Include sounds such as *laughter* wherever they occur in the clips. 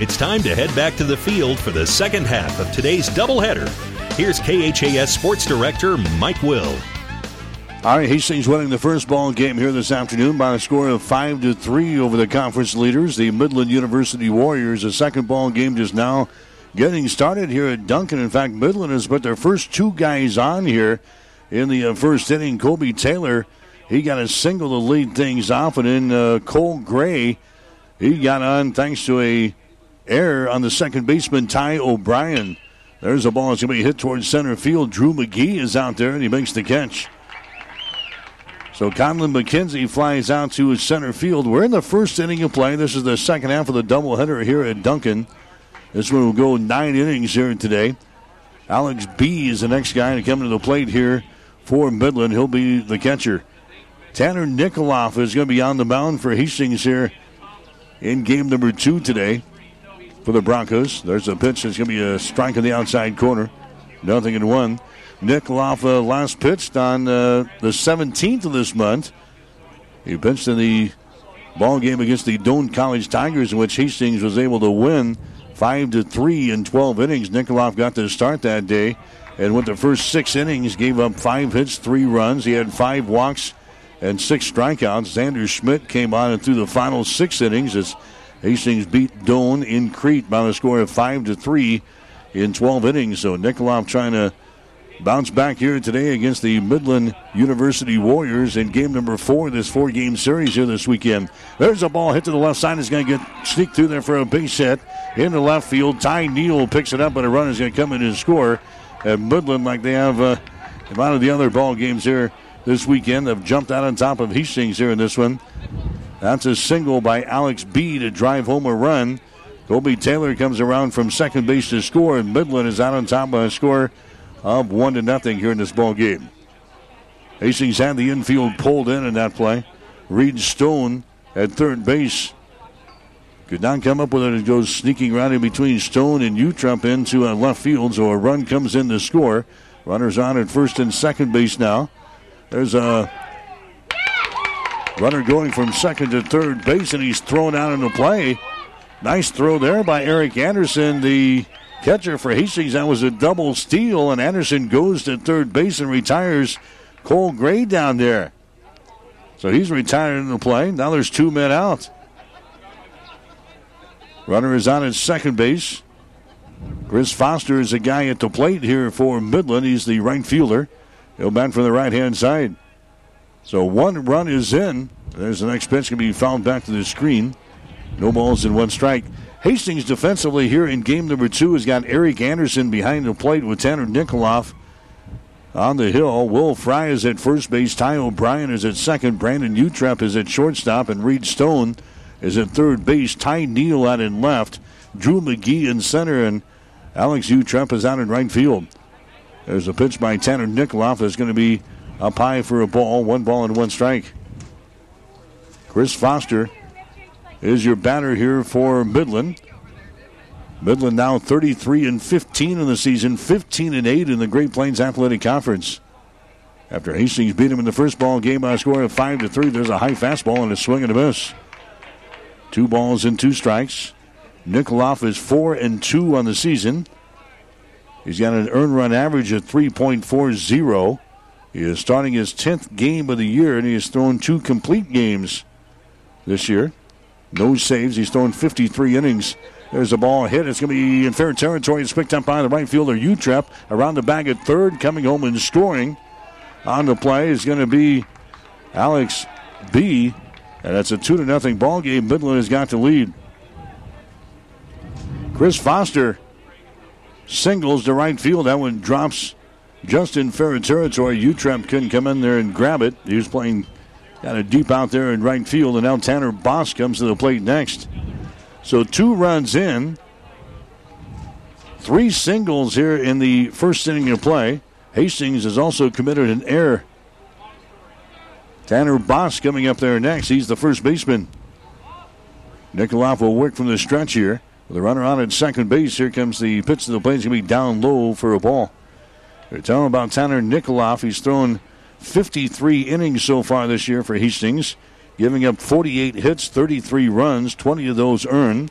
It's time to head back to the field for the second half of today's doubleheader. Here's KHAS Sports Director Mike Will. All right, Hastings winning the first ball game here this afternoon by a score of five to three over the conference leaders, the Midland University Warriors. The second ball game just now getting started here at Duncan. In fact, Midland has put their first two guys on here in the uh, first inning. Kobe Taylor, he got a single to lead things off, and then uh, Cole Gray, he got on thanks to a error on the second baseman Ty O'Brien. There's a ball that's going to be hit towards center field. Drew McGee is out there, and he makes the catch. So Conlon McKenzie flies out to his center field. We're in the first inning of play. This is the second half of the doubleheader here at Duncan. This one will go nine innings here today. Alex B is the next guy to come to the plate here for Midland. He'll be the catcher. Tanner Nikoloff is going to be on the mound for Hastings here in game number two today for the Broncos. There's a pitch that's going to be a strike in the outside corner. Nothing in one. Nick uh, last pitched on uh, the 17th of this month. He pitched in the ball game against the Doane College Tigers, in which Hastings was able to win five to three in 12 innings. Nikoloff got to start that day, and with the first six innings, gave up five hits, three runs. He had five walks and six strikeouts. Xander Schmidt came on and threw the final six innings as Hastings beat Doane in Crete by a score of five to three in 12 innings. So Nikoloff trying to bounce back here today against the Midland University Warriors in game number four of this four game series here this weekend. There's a ball hit to the left side. It's going to get sneak through there for a base hit in the left field. Ty Neal picks it up, but a run is going to come in and score. And Midland, like they have uh, a lot of the other ball games here this weekend, have jumped out on top of Hastings here in this one. That's a single by Alex B to drive home a run. Colby Taylor comes around from second base to score, and Midland is out on top by a score of one to nothing here in this ball game. Hastings had the infield pulled in in that play. Reed Stone at third base could not come up with it. It goes sneaking around in between Stone and Utrump into uh, left field, so a run comes in to score. Runners on at first and second base now. There's a runner going from second to third base, and he's thrown out in the play. Nice throw there by Eric Anderson, the catcher for Hastings. That was a double steal, and Anderson goes to third base and retires Cole Gray down there. So he's retired in the play. Now there's two men out. Runner is on at second base. Chris Foster is a guy at the plate here for Midland. He's the right fielder. He'll bat from the right hand side. So one run is in. There's the next pitch going to be fouled back to the screen. No balls in one strike. Hastings defensively here in game number two has got Eric Anderson behind the plate with Tanner Nikoloff on the hill. Will Fry is at first base. Ty O'Brien is at second. Brandon Utrep is at shortstop. And Reed Stone is at third base. Ty Neal out in left. Drew McGee in center. And Alex Utrep is out in right field. There's a pitch by Tanner Nikoloff that's going to be up high for a ball. One ball and one strike. Chris Foster is your batter here for Midland. Midland now 33 and 15 in the season, 15 and 8 in the Great Plains Athletic Conference. After Hastings beat him in the first ball game by a score of 5 to 3, there's a high fastball and a swing and a miss. Two balls and two strikes. Nikoloff is 4 and 2 on the season. He's got an earned run average of 3.40. He is starting his 10th game of the year, and he has thrown two complete games this year. No saves. He's thrown 53 innings. There's a ball hit. It's going to be in fair territory. It's picked up by the right fielder, Utrep. Around the bag at third, coming home and scoring on the play is going to be Alex B. And that's a 2 to nothing ball game. Midland has got the lead. Chris Foster singles to right field. That one drops just in fair territory. Utrep couldn't come in there and grab it. He was playing kind of deep out there in right field, and now Tanner Boss comes to the plate next. So two runs in, three singles here in the first inning of play. Hastings has also committed an error. Tanner Boss coming up there next. He's the first baseman. Nikoloff will work from the stretch here. With the runner on at second base, here comes the pitch to the plate. It's going to be down low for a ball. They're about Tanner Nikoloff. He's thrown 53 innings so far this year for Hastings, giving up 48 hits, 33 runs, 20 of those earned.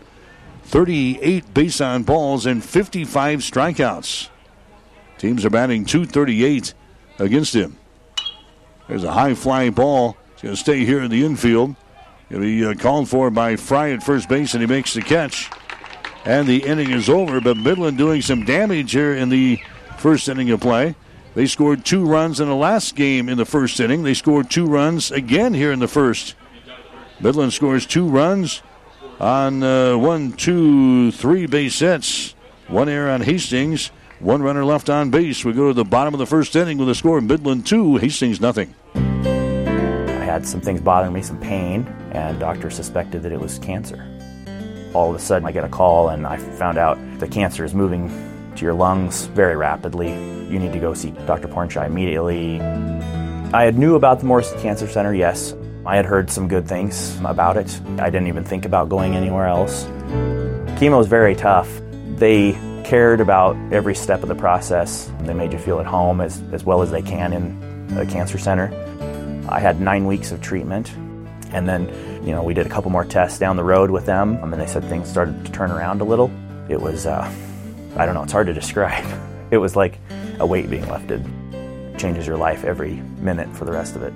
38 base on balls, and 55 strikeouts. Teams are batting 238 against him. There's a high fly ball. It's going to stay here in the infield. To be uh, called for by Fry at first base, and he makes the catch. And the inning is over, but Midland doing some damage here in the first inning of play. They scored two runs in the last game in the first inning. They scored two runs again here in the first. Midland scores two runs on uh, one, two, three base hits. One error on Hastings. One runner left on base. We go to the bottom of the first inning with a score Midland 2, Hastings nothing. I had some things bothering me, some pain, and doctor suspected that it was cancer. All of a sudden, I get a call, and I found out the cancer is moving to your lungs very rapidly. You need to go see Dr. Pornchai immediately. I had knew about the Morrison Cancer Center, yes. I had heard some good things about it. I didn't even think about going anywhere else. Chemo is very tough. They cared about every step of the process. They made you feel at home as, as well as they can in a cancer center. I had nine weeks of treatment, and then, you know, we did a couple more tests down the road with them, and they said things started to turn around a little. It was, uh, I don't know, it's hard to describe. *laughs* It was like a weight being lifted. It changes your life every minute for the rest of it.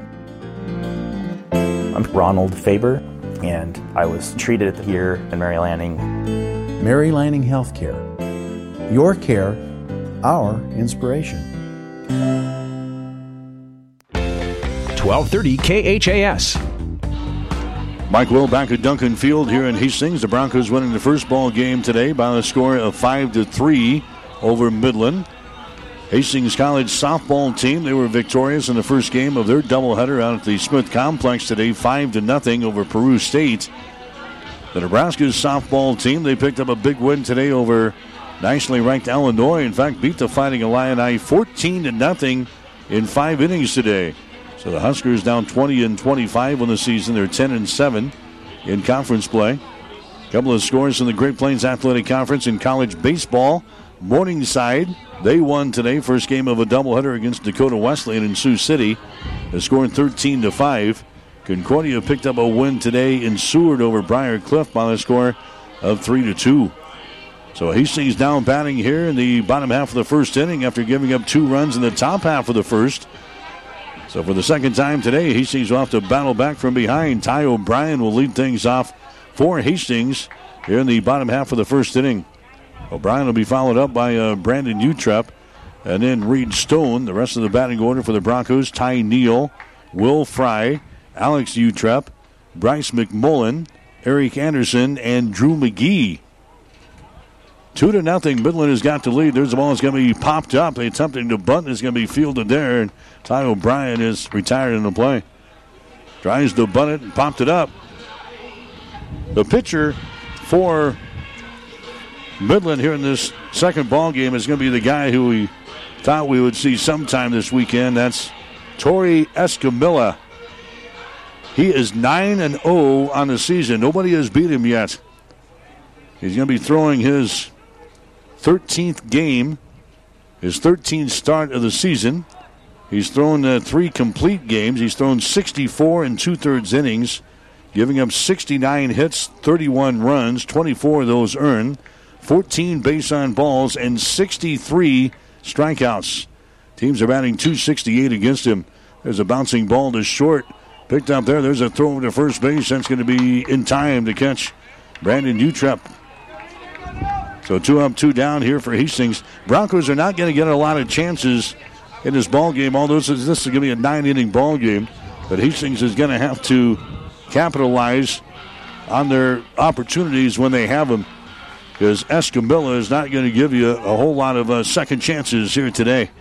I'm Ronald Faber, and I was treated here in Mary Lanning. Mary Lanning Healthcare. Your care, our inspiration. 1230 KHAS. Mike Will back at Duncan Field here in Hastings. The Broncos winning the first ball game today by a score of 5 to 3 over Midland. Hastings College softball team, they were victorious in the first game of their doubleheader out at the Smith Complex today, 5 to nothing over Peru State. The Nebraska softball team, they picked up a big win today over nationally ranked Illinois. In fact, beat the Fighting Illini 14 to nothing in five innings today. So the Huskers down 20 and 25 on the season. They're 10 and 7 in conference play. A couple of scores in the Great Plains Athletic Conference in college baseball. Morningside, they won today. First game of a doubleheader against Dakota Wesleyan in Sioux City. They're scoring 13 to 5. Concordia picked up a win today in Seward over Briar Cliff by the score of 3 to 2. So Hastings down batting here in the bottom half of the first inning after giving up two runs in the top half of the first. So for the second time today, Hastings have to battle back from behind. Ty O'Brien will lead things off for Hastings here in the bottom half of the first inning. O'Brien will be followed up by uh, Brandon Utrep and then Reed Stone. The rest of the batting order for the Broncos Ty Neal, Will Fry, Alex Utrep, Bryce McMullen, Eric Anderson, and Drew McGee. Two to nothing. Midland has got the lead. There's the ball is going to be popped up. They attempting to bunt. Is going to be fielded there. And Ty O'Brien is retired in the play. Tries to bunt it and popped it up. The pitcher for Midland here in this second ball game is going to be the guy who we thought we would see sometime this weekend. That's Tori Escamilla. He is 9 and 0 on the season. Nobody has beat him yet. He's going to be throwing his 13th game, his 13th start of the season. He's thrown uh, three complete games. He's thrown 64 and two thirds innings, giving up 69 hits, 31 runs, 24 of those earned. 14 base on balls, and 63 strikeouts. Teams are batting 268 against him. There's a bouncing ball to short. Picked up there. There's a throw to first base. That's going to be in time to catch Brandon Utrep. So two up, two down here for Hastings. Broncos are not going to get a lot of chances in this ball game. Although this is, this is going to be a nine-inning ball game, but Hastings is going to have to capitalize on their opportunities when they have them because Escamilla is not going to give you a whole lot of uh, second chances here today.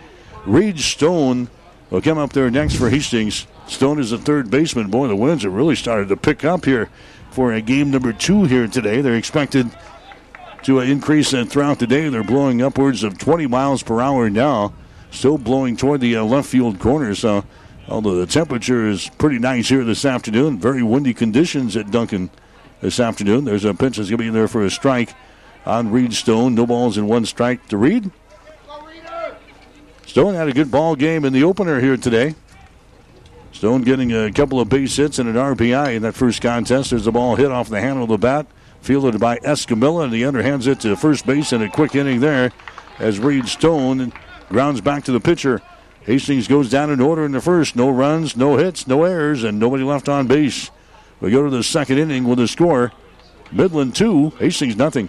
Reed Stone will come up there next for Hastings. Stone is a third baseman. Boy, the winds have really started to pick up here for a game number two here today. They're expected to increase uh, throughout the day. They're blowing upwards of 20 miles per hour now, still blowing toward the uh, left field corner. So, although the temperature is pretty nice here this afternoon, very windy conditions at Duncan this afternoon. There's a pitch that's going to be in there for a strike on Reed Stone. No balls and one strike to Reed. Stone had a good ball game in the opener here today. Stone getting a couple of base hits and an RBI in that first contest. There's a ball hit off the handle of the bat Fielded by Escamilla, and the underhands it to first base in a quick inning there as Reed Stone grounds back to the pitcher. Hastings goes down in order in the first. No runs, no hits, no errors, and nobody left on base. We go to the second inning with a score Midland 2, Hastings nothing.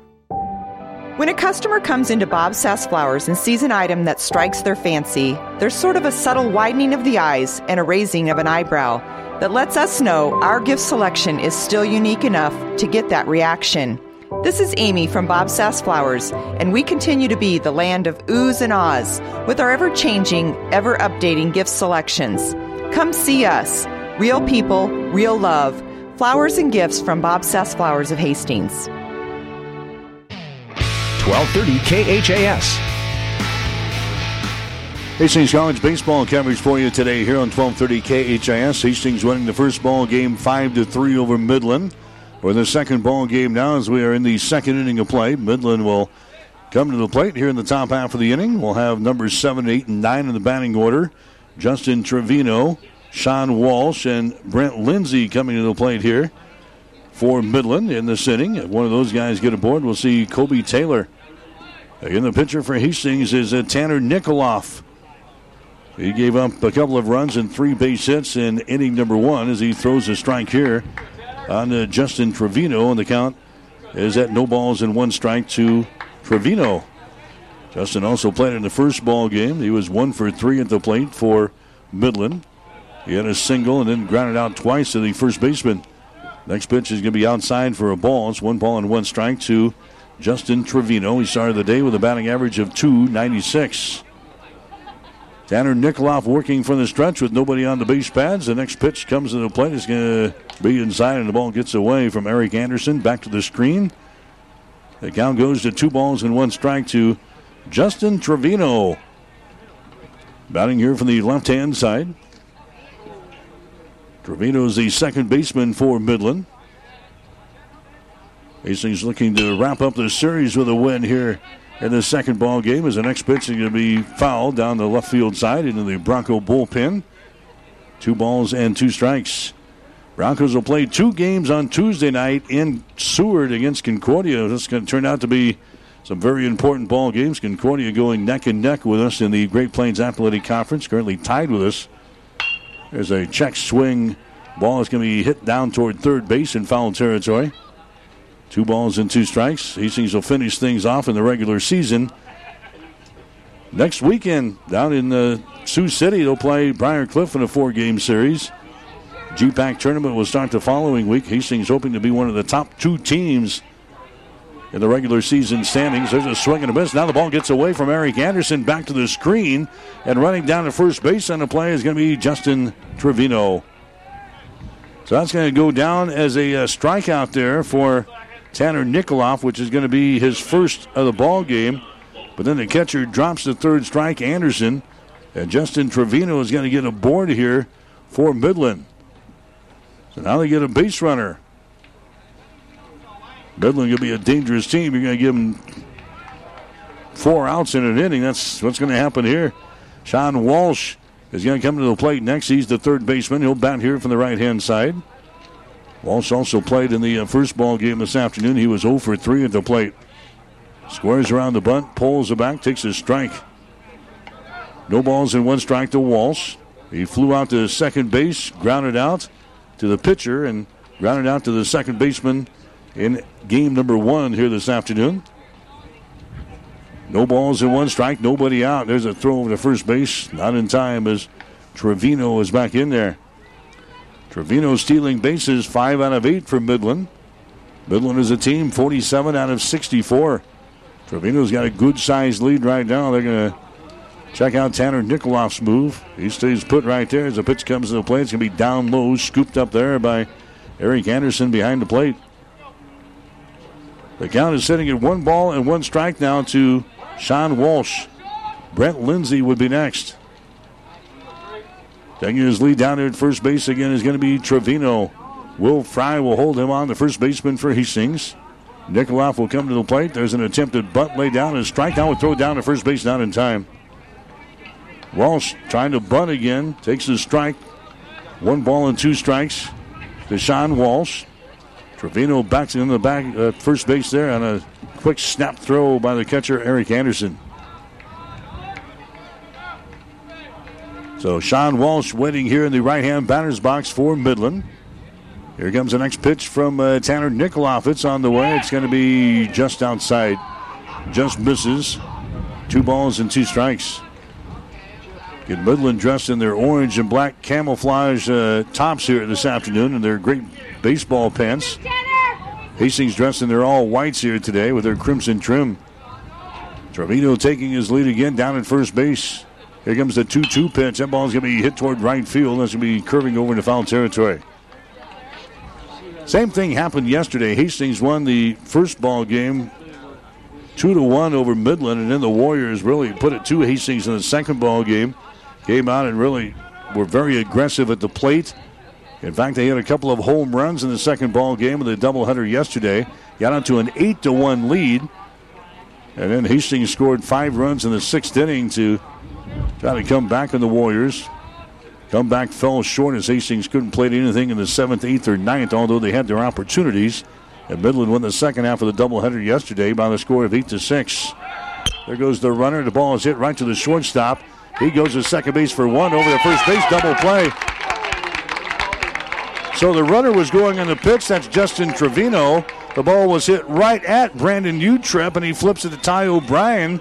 When a customer comes into Bob Sass Flowers and sees an item that strikes their fancy, there's sort of a subtle widening of the eyes and a raising of an eyebrow that lets us know our gift selection is still unique enough to get that reaction. This is Amy from Bob Sass Flowers, and we continue to be the land of oohs and ahs with our ever changing, ever updating gift selections. Come see us. Real people, real love. Flowers and gifts from Bob Sass Flowers of Hastings. 1230 KHAS. Hastings College baseball coverage for you today here on 1230 KHAS. Hastings winning the first ball game 5 to 3 over Midland. For the second ball game now as we are in the second inning of play. Midland will come to the plate here in the top half of the inning. We'll have numbers 7, 8, and 9 in the batting order. Justin Trevino, Sean Walsh, and Brent Lindsay coming to the plate here for Midland in this inning. If one of those guys get aboard, we'll see Kobe Taylor. In the pitcher for Hastings is uh, Tanner Nikoloff. He gave up a couple of runs and three base hits in inning number one as he throws a strike here on uh, Justin Trevino. And the count is at no balls and one strike to Trevino. Justin also played in the first ball game. He was one for three at the plate for Midland. He had a single and then grounded out twice to the first baseman. Next pitch is going to be outside for a ball. It's one ball and one strike to Justin Trevino. He started the day with a batting average of 296. Tanner Nikoloff working from the stretch with nobody on the base pads. The next pitch comes to the plate. It's going to be inside, and the ball gets away from Eric Anderson. Back to the screen. The count goes to two balls and one strike to Justin Trevino. Batting here from the left hand side. Trevino is the second baseman for Midland. Hastings looking to wrap up the series with a win here in the second ball game as the next pitch is going to be fouled down the left field side into the Bronco bullpen. Two balls and two strikes. Broncos will play two games on Tuesday night in Seward against Concordia. This is going to turn out to be some very important ball games. Concordia going neck and neck with us in the Great Plains Athletic Conference, currently tied with us. There's a check swing. Ball is going to be hit down toward third base in foul territory. Two balls and two strikes. Hastings will finish things off in the regular season. Next weekend, down in uh, Sioux City, they'll play Briar Cliff in a four game series. GPAC tournament will start the following week. Hastings hoping to be one of the top two teams in the regular season standings. There's a swing and a miss. Now the ball gets away from Eric Anderson back to the screen. And running down to first base on the play is going to be Justin Trevino. So that's going to go down as a uh, strikeout there for Tanner Nikoloff, which is going to be his first of the ball game. But then the catcher drops the third strike, Anderson. And Justin Trevino is going to get a board here for Midland. So now they get a base runner. Midland going to be a dangerous team. You're going to give them four outs in an inning. That's what's going to happen here. Sean Walsh is going to come to the plate next. He's the third baseman. He'll bat here from the right hand side. Walsh also played in the uh, first ball game this afternoon. He was 0 for 3 at the plate. Squares around the bunt, pulls the back, takes a strike. No balls and one strike to Walsh. He flew out to second base, grounded out to the pitcher, and grounded out to the second baseman in game number one here this afternoon. No balls and one strike, nobody out. There's a throw over to first base, not in time as Trevino is back in there. Trevino stealing bases, five out of eight for Midland. Midland is a team, 47 out of 64. Trevino's got a good sized lead right now. They're going to check out Tanner Nikoloff's move. He stays put right there as the pitch comes to the plate. It's going to be down low, scooped up there by Eric Anderson behind the plate. The count is sitting at one ball and one strike now to Sean Walsh. Brent Lindsay would be next. Taking his lead down there at first base again is going to be Trevino. Will Fry will hold him on, the first baseman for Hastings. Nikoloff will come to the plate. There's an attempted bunt lay down and strike. Now will throw down to first base, not in time. Walsh trying to bunt again. Takes the strike. One ball and two strikes Sean Walsh. Trevino backs into the back uh, first base there on a quick snap throw by the catcher Eric Anderson. So Sean Walsh waiting here in the right hand batter's box for Midland. Here comes the next pitch from uh, Tanner Nikoloff. It's on the way. It's going to be just outside. Just misses. Two balls and two strikes. Get Midland dressed in their orange and black camouflage uh, tops here this afternoon and their great baseball pants. Hastings dressed in their all whites here today with their crimson trim. Trevino taking his lead again down at first base. Here comes the 2 2 pitch. That ball's going to be hit toward right field. That's going to be curving over into foul territory. Same thing happened yesterday. Hastings won the first ball game two to one over Midland, and then the Warriors really put it to Hastings in the second ball game. Came out and really were very aggressive at the plate. In fact, they had a couple of home runs in the second ball game with a doubleheader yesterday. Got onto an eight to one lead, and then Hastings scored five runs in the sixth inning to try to come back on the Warriors. Comeback fell short as Hastings couldn't play anything in the seventh, eighth, or ninth, although they had their opportunities. And Midland won the second half of the doubleheader yesterday by the score of eight to six. There goes the runner. The ball is hit right to the shortstop. He goes to second base for one over the first base double play. So the runner was going on the pitch. That's Justin Trevino. The ball was hit right at Brandon Utrep, and he flips it to Ty O'Brien.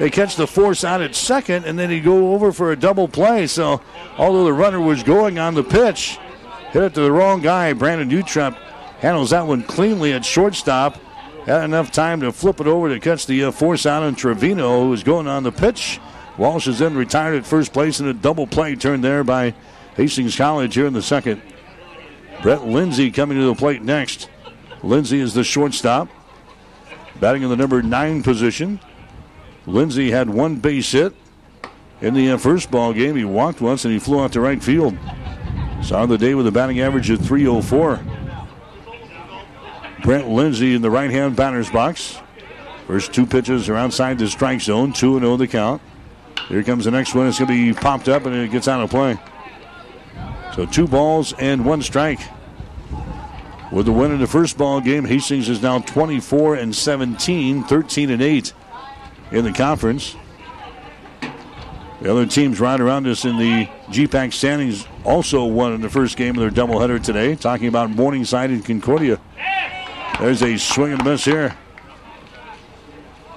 They catch the force out at second, and then he go over for a double play. So, although the runner was going on the pitch, hit it to the wrong guy. Brandon Utrep handles that one cleanly at shortstop. Had enough time to flip it over to catch the uh, force out on Trevino, who was going on the pitch. Walsh is then retired at first place in a double play turn there by Hastings College here in the second. Brent Lindsay coming to the plate next. Lindsay is the shortstop, batting in the number nine position. Lindsay had one base hit in the uh, first ball game. He walked once and he flew out to right field. Saw the day with a batting average of 304. Brent Lindsay in the right hand batter's box. First two pitches are outside the strike zone, 2 0 the count. Here comes the next one. It's going to be popped up and it gets out of play. So two balls and one strike. With the win in the first ball game, Hastings is now 24 and 17, 13 and 8 in the conference. The other teams right around us in the GPAC standings also won in the first game of their doubleheader today. Talking about Morningside and Concordia. There's a swing and a miss here.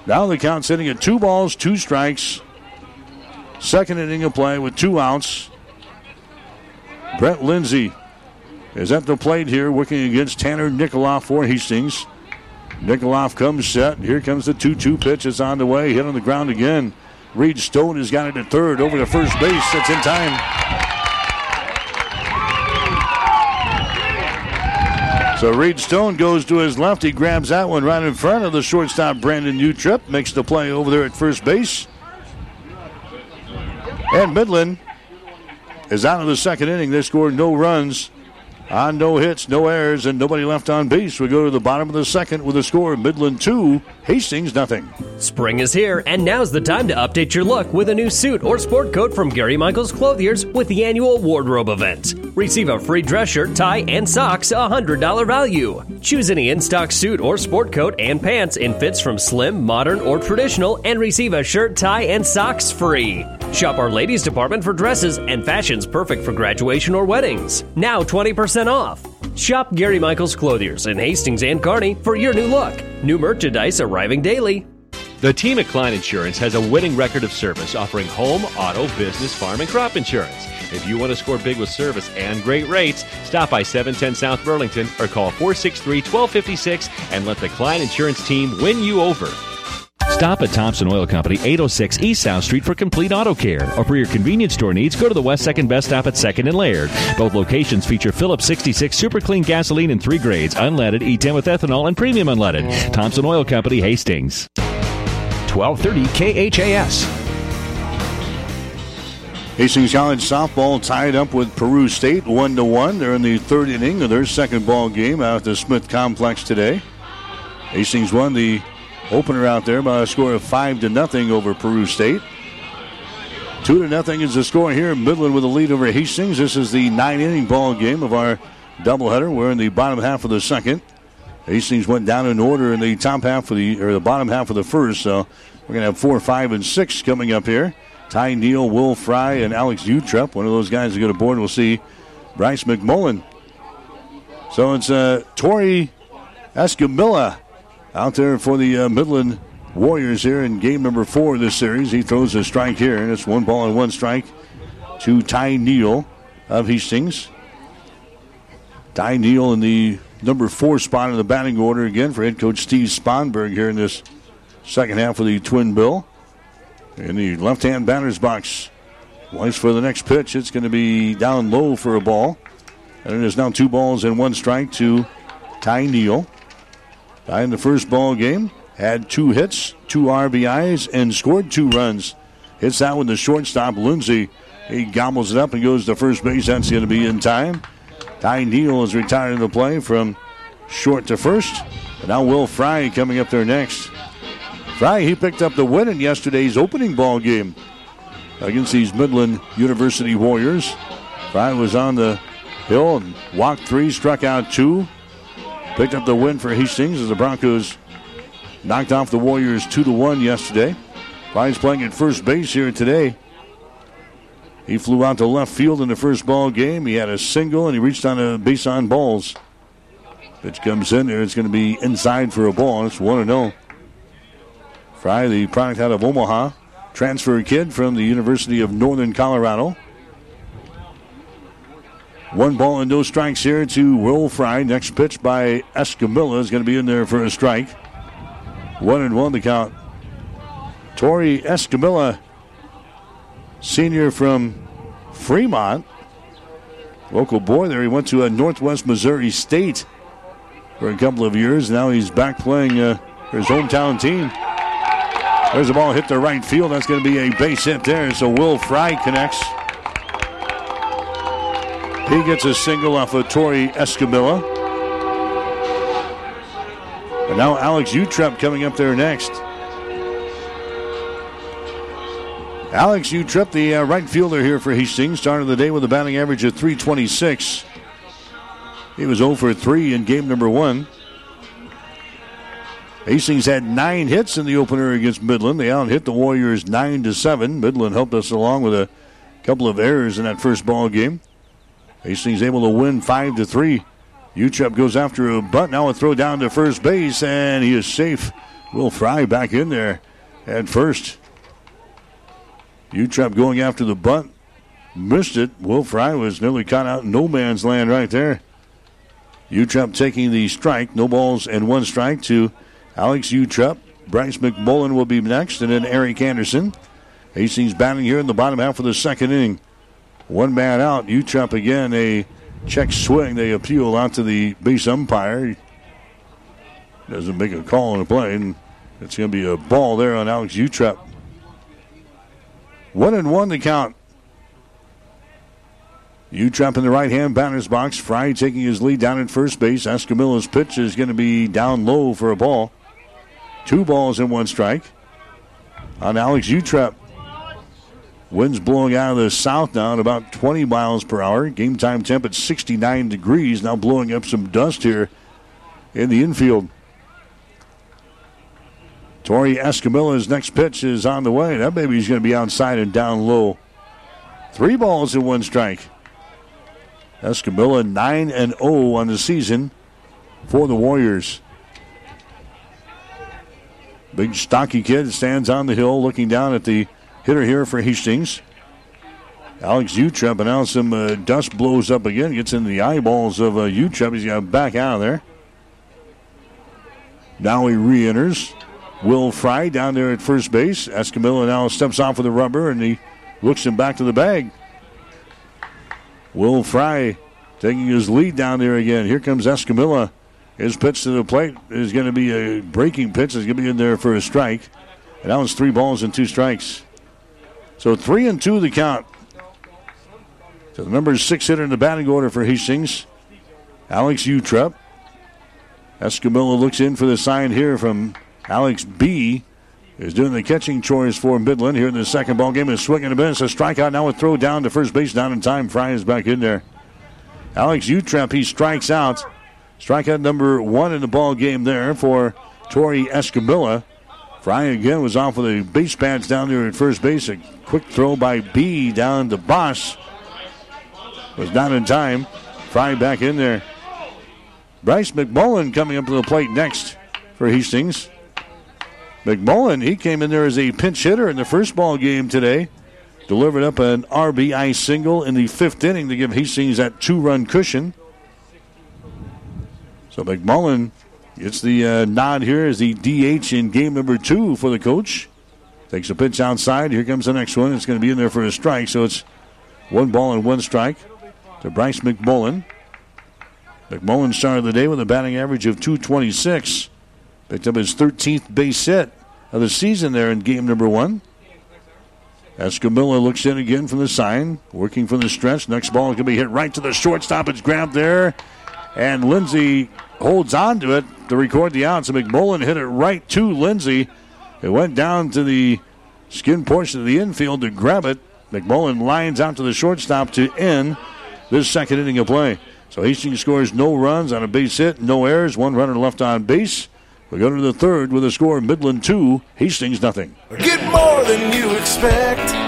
Now the count sitting at two balls, two strikes. Second inning of play with two outs. Brent Lindsay is at the plate here, working against Tanner Nikoloff for Hastings. Nikoloff comes set. Here comes the 2 2 pitch. It's on the way. Hit on the ground again. Reed Stone has got it at third over to first base. That's in time. So Reed Stone goes to his left. He grabs that one right in front of the shortstop, Brandon Utrip. Makes the play over there at first base. And Midland is out of the second inning. They scored no runs on no hits, no errors, and nobody left on base. We go to the bottom of the second with a score Midland 2, Hastings nothing. Spring is here, and now's the time to update your look with a new suit or sport coat from Gary Michaels Clothiers with the annual wardrobe event. Receive a free dress shirt, tie, and socks, a $100 value. Choose any in stock suit or sport coat and pants in fits from slim, modern, or traditional, and receive a shirt, tie, and socks free. Shop our ladies department for dresses and fashions perfect for graduation or weddings. Now 20% off. Shop Gary Michaels Clothiers in Hastings and Kearney for your new look. New merchandise arriving daily. The team at Klein Insurance has a winning record of service offering home, auto, business, farm, and crop insurance. If you want to score big with service and great rates, stop by 710 South Burlington or call 463 1256 and let the Klein Insurance team win you over. Stop at Thompson Oil Company, 806 East South Street for complete auto care. Or for your convenience store needs, go to the West 2nd Best Stop at 2nd and Laird. Both locations feature Phillips 66 Super Clean gasoline in three grades unleaded, E10 with ethanol, and premium unleaded. Thompson Oil Company, Hastings. 1230 KHAS. Hastings College softball tied up with Peru State one to one. They're in the third inning of their second ball game out at the Smith Complex today. Hastings won the opener out there by a score of five to nothing over Peru State. Two to nothing is the score here. Midland with a lead over Hastings. This is the nine inning ball game of our doubleheader. We're in the bottom half of the second. Hastings went down in order in the top half of the or the bottom half of the first. So we're gonna have four, five, and six coming up here. Ty Neal, Will Fry, and Alex Utrepp. One of those guys to go to board. We'll see Bryce McMullen. So it's uh, Tori Escamilla out there for the uh, Midland Warriors here in game number four of this series. He throws a strike here, and it's one ball and one strike to Ty Neal of Hastings. Ty Neal in the number four spot in the batting order again for head coach Steve Sponberg here in this second half of the Twin Bill. In the left hand batter's box. Wise for the next pitch. It's going to be down low for a ball. And it is now two balls and one strike to Ty Neal. In the first ball game had two hits, two RBIs, and scored two runs. Hits that with the shortstop, Lindsay. He gobbles it up and goes to first base. That's going to be in time. Ty Neal is retired in the play from short to first. And now Will Fry coming up there next. Fry, he picked up the win in yesterday's opening ball game against these Midland University Warriors. Fry was on the hill and walked three, struck out two. Picked up the win for Hastings as the Broncos knocked off the Warriors 2 to 1 yesterday. Fry's playing at first base here today. He flew out to left field in the first ball game. He had a single and he reached on a base on balls. Pitch comes in there. It's going to be inside for a ball. It's 1 0. Fry, the product out of Omaha, transfer kid from the University of Northern Colorado. One ball and no strikes here to Will Fry. Next pitch by Escamilla is going to be in there for a strike. One and one to count. Tori Escamilla, senior from Fremont. Local boy there. He went to a Northwest Missouri State for a couple of years. Now he's back playing uh, for his hometown team. There's a ball hit to right field. That's going to be a base hit there. So Will Fry connects. He gets a single off of Tori Escamilla. And now Alex Utrepp coming up there next. Alex Utrepp, the uh, right fielder here for Hastings, started the day with a batting average of 326. He was 0 for 3 in game number one. Hastings had nine hits in the opener against Midland. They out hit the Warriors nine to seven. Midland helped us along with a couple of errors in that first ball game. Hastings able to win five to three. Utrepp goes after a bunt. Now a throw down to first base, and he is safe. Will Fry back in there at first. Utrepp going after the bunt. Missed it. Will Fry was nearly caught out in no man's land right there. Utrepp taking the strike. No balls and one strike to Alex Utrepp. Bryce McMullen will be next, and then Eric Anderson. Hastings batting here in the bottom half of the second inning. One man out. Utrepp again, a check swing. They appeal out to the base umpire. Doesn't make a call on the play, and it's going to be a ball there on Alex Utrepp. One and one to count. Utrepp in the right hand batter's box. Fry taking his lead down at first base. Escamilla's pitch is going to be down low for a ball. Two balls and one strike on Alex Utrepp. Winds blowing out of the south now at about 20 miles per hour. Game time temp at 69 degrees. Now blowing up some dust here in the infield. Tori Escamilla's next pitch is on the way. That baby's going to be outside and down low. Three balls and one strike. Escamilla 9 and 0 on the season for the Warriors. Big stocky kid stands on the hill looking down at the hitter here for Hastings. Alex Utrepp, and now some uh, dust blows up again, gets in the eyeballs of uh, Utrepp. He's got back out of there. Now he re enters. Will Fry down there at first base. Escamilla now steps off with the rubber and he looks him back to the bag. Will Fry taking his lead down there again. Here comes Escamilla. His pitch to the plate is going to be a breaking pitch. Is going to be in there for a strike. And that was three balls and two strikes. So three and two the count. So the number six hitter in the batting order for Hastings, Alex Utrup. Escamilla looks in for the sign here from Alex B. Is doing the catching chores for Midland here in the second ball game. Is swinging a miss. A strikeout now. A throw down to first base down in time. Fry is back in there. Alex Utrup, he strikes out. Strikeout number one in the ball game there for Tori Escamilla. Fry again was off with the base pads down there at first base. A quick throw by B down to Boss. Was not in time. Fry back in there. Bryce McMullen coming up to the plate next for Hastings. McMullen, he came in there as a pinch hitter in the first ball game today. Delivered up an RBI single in the fifth inning to give Hastings that two run cushion. So McMullen gets the uh, nod here as the DH in game number two for the coach. Takes a pitch outside. Here comes the next one. It's going to be in there for a strike. So it's one ball and one strike to Bryce McMullen. McMullen started the day with a batting average of 226. Picked up his 13th base hit of the season there in game number one. Escamilla looks in again from the sign, working from the stretch. Next ball is going to be hit right to the shortstop. It's grabbed there, and Lindsay holds on to it to record the out. So McMullen hit it right to Lindsay. It went down to the skin portion of the infield to grab it. McMullen lines out to the shortstop to end this second inning of play. So Hastings scores no runs on a base hit, no errors, one runner left on base. We go to the third with a score of Midland 2, Hastings nothing. Get more than you expect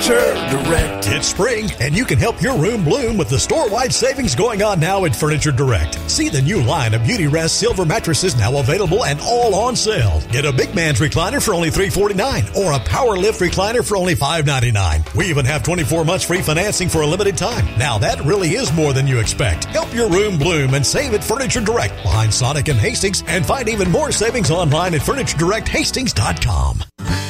Furniture Direct. It's spring, and you can help your room bloom with the store-wide savings going on now at Furniture Direct. See the new line of Beautyrest silver mattresses now available and all on sale. Get a big man's recliner for only 349 or a power lift recliner for only 599. We even have 24 months free financing for a limited time. Now that really is more than you expect. Help your room bloom and save at Furniture Direct behind Sonic and Hastings and find even more savings online at FurnitureDirectHastings.com.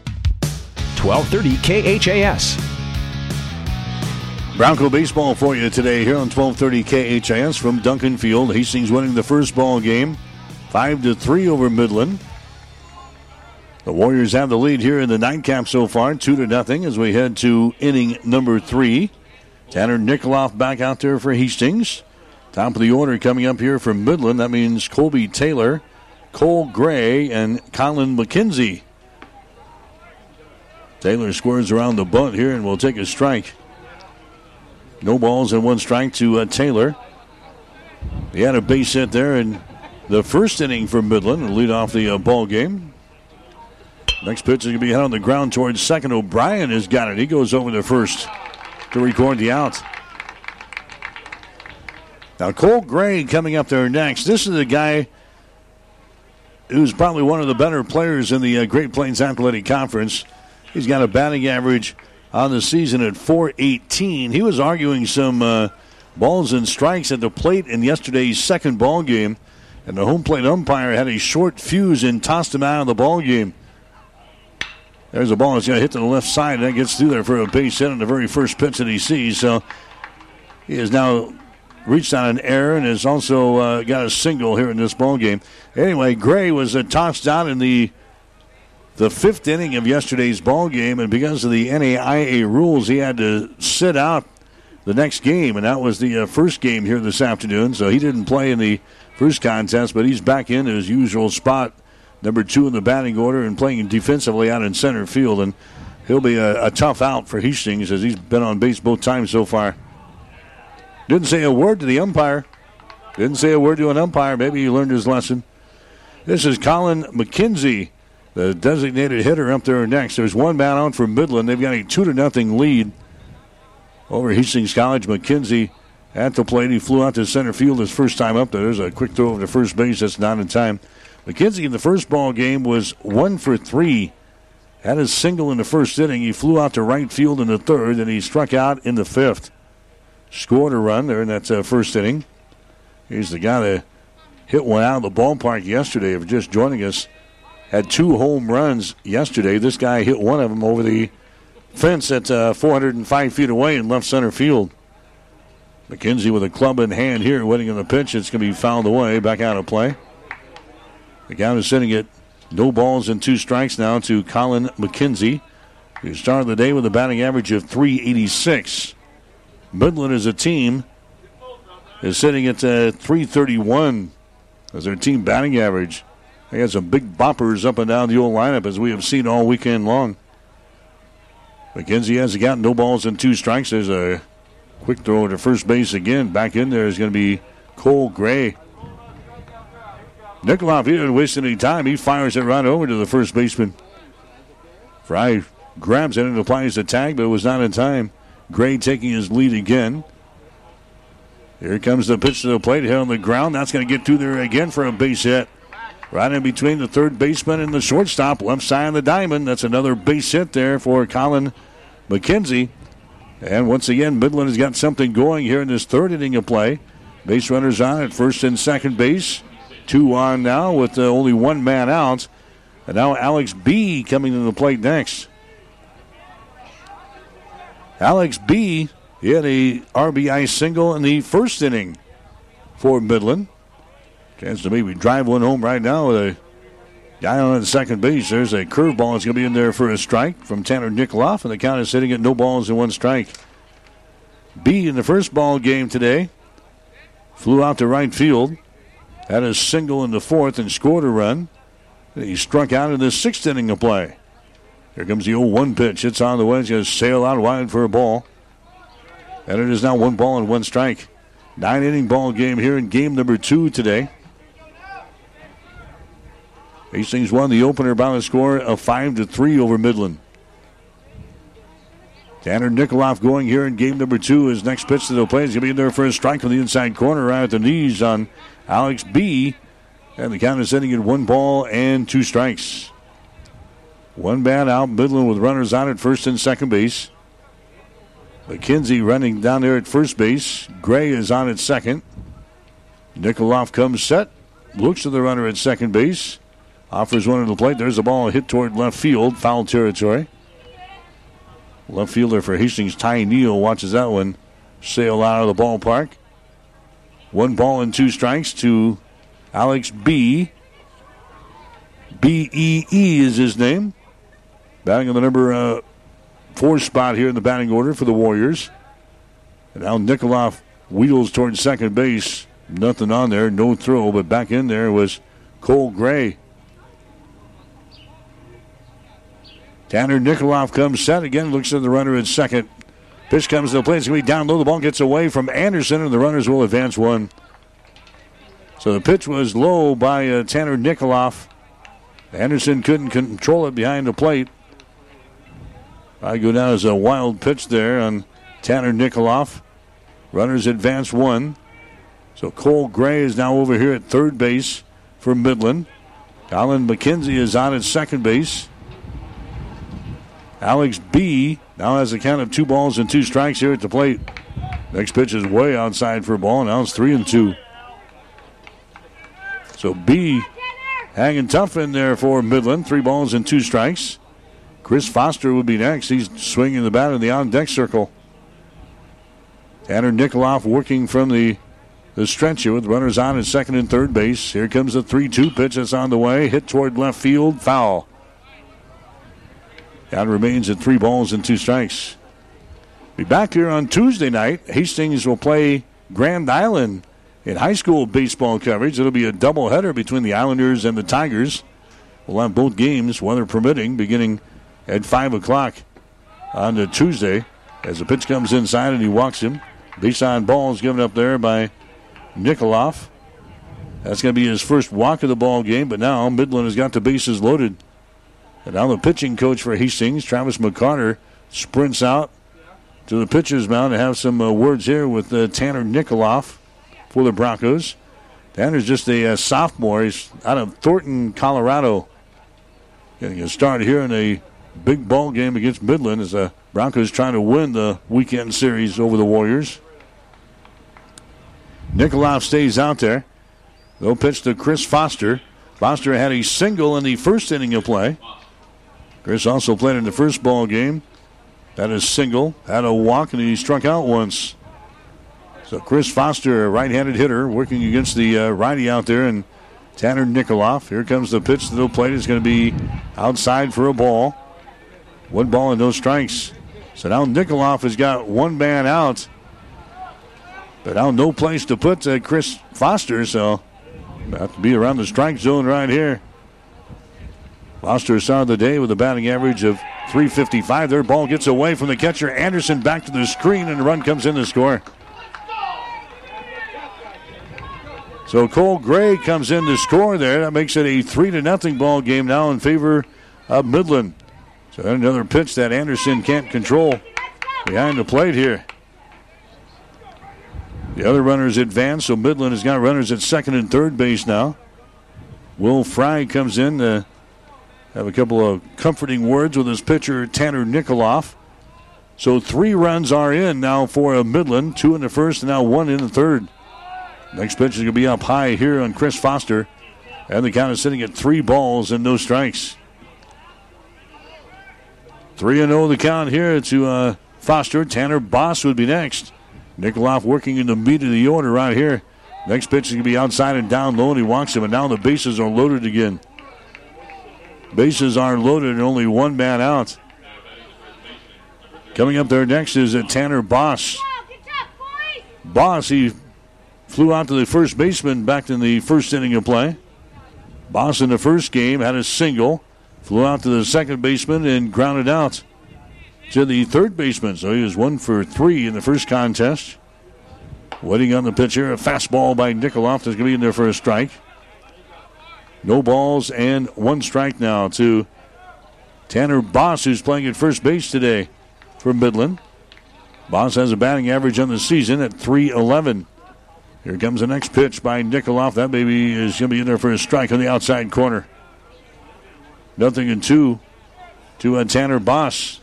1230 KHAS. Bronco baseball for you today here on 1230 KHAS from Duncan Field. Hastings winning the first ball game, five to three over Midland. The Warriors have the lead here in the nightcap so far, two to nothing as we head to inning number three. Tanner Nikoloff back out there for Hastings. Top of the order coming up here from Midland. That means Colby Taylor, Cole Gray, and Colin McKenzie. Taylor squares around the bunt here and will take a strike. No balls and one strike to uh, Taylor. He had a base hit there in the first inning for Midland and lead off the uh, ball game. Next pitch is going to be hit on the ground towards second. O'Brien has got it. He goes over to first to record the out. Now, Cole Gray coming up there next. This is the guy who's probably one of the better players in the uh, Great Plains Athletic Conference. He's got a batting average on the season at 418. He was arguing some uh, balls and strikes at the plate in yesterday's second ball game, and the home plate umpire had a short fuse and tossed him out of the ball game. There's a ball that's going to hit to the left side, and that gets through there for a base hit on the very first pitch that he sees. So he has now reached on an error and has also uh, got a single here in this ball game. Anyway, Gray was uh, tossed out in the the fifth inning of yesterday's ball game, and because of the NAIA rules, he had to sit out the next game, and that was the uh, first game here this afternoon. So he didn't play in the first contest, but he's back in his usual spot, number two in the batting order, and playing defensively out in center field. And he'll be a, a tough out for Hastings as he's been on base both times so far. Didn't say a word to the umpire. Didn't say a word to an umpire. Maybe he learned his lesson. This is Colin McKenzie the designated hitter up there next. There's one man out for Midland. They've got a two to nothing lead over Hastings College. McKenzie at the plate. He flew out to center field his first time up there. There's a quick throw over to first base. That's not in time. McKenzie in the first ball game was one for three. Had a single in the first inning. He flew out to right field in the third, and he struck out in the fifth. Scored a run there in that uh, first inning. He's the guy that hit one out of the ballpark yesterday. If just joining us, had two home runs yesterday. This guy hit one of them over the fence at uh, 405 feet away in left center field. McKenzie with a club in hand here, waiting on the pitch. It's going to be fouled away, back out of play. The count is sitting at no balls and two strikes now to Colin McKenzie, who started the day with a batting average of 386. Midland as a team is sitting at uh, 331 as their team batting average. They had some big boppers up and down the old lineup as we have seen all weekend long. McKenzie has got no balls and two strikes. There's a quick throw to first base again. Back in there is going to be Cole Gray. Nikoloff, didn't waste any time. He fires it right over to the first baseman. Fry grabs it and applies the tag, but it was not in time. Gray taking his lead again. Here comes the pitch to the plate, hit on the ground. That's going to get through there again for a base hit. Right in between the third baseman and the shortstop, left side of the diamond. That's another base hit there for Colin McKenzie. And once again, Midland has got something going here in this third inning of play. Base runners on at first and second base. Two on now with uh, only one man out. And now Alex Bee coming to the plate next. Alex Bee hit a RBI single in the first inning for Midland. Chance to maybe drive one home right now with a guy on the second base. There's a curveball that's going to be in there for a strike from Tanner Nikoloff, and the count is sitting at no balls and one strike. Bee in the first ball game today flew out to right field, had a single in the fourth, and scored a run. He struck out in the sixth inning of play. Here comes the 0 1 pitch. It's on the way. It's going to sail out wide for a ball. And it is now one ball and one strike. Nine inning ball game here in game number two today. Hastings won the opener by a score of 5 to 3 over Midland. Tanner Nikoloff going here in game number two. His next pitch to the plate is going to be in there for a strike from the inside corner right at the knees on Alex Bee. And the count is sitting at one ball and two strikes. One bat out, Midland with runners on at first and second base. McKenzie running down there at first base. Gray is on at second. Nikoloff comes set, looks to the runner at second base, offers one to the plate. There's a ball hit toward left field, foul territory. Left fielder for Hastings, Ty Neal, watches that one sail out of the ballpark. One ball and two strikes to Alex Bee. B E E is his name. Batting on the number uh, four spot here in the batting order for the Warriors. And now Nikoloff wheels towards second base. Nothing on there, no throw, but back in there was Cole Gray. Tanner Nikoloff comes set again, looks at the runner at second. Pitch comes to the plate. It's going to be down low. The ball gets away from Anderson, and the runners will advance one. So the pitch was low by uh, Tanner Nikoloff. Anderson couldn't control it behind the plate. I go down as a wild pitch there on Tanner Nikoloff. Runners advance one. So Cole Gray is now over here at third base for Midland. Colin McKenzie is on at second base. Alex Bee now has a count of two balls and two strikes here at the plate. Next pitch is way outside for a ball. Now it's three and two. So Bee hanging tough in there for Midland. Three balls and two strikes. Chris Foster would be next. He's swinging the bat in the on deck circle. Tanner Nikoloff working from the, the stretch here with runners on at second and third base. Here comes the 3 2 pitch that's on the way. Hit toward left field. Foul. Count remains at three balls and two strikes. Be back here on Tuesday night. Hastings will play Grand Island in high school baseball coverage. It'll be a doubleheader between the Islanders and the Tigers. We'll have both games, weather permitting, beginning at 5 o'clock on the Tuesday. As the pitch comes inside and he walks him. Base on ball is given up there by Nikoloff. That's going to be his first walk of the ball game, but now Midland has got the bases loaded. And now the pitching coach for Hastings, Travis McCarter, sprints out to the pitcher's mound to have some uh, words here with uh, Tanner Nikoloff for the Broncos. Tanner's just a uh, sophomore. He's out of Thornton, Colorado. Getting a start here in a big ball game against Midland as the Broncos trying to win the weekend series over the Warriors. Nikoloff stays out there. They'll pitch to Chris Foster. Foster had a single in the first inning of play. Chris also played in the first ball game. Had a single, had a walk, and he struck out once. So Chris Foster, right-handed hitter, working against the uh, righty out there, and Tanner Nikoloff. Here comes the pitch to the plate. It's going to be outside for a ball. One ball and no strikes. So now Nikoloff has got one man out. But now no place to put uh, Chris Foster, so have to be around the strike zone right here. Foster started the day with a batting average of 355. Their ball gets away from the catcher. Anderson back to the screen, and the run comes in to score. So Cole Gray comes in to score there. That makes it a three to nothing ball game now in favor of Midland. So another pitch that Anderson can't control behind the plate here. The other runners advance, so Midland has got runners at second and third base now. Will Fry comes in to have a couple of comforting words with his pitcher, Tanner Nikoloff. So three runs are in now for Midland, two in the first and now one in the third. Next pitch is going to be up high here on Chris Foster. And the count is sitting at three balls and no strikes. 3 0 the count here to uh, Foster. Tanner Boss would be next. Nikoloff working in the meat of the order right here. Next pitch is going to be outside and down low, and he walks him, and now the bases are loaded again. Bases are loaded, and only one man out. Coming up there next is uh, Tanner Boss. Boss, he flew out to the first baseman back in the first inning of play. Boss in the first game had a single, flew out to the second baseman and grounded out to the third baseman. So he was one for three in the first contest. Waiting on the pitcher, a fastball by Nikoloff that's going to be in there for a strike. No balls and one strike now to Tanner Boss, who's playing at first base today for Midland. Boss has a batting average on the season at 311. Here comes the next pitch by Nikoloff. That baby is going to be in there for a strike on the outside corner. Nothing in two to uh, Tanner Boss.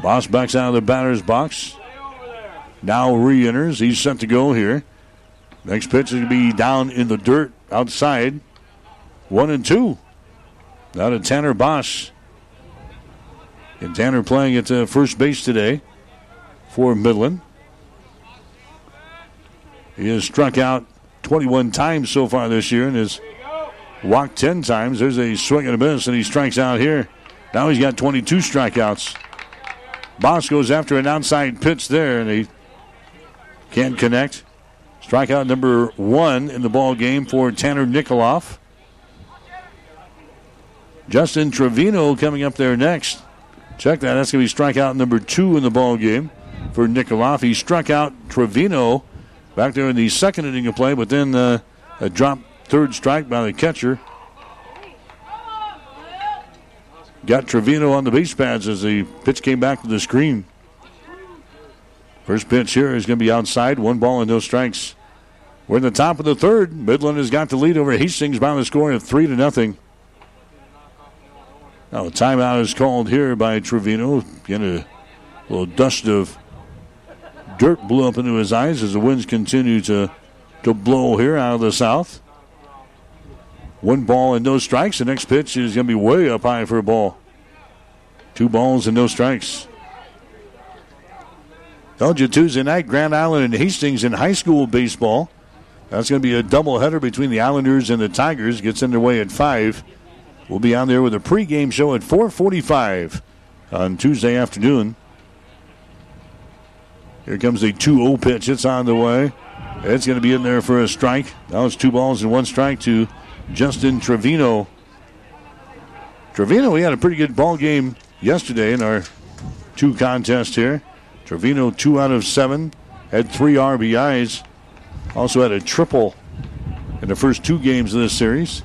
Boss backs out of the batter's box. Now re enters. He's set to go here. Next pitch is going to be down in the dirt outside. One and two. Now to Tanner Boss. And Tanner playing at uh, first base today for Midland. He has struck out 21 times so far this year and has walked 10 times. There's a swing and a miss, and he strikes out here. Now he's got 22 strikeouts. Boss goes after an outside pitch there, and he can't connect. Strikeout number one in the ball game for Tanner Nikoloff. Justin Trevino coming up there next. Check that. That's going to be strikeout number two in the ball game for Nikoloff. He struck out Trevino back there in the second inning of play, but then uh, a drop third strike by the catcher. Got Trevino on the base pads as the pitch came back to the screen. First pitch here is going to be outside. One ball and no strikes. We're in the top of the third. Midland has got the lead over Hastings by the score of three to nothing. Now a timeout is called here by Trevino. Getting a little dust of dirt blew up into his eyes as the winds continue to, to blow here out of the south. One ball and no strikes. The next pitch is going to be way up high for a ball. Two balls and no strikes. Told you Tuesday night, Grand Island and Hastings in high school baseball. That's going to be a doubleheader between the Islanders and the Tigers. Gets underway at 5. We'll be on there with a pregame show at 445 on Tuesday afternoon. Here comes the 2-0 pitch. It's on the way. It's going to be in there for a strike. Now it's two balls and one strike to Justin Trevino. Trevino, we had a pretty good ball game yesterday in our two contests here. Trevino, two out of seven, had three RBIs. Also had a triple in the first two games of this series.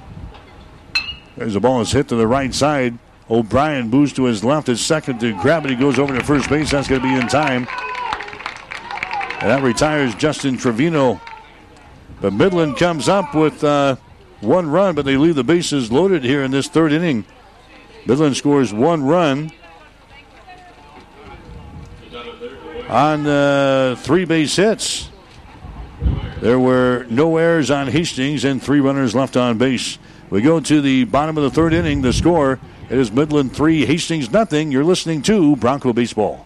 There's a ball is hit to the right side. O'Brien moves to his left. His second to grab it. He goes over to first base. That's going to be in time. And that retires Justin Trevino. But Midland comes up with uh, one run, but they leave the bases loaded here in this third inning. Midland scores one run on uh, three base hits. There were no errors on Hastings and three runners left on base. We go to the bottom of the third inning. The score is Midland 3, Hastings nothing. You're listening to Bronco Baseball.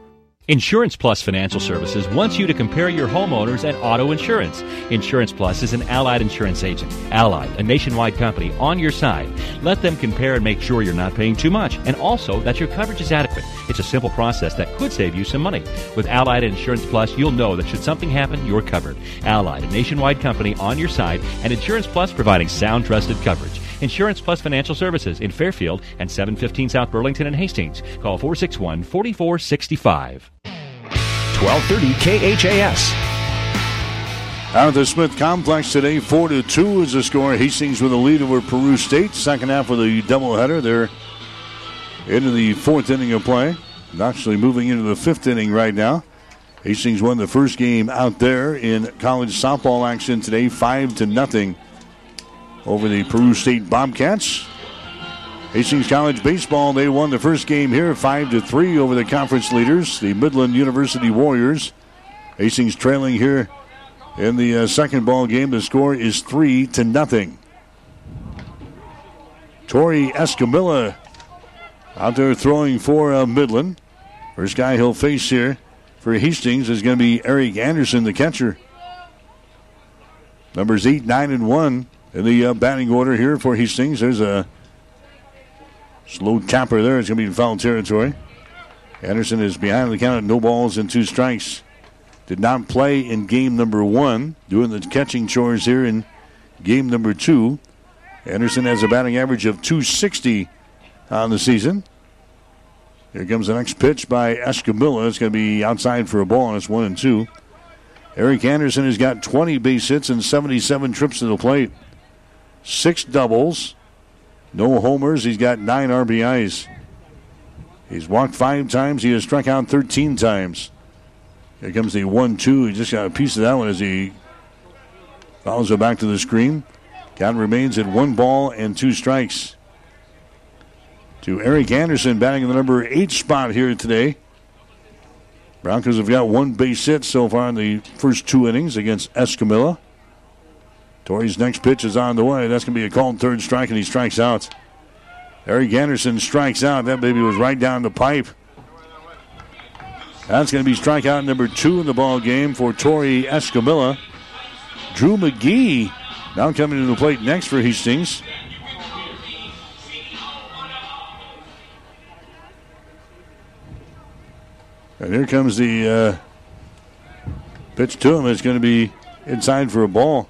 Insurance Plus Financial Services wants you to compare your homeowners and auto insurance. Insurance Plus is an allied insurance agent. Allied, a nationwide company, on your side. Let them compare and make sure you're not paying too much and also that your coverage is adequate. It's a simple process that could save you some money. With Allied Insurance Plus, you'll know that should something happen, you're covered. Allied, a nationwide company on your side, and Insurance Plus providing sound, trusted coverage. Insurance Plus Financial Services in Fairfield and 715 South Burlington and Hastings. Call 461 4465. 1230 KHAS. Out of the Smith Complex today, 4 to 2 is the score. Hastings with a lead over Peru State. Second half of the doubleheader. They're into the fourth inning of play. Actually moving into the fifth inning right now. Hastings won the first game out there in college softball action today, 5 to nothing over the Peru State Bobcats. Hastings College baseball, they won the first game here 5 to 3 over the conference leaders, the Midland University Warriors. Hastings trailing here in the uh, second ball game. The score is 3 to nothing. Tori Escamilla out there throwing for uh, Midland. First guy he'll face here for Hastings is going to be Eric Anderson, the catcher. Numbers 8, 9, and 1 in the uh, batting order here for Hastings. There's a slow tapper there. It's going to be in foul territory. Anderson is behind the count no balls and two strikes. Did not play in game number one, doing the catching chores here in game number two. Anderson has a batting average of 260 on the season. Here comes the next pitch by Escamilla. It's going to be outside for a ball, and it's one and two. Eric Anderson has got 20 base hits and 77 trips to the plate six doubles, no homers. He's got nine RBIs. He's walked five times. He has struck out 13 times. Here comes the 1 2. He just got a piece of that one as he follows it back to the screen. Count remains at one ball and two strikes. To Eric Anderson batting in the number eight spot here today. Broncos have got one base hit so far in the first two innings against Escamilla. Tori's next pitch is on the way. That's going to be a called third strike, and he strikes out. Eric Anderson strikes out. That baby was right down the pipe. That's going to be strikeout number two in the ball game for Tori Escamilla. Drew McGee now coming to the plate next for Hastings. And here comes the uh, pitch to him. It's going to be inside for a ball.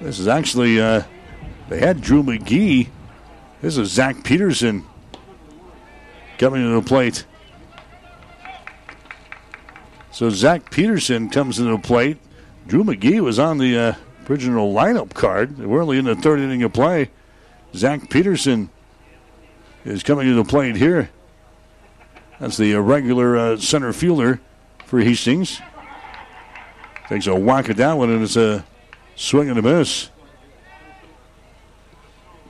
This is actually, uh, they had Drew McGee. This is Zach Peterson coming to the plate. So Zach Peterson comes to the plate. Drew McGee was on the uh, original lineup card. We're only in the third inning of play. Zach Peterson is coming to the plate here. That's the uh, regular uh, center fielder for Hastings. Takes a whack at that one, and it's a Swing and a miss.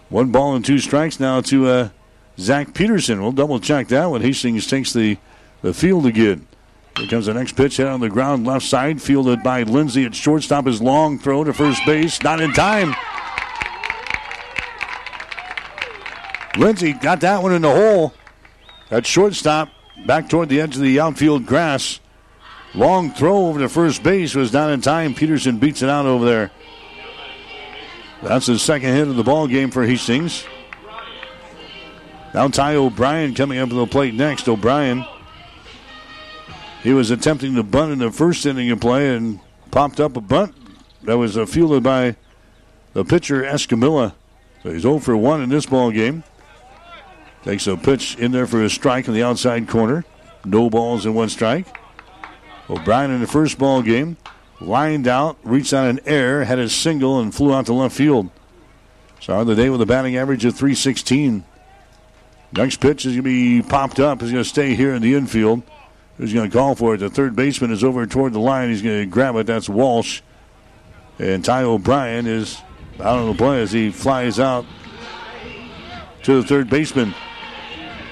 One ball and two strikes now to uh, Zach Peterson. We'll double check that when Hastings takes the, the field again. Here comes the next pitch, hit on the ground, left side, fielded by Lindsay at shortstop. His long throw to first base, not in time. Lindsay got that one in the hole. At shortstop, back toward the edge of the outfield grass. Long throw over to first base was not in time. Peterson beats it out over there. That's his second hit of the ball game for Hastings. Now Ty O'Brien coming up to the plate next. O'Brien, he was attempting to bunt in the first inning of play and popped up a bunt that was uh, fielded by the pitcher Escamilla. So he's 0 for 1 in this ball game. Takes a pitch in there for a strike in the outside corner. No balls and one strike. O'Brien in the first ball game lined out, reached on an air, had a single, and flew out to left field. Started the day with a batting average of 316. Next pitch is going to be popped up. He's going to stay here in the infield. Who's going to call for it? The third baseman is over toward the line. He's going to grab it. That's Walsh. And Ty O'Brien is out on the play as he flies out to the third baseman.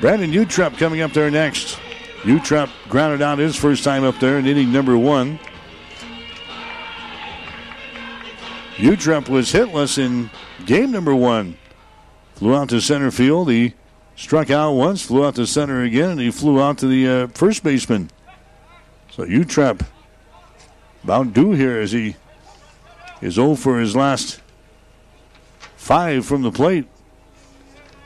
Brandon Utrep coming up there next. Utrep grounded out his first time up there in inning number one. Utrep was hitless in game number one. Flew out to center field. He struck out once, flew out to center again, and he flew out to the uh, first baseman. So Utrep about due here as he is 0 for his last five from the plate.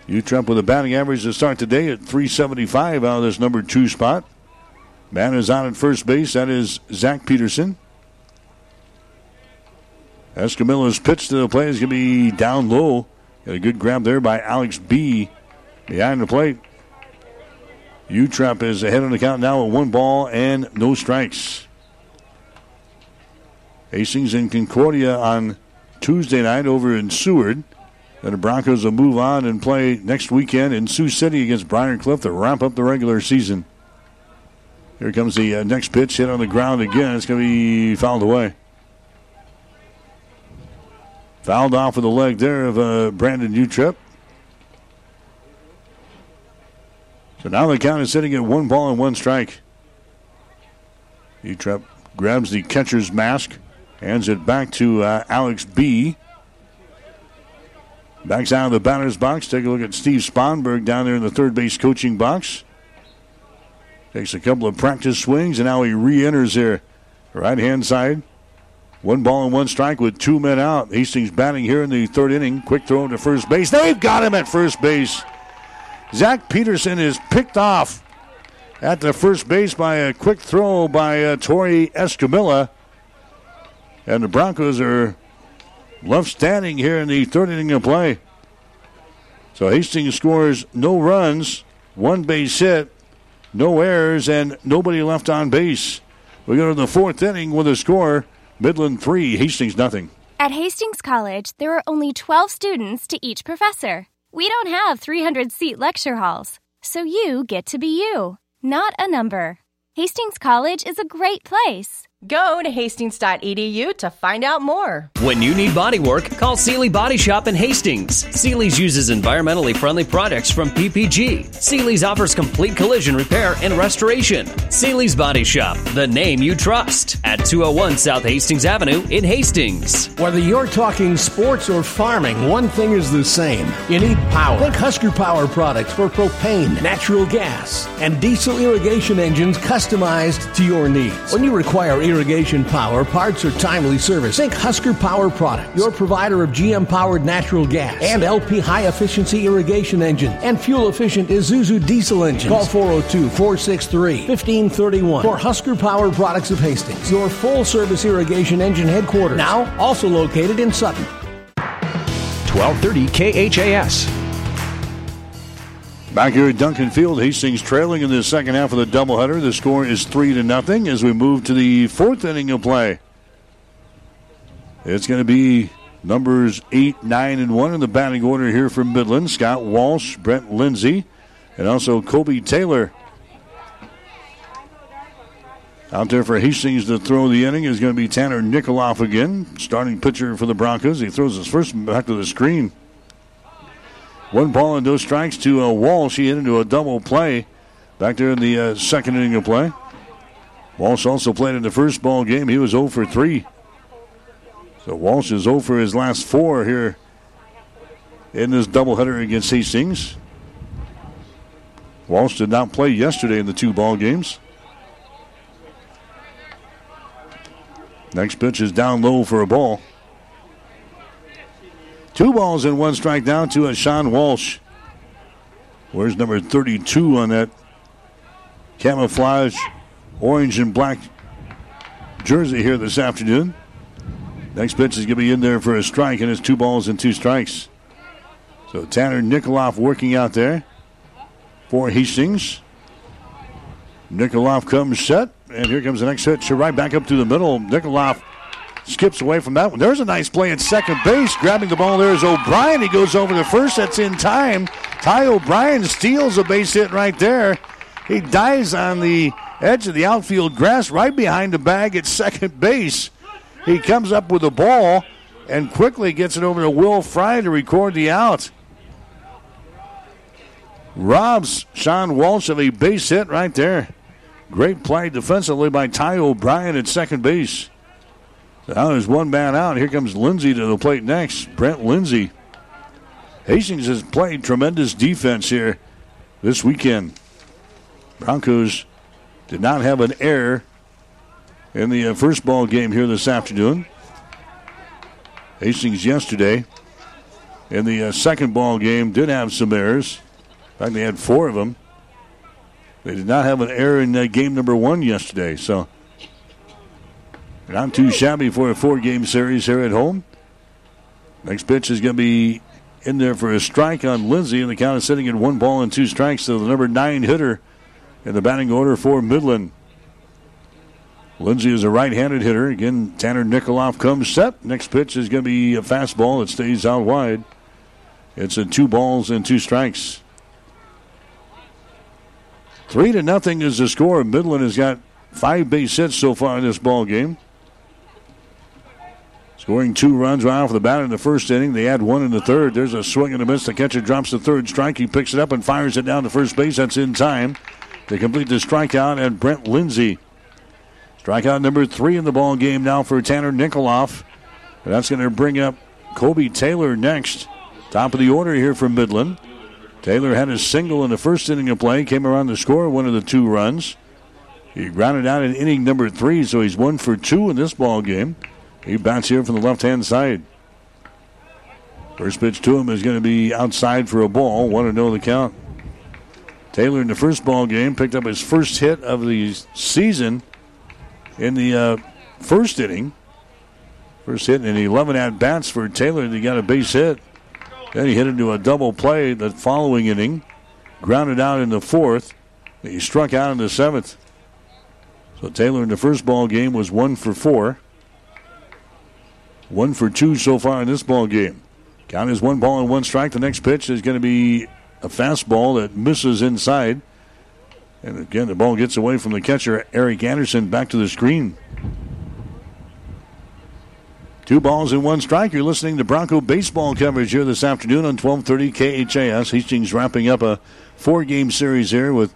Utrep with a batting average to start today at 375 out of this number two spot. Man is on at first base. That is Zach Peterson. Escamilla's pitch to the plate is going to be down low. Got a good grab there by Alex Bee. behind the plate. Utrep is ahead on the count now with one ball and no strikes. Hastings and Concordia on Tuesday night over in Seward. Then the Broncos will move on and play next weekend in Sioux City against Briar Cliff to wrap up the regular season. Here comes the uh, next pitch, hit on the ground again. It's going to be fouled away. Fouled off with the leg there of uh, Brandon Utrep. So now the count is sitting at one ball and one strike. Utrep grabs the catcher's mask, hands it back to uh, Alex Bee. Backs out of the batter's box. Take a look at Steve Sponberg down there in the third base coaching box. Takes a couple of practice swings, and now he re enters here. Right hand side. One ball and one strike with two men out. Hastings batting here in the third inning. Quick throw to first base. They've got him at first base. Zach Peterson is picked off at the first base by a quick throw by uh, Tori Escamilla. And the Broncos are left standing here in the third inning of play. So Hastings scores no runs, one base hit, no errors, and nobody left on base. We go to the fourth inning with a score Midland 3, Hastings nothing. At Hastings College, there are only 12 students to each professor. We don't have 300 seat lecture halls, so you get to be you, not a number. Hastings College is a great place. Go to hastings.edu to find out more. When you need body work, call Seely Body Shop in Hastings. Seely's uses environmentally friendly products from PPG. Seely's offers complete collision repair and restoration. Seely's Body Shop, the name you trust, at 201 South Hastings Avenue in Hastings. Whether you're talking sports or farming, one thing is the same. You need power. Think Husker Power products for propane, natural gas, and diesel irrigation engines customized to your needs. When you require irrigation power, parts, or timely service. Think Husker Power Products, your provider of GM powered natural gas and LP high efficiency irrigation engine and fuel efficient Isuzu diesel engines. Call 402 463 1531 for Husker Power Products of Hastings, your full service irrigation engine headquarters. Now also located in Sutton. 1230 KHAS. Back here at Duncan Field, Hastings trailing in the second half of the doubleheader. The score is three to nothing as we move to the fourth inning of play. It's going to be numbers eight, nine, and one in the batting order here from Midland. Scott Walsh, Brent Lindsay, and also Kobe Taylor. Out there for Hastings to throw the inning is going to be Tanner Nikoloff again, starting pitcher for the Broncos. He throws his first back to the screen. One ball and no strikes to uh, Walsh. He hit into a double play back there in the uh, second inning of play. Walsh also played in the first ball game. He was 0 for 3. So Walsh is 0 for his last four here in this doubleheader against Hastings. Walsh did not play yesterday in the two ball games. Next pitch is down low for a ball. Two balls and one strike down to a Sean Walsh. Where's number 32 on that camouflage orange and black jersey here this afternoon? Next pitch is going to be in there for a strike, and it's two balls and two strikes. So Tanner Nikoloff working out there for Hastings. Nikoloff comes set, and here comes the next pitch. Right back up to the middle. Nikoloff skips away from that one. There's a nice play at second base. Grabbing the ball there is O'Brien. He goes over the first. That's in time. Ty O'Brien steals a base hit right there. He dives on the edge of the outfield grass right behind the bag at second base. He comes up with the ball and quickly gets it over to Will Fry to record the out. Robs Sean Walsh of a base hit right there. Great play defensively by Ty O'Brien at second base. Now there's one man out. Here comes Lindsay to the plate next. Brent Lindsay. Hastings has played tremendous defense here this weekend. Broncos did not have an error in the uh, first ball game here this afternoon. Hastings yesterday in the uh, second ball game did have some errors. In fact, they had four of them. They did not have an error in uh, game number one yesterday, so not too shabby for a four-game series here at home. Next pitch is going to be in there for a strike on Lindsay, and the count is sitting at one ball and two strikes to the number nine hitter in the batting order for Midland. Lindsay is a right-handed hitter. Again, Tanner Nikoloff comes set. Next pitch is going to be a fastball that stays out wide. It's a two balls and two strikes. Three to nothing is the score. Midland has got five base hits so far in this ball game. Scoring two runs right off the bat in the first inning. They add one in the third. There's a swing and a miss. The catcher drops the third strike. He picks it up and fires it down to first base. That's in time to complete the strikeout. And Brent Lindsay. Strikeout number three in the ball game now for Tanner Nikoloff. That's going to bring up Kobe Taylor next. Top of the order here from Midland. Taylor had a single in the first inning of play, came around to score one of the two runs. He grounded out in inning number three, so he's one for two in this ball game. He bats here from the left hand side. First pitch to him is going to be outside for a ball. Want to know the count. Taylor in the first ball game picked up his first hit of the season in the uh, first inning. First hit in 11 at bats for Taylor. He got a base hit. Then he hit into a double play the following inning. Grounded out in the fourth. He struck out in the seventh. So Taylor in the first ball game was one for four. One for two so far in this ball game. Count is one ball and one strike. The next pitch is going to be a fastball that misses inside. And again, the ball gets away from the catcher, Eric Anderson, back to the screen. Two balls and one strike. You're listening to Bronco baseball coverage here this afternoon on 1230 KHAS. Hastings wrapping up a four-game series here with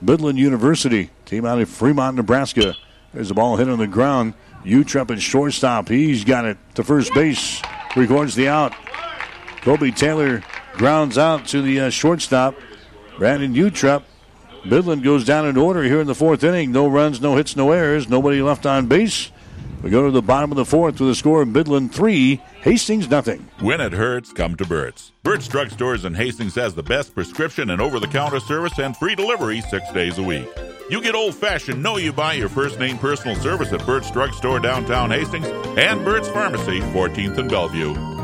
Midland University. Team out of Fremont, Nebraska. There's a ball hit on the ground. Utrup at shortstop. He's got it to first base. Records the out. Kobe Taylor grounds out to the uh, shortstop. Brandon Utrup. Midland goes down in order here in the fourth inning. No runs, no hits, no errors. Nobody left on base. We go to the bottom of the fourth with a score of Midland 3, Hastings nothing. When it hurts, come to Burt's. Burt's Drug Stores in Hastings has the best prescription and over the counter service and free delivery six days a week. You get old fashioned, know you buy your first name personal service at Burt's Drug Store downtown Hastings and Burt's Pharmacy, 14th and Bellevue.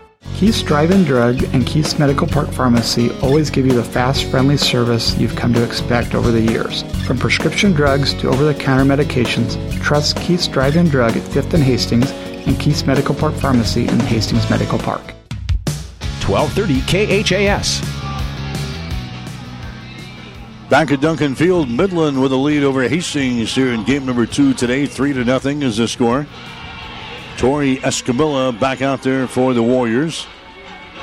Keith's Drive-In Drug and Keith's Medical Park Pharmacy always give you the fast, friendly service you've come to expect over the years. From prescription drugs to over-the-counter medications, trust Keith's Drive-In Drug at 5th and Hastings and Keith's Medical Park Pharmacy in Hastings Medical Park. 1230 KHAS. Back at Duncan Field, Midland with a lead over Hastings here in game number two today. Three to nothing is the score. Tori Escamilla back out there for the Warriors.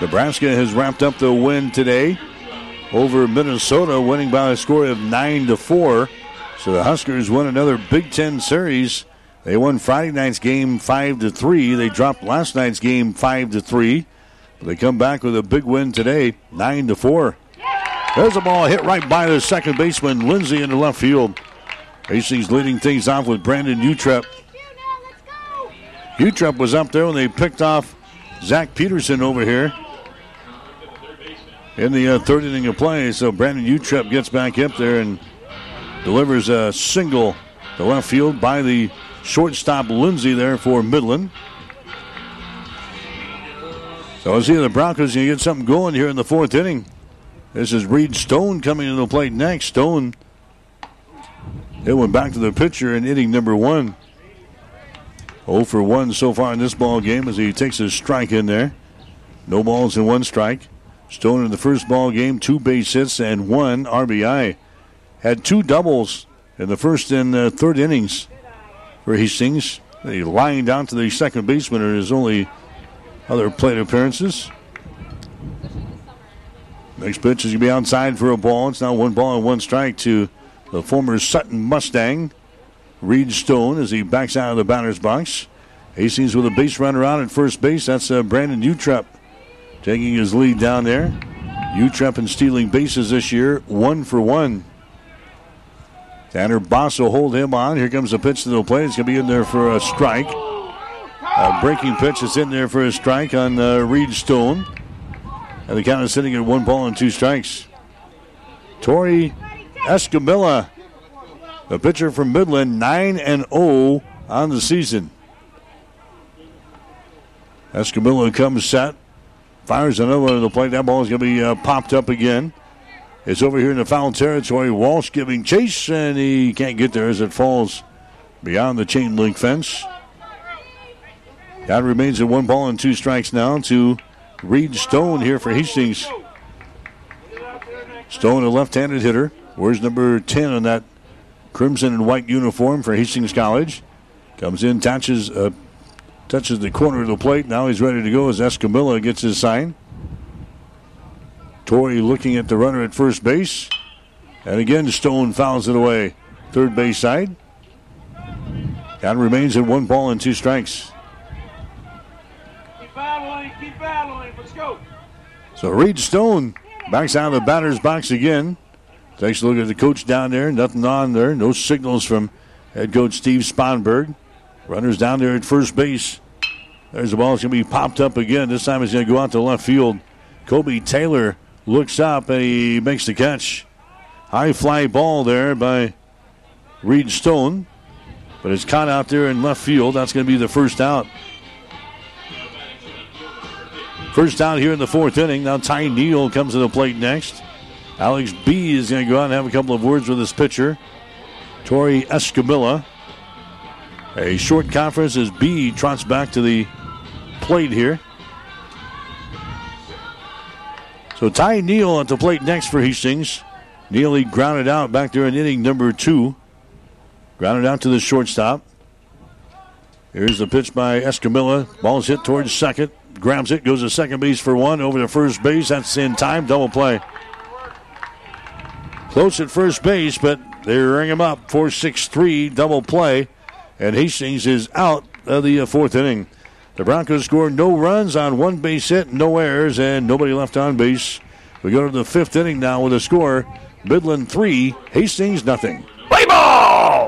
Nebraska has wrapped up the win today over Minnesota, winning by a score of 9 to 4. So the Huskers won another Big Ten series. They won Friday night's game 5 to 3. They dropped last night's game 5 to 3. But they come back with a big win today, 9 to 4. There's a ball hit right by the second baseman, Lindsay, in the left field. Hastings leading things off with Brandon Utrep. Utrep was up there when they picked off Zach Peterson over here in the uh, third inning of play. So Brandon Utrep gets back up there and delivers a single to left field by the shortstop Lindsay there for Midland. So I see the Broncos going to get something going here in the fourth inning. This is Reed Stone coming to the plate next. Stone, it went back to the pitcher in inning number one. 0 for 1 so far in this ball game as he takes a strike in there. No balls and one strike. Stone in the first ball game, two base hits and one RBI. Had two doubles in the first and uh, third innings for Hastings. He lying down to the second baseman in his only other plate appearances. Next pitch is going to be outside for a ball. It's now one ball and one strike to the former Sutton Mustang. Reed Stone as he backs out of the batter's box. Hastings with a base runner out at first base. That's uh, Brandon Utrep taking his lead down there. Utrep and stealing bases this year, one for one. Tanner Boss will hold him on. Here comes the pitch to the plate. It's going to be in there for a strike. A breaking pitch is in there for a strike on uh, Reed Stone. And the count is sitting at one ball and two strikes. Tori Escamilla, the pitcher from Midland, 9 and 0 on the season. Escamilla comes set, fires another one to the plate. That ball is going to be uh, popped up again. It's over here in the foul territory. Walsh giving chase, and he can't get there as it falls beyond the chain link fence. That remains at one ball and two strikes now to Reed Stone here for Hastings. Stone, a left handed hitter. Where's number 10 on that crimson and white uniform for Hastings College? Comes in, touches, uh, touches the corner of the plate. Now he's ready to go as Escamilla gets his sign. Tori looking at the runner at first base. And again, Stone fouls it away. Third base side. And remains at one ball and two strikes. Keep battling, keep battling. Let's go. So Reed Stone backs out of the batter's box again. Takes a look at the coach down there. Nothing on there. No signals from head coach Steve Sponberg. Runners down there at first base. There's the ball. It's going to be popped up again. This time it's going to go out to left field. Kobe Taylor looks up and he makes the catch. High fly ball there by Reed Stone. But it's caught out there in left field. That's going to be the first out. First out here in the fourth inning. Now Ty Neal comes to the plate next. Alex Bee is going to go out and have a couple of words with his pitcher, Tori Escamilla. A short conference as Bee trots back to the plate here. So Ty Neal at the plate next for Hastings. Neely grounded out back there in inning number two. Grounded out to the shortstop. Here's the pitch by Escamilla. Ball's hit towards second. Grabs it, goes to second base for one. Over to first base. That's in time. Double play. Close at first base, but they ring him up. 4 6 3, double play. And Hastings is out of the uh, fourth inning. The Broncos scored no runs on one base hit, no errors, and nobody left on base. We go to the fifth inning now with a score Midland 3, Hastings nothing. Play ball!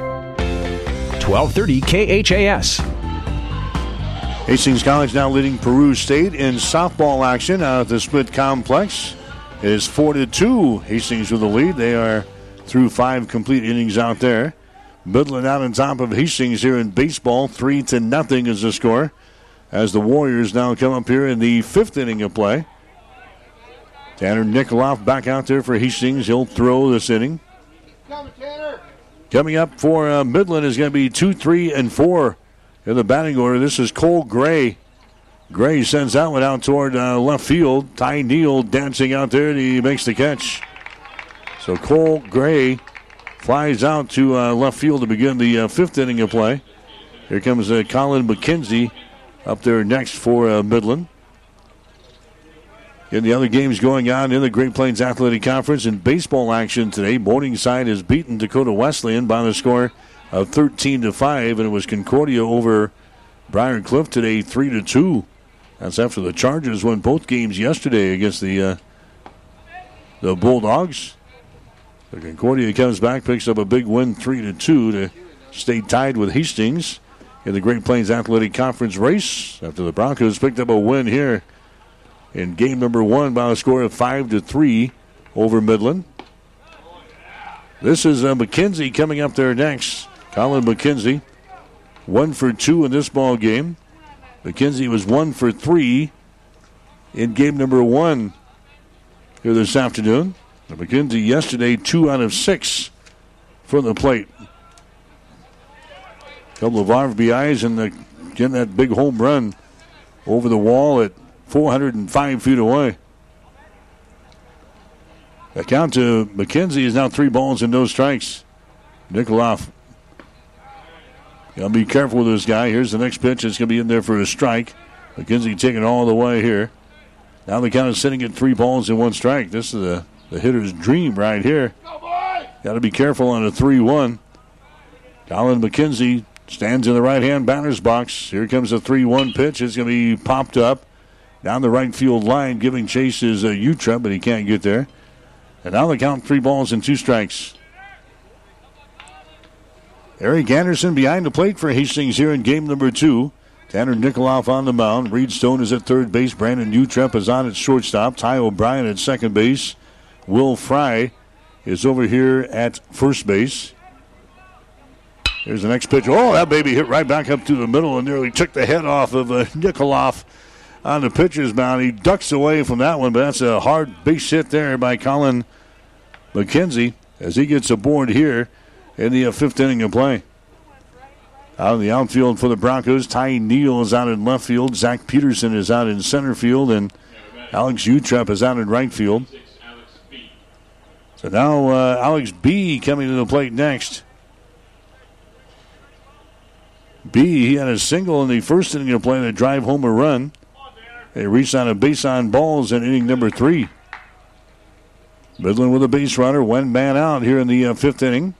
1230 KHAS. Hastings College now leading Peru State in softball action out at the Smith Complex. It is 4 to 2. Hastings with the lead. They are through five complete innings out there. Midland out on top of Hastings here in baseball. 3 to nothing is the score. As the Warriors now come up here in the fifth inning of play. Tanner Nikoloff back out there for Hastings. He'll throw this inning. Coming up for uh, Midland is going to be 2, 3, and 4 in the batting order. This is Cole Gray. Gray sends that one out toward uh, left field. Ty Neal dancing out there, and he makes the catch. So Cole Gray flies out to uh, left field to begin the uh, fifth inning of play. Here comes uh, Colin McKenzie up there next for uh, Midland. In the other games going on in the Great Plains Athletic Conference in baseball action today, Morningside has beaten Dakota Wesleyan by the score of 13 to 5, and it was Concordia over Briar Cliff today 3 to 2. That's after the Chargers won both games yesterday against the uh, the Bulldogs. The Concordia comes back, picks up a big win 3 to 2 to stay tied with Hastings in the Great Plains Athletic Conference race after the Broncos picked up a win here in game number one by a score of five to three over Midland. This is uh, McKenzie coming up there next. Colin McKenzie, one for two in this ball game. McKenzie was one for three in game number one here this afternoon. McKenzie yesterday two out of six from the plate. A Couple of RBIs and the, getting that big home run over the wall at 405 feet away. The count to McKenzie is now three balls and no strikes. Nikoloff. Gotta be careful with this guy. Here's the next pitch. It's gonna be in there for a strike. McKenzie taking all the way here. Now the count is sitting at three balls and one strike. This is the, the hitter's dream right here. Got to be careful on a 3 1. Colin McKenzie stands in the right hand batter's box. Here comes a 3 1 pitch. It's to be popped up down the right field line. Giving chase is uh, Utra, but he can't get there. And now the count three balls and two strikes. Eric Anderson behind the plate for Hastings here in game number two. Tanner Nikoloff on the mound. Reed Stone is at third base. Brandon Utrep is on at shortstop. Ty O'Brien at second base. Will Fry is over here at first base. Here's the next pitch. Oh, that baby hit right back up to the middle and nearly took the head off of uh, Nikoloff on the pitcher's mound. He ducks away from that one, but that's a hard base hit there by Colin McKenzie as he gets aboard here in the uh, fifth inning of play. Out in the outfield for the Broncos, Ty Neal is out in left field. Zach Peterson is out in center field, and Alex Utrep is out in right field. So now uh, Alex Bee coming to the plate next. Bee, he had a single in the first inning of play to drive home a run. They reached on a base on balls in inning number three. Midland with a base runner, one man out here in the uh, fifth inning.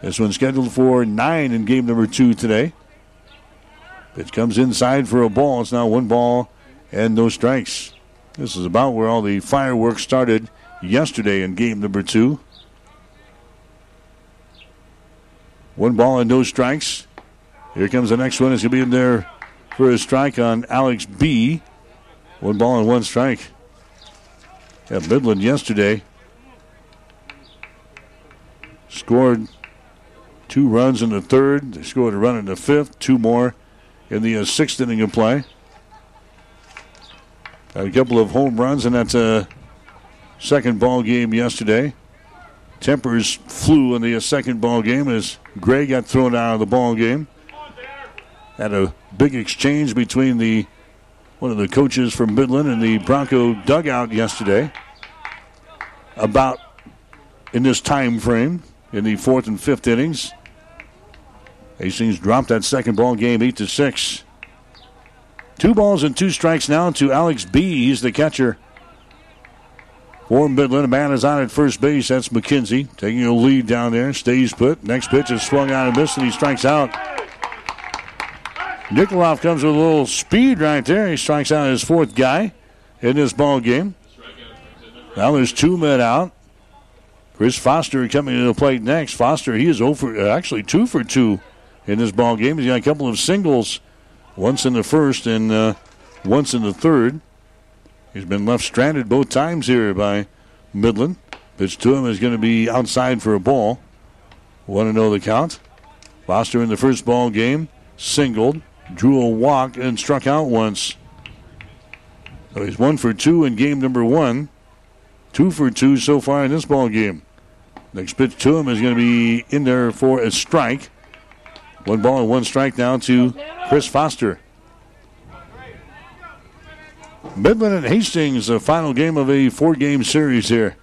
This one's scheduled for nine in game number two today. Pitch comes inside for a ball. It's now one ball and no strikes. This is about where all the fireworks started yesterday in game number two. One ball and no strikes. Here comes the next one. It's going to be in there for a strike on Alex Bee. One ball and one strike. At Midland yesterday scored two runs in the third. They scored a run in the fifth, two more in the uh, sixth inning of play. Had a couple of home runs in that uh, second ball game yesterday. Tempers flew in the uh, second ball game as Gray got thrown out of the ball game. Had a big exchange between the one of the coaches from Midland in the Bronco dugout yesterday about in this time frame in the fourth and fifth innings. Hastings dropped that second ball game 8 to 6. Two balls and two strikes now to Alex Bee. He's the catcher. For Midland, a man is on at first base. That's McKenzie taking a lead down there. Stays put. Next pitch is swung out and missed, and he strikes out. Nikoloff comes with a little speed right there. He strikes out his fourth guy in this ball game. Now there's two men out. Chris Foster coming to the plate next. Foster, he is over, uh, actually two for two in this ball game. He's got a couple of singles, once in the first and uh, once in the third. He's been left stranded both times here by Midland. Pitch to him is going to be outside for a ball. Want to know the count? Foster in the first ball game singled, drew a walk, and struck out once. So he's one for two in game number one. Two for two so far in this ball game. Next pitch to him is going to be in there for a strike. One ball and one strike now to Chris Foster. Midland and Hastings, the final game of a four game series here.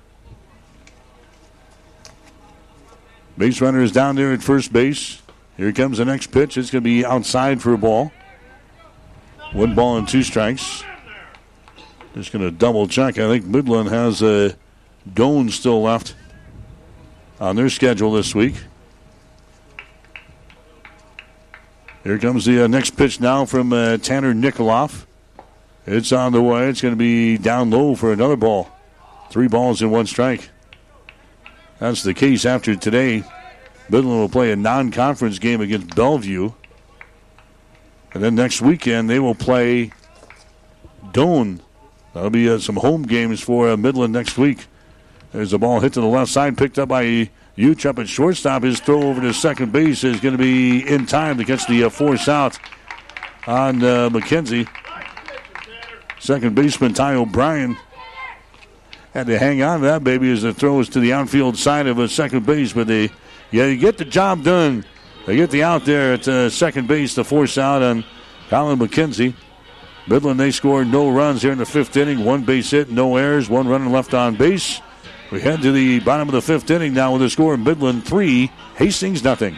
Base runner is down there at first base. Here comes the next pitch. It's going to be outside for a ball. One ball and two strikes. Just going to double check. I think Midland has a Doane still left on their schedule this week. Here comes the uh, next pitch now from uh, Tanner Nikoloff. It's on the way. It's going to be down low for another ball. Three balls and one strike. That's the case after today. Midland will play a non conference game against Bellevue. And then next weekend, they will play Doane. That'll be uh, some home games for uh, Midland next week. There's a ball hit to the left side, picked up by Utrep at shortstop. His throw over to second base is going to be in time to catch the uh, force out on uh, McKenzie. Second baseman Ty O'Brien had to hang on to that baby as the throw is to the outfield side of a second base, but they yeah, you get the job done. They get the out there at uh, second base to force out on Colin McKenzie. Midland, they scored no runs here in the fifth inning. One base hit, no errors, one runner left on base. We head to the bottom of the fifth inning now with a score Midland three, Hastings nothing.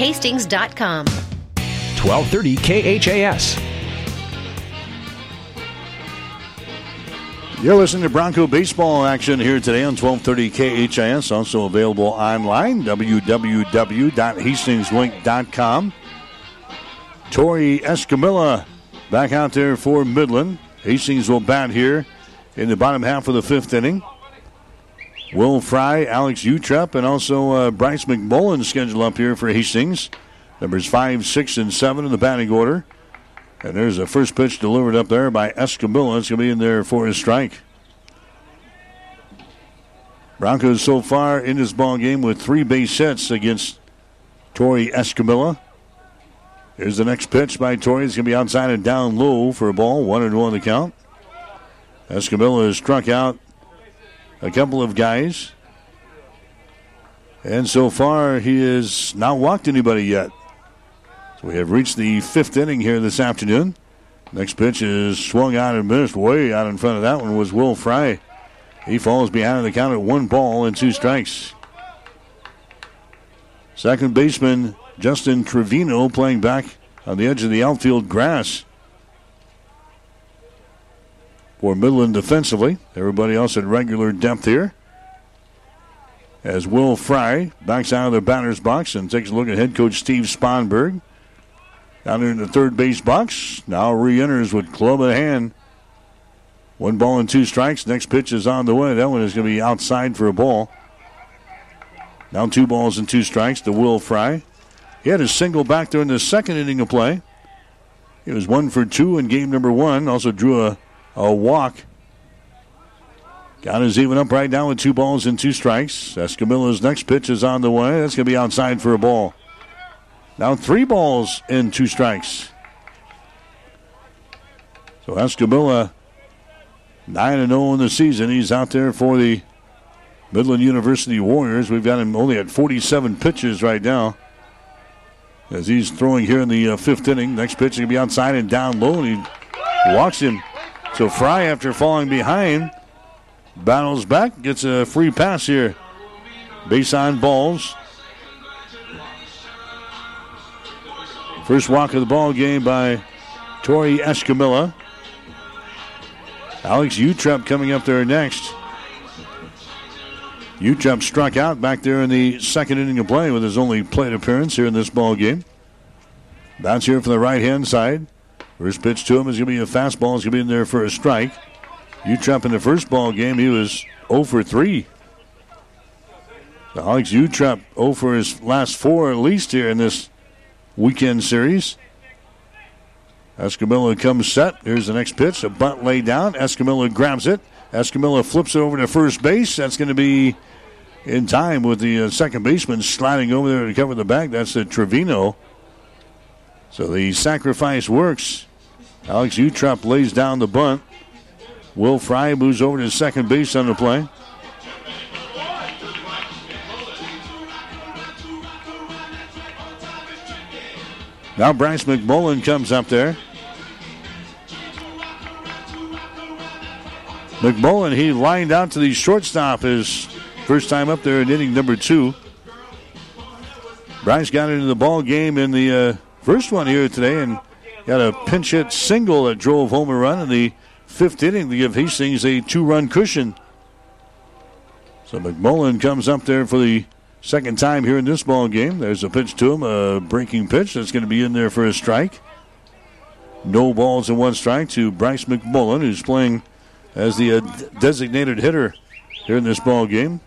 hastings.com. 1230 KHAS. You're listening to Bronco baseball action here today on 1230 KHAS. Also available online, www.hastingslink.com. Tori Escamilla back out there for Midland. Hastings will bat here in the bottom half of the fifth inning. Will Fry, Alex Utrep, and also uh, Bryce McMullen scheduled up here for Hastings. Numbers 5, 6, and 7 in the batting order. And there's a first pitch delivered up there by Escamilla. It's going to be in there for a strike. Broncos so far in this ball game with three base hits against Tori Escamilla. Here's the next pitch by Tori. It's going to be outside and down low for a ball. One and one the count. Escamilla has struck out a couple of guys. And so far, he has not walked anybody yet. So we have reached the fifth inning here this afternoon. Next pitch is swung out and missed. Way out in front of that one was Will Fry. He falls behind the count at one ball and two strikes. Second baseman Justin Trevino playing back on the edge of the outfield grass for Midland defensively. Everybody else at regular depth here. as Will Fry backs out of the batter's box and takes a look at head coach Steve Sponberg. Down in the third base box. Now re enters with club in hand. One ball and two strikes. Next pitch is on the way. That one is going to be outside for a ball. Now two balls and two strikes to Will Fry. He had a single back there in the second inning of play. He was one for two in game number one. Also drew a, a walk. Got his even up right now with two balls and two strikes. Escamilla's next pitch is on the way. That's going to be outside for a ball. Now three balls and two strikes. So Escamilla 9 0 in the season. He's out there for the Midland University Warriors. We've got him only at 47 pitches right now. As he's throwing here in the uh, fifth inning. Next pitch is going to be outside and down low, and he walks him. So Fry, after falling behind, battles back, gets a free pass here. Base on balls. First walk of the ball game by Tori Escamilla. Alex Utrep coming up there next. Utrep struck out back there in the second inning of play with his only plate appearance here in this ball game. Bounce here from the right hand side. First pitch to him is going to be a fastball. It's going to be in there for a strike. Utrep in the first ball game, he was 0 for 3. So Alex Utrep 0 for his last four at least here in this weekend series. Escamilla comes set. Here's the next pitch. A bunt laid down. Escamilla grabs it. Escamilla flips it over to first base. That's going to be in time with the uh, second baseman sliding over there to cover the bag. That's the Trevino. So the sacrifice works. Alex Utrep lays down the bunt. Will Fry moves over to second base on the play. Now Bryce McMullen comes up there. McMullen, he lined out to the shortstop his first time up there in inning number two. Bryce got into the ball game in the uh, first one here today and got a pinch hit single that drove home a run in the fifth inning to give Hastings a two run cushion. So McMullen comes up there for the second time here in this ball game. There's a pitch to him, a breaking pitch that's going to be in there for a strike. No balls and one strike to Bryce McMullen, who's playing as the uh, designated hitter here in this ball game.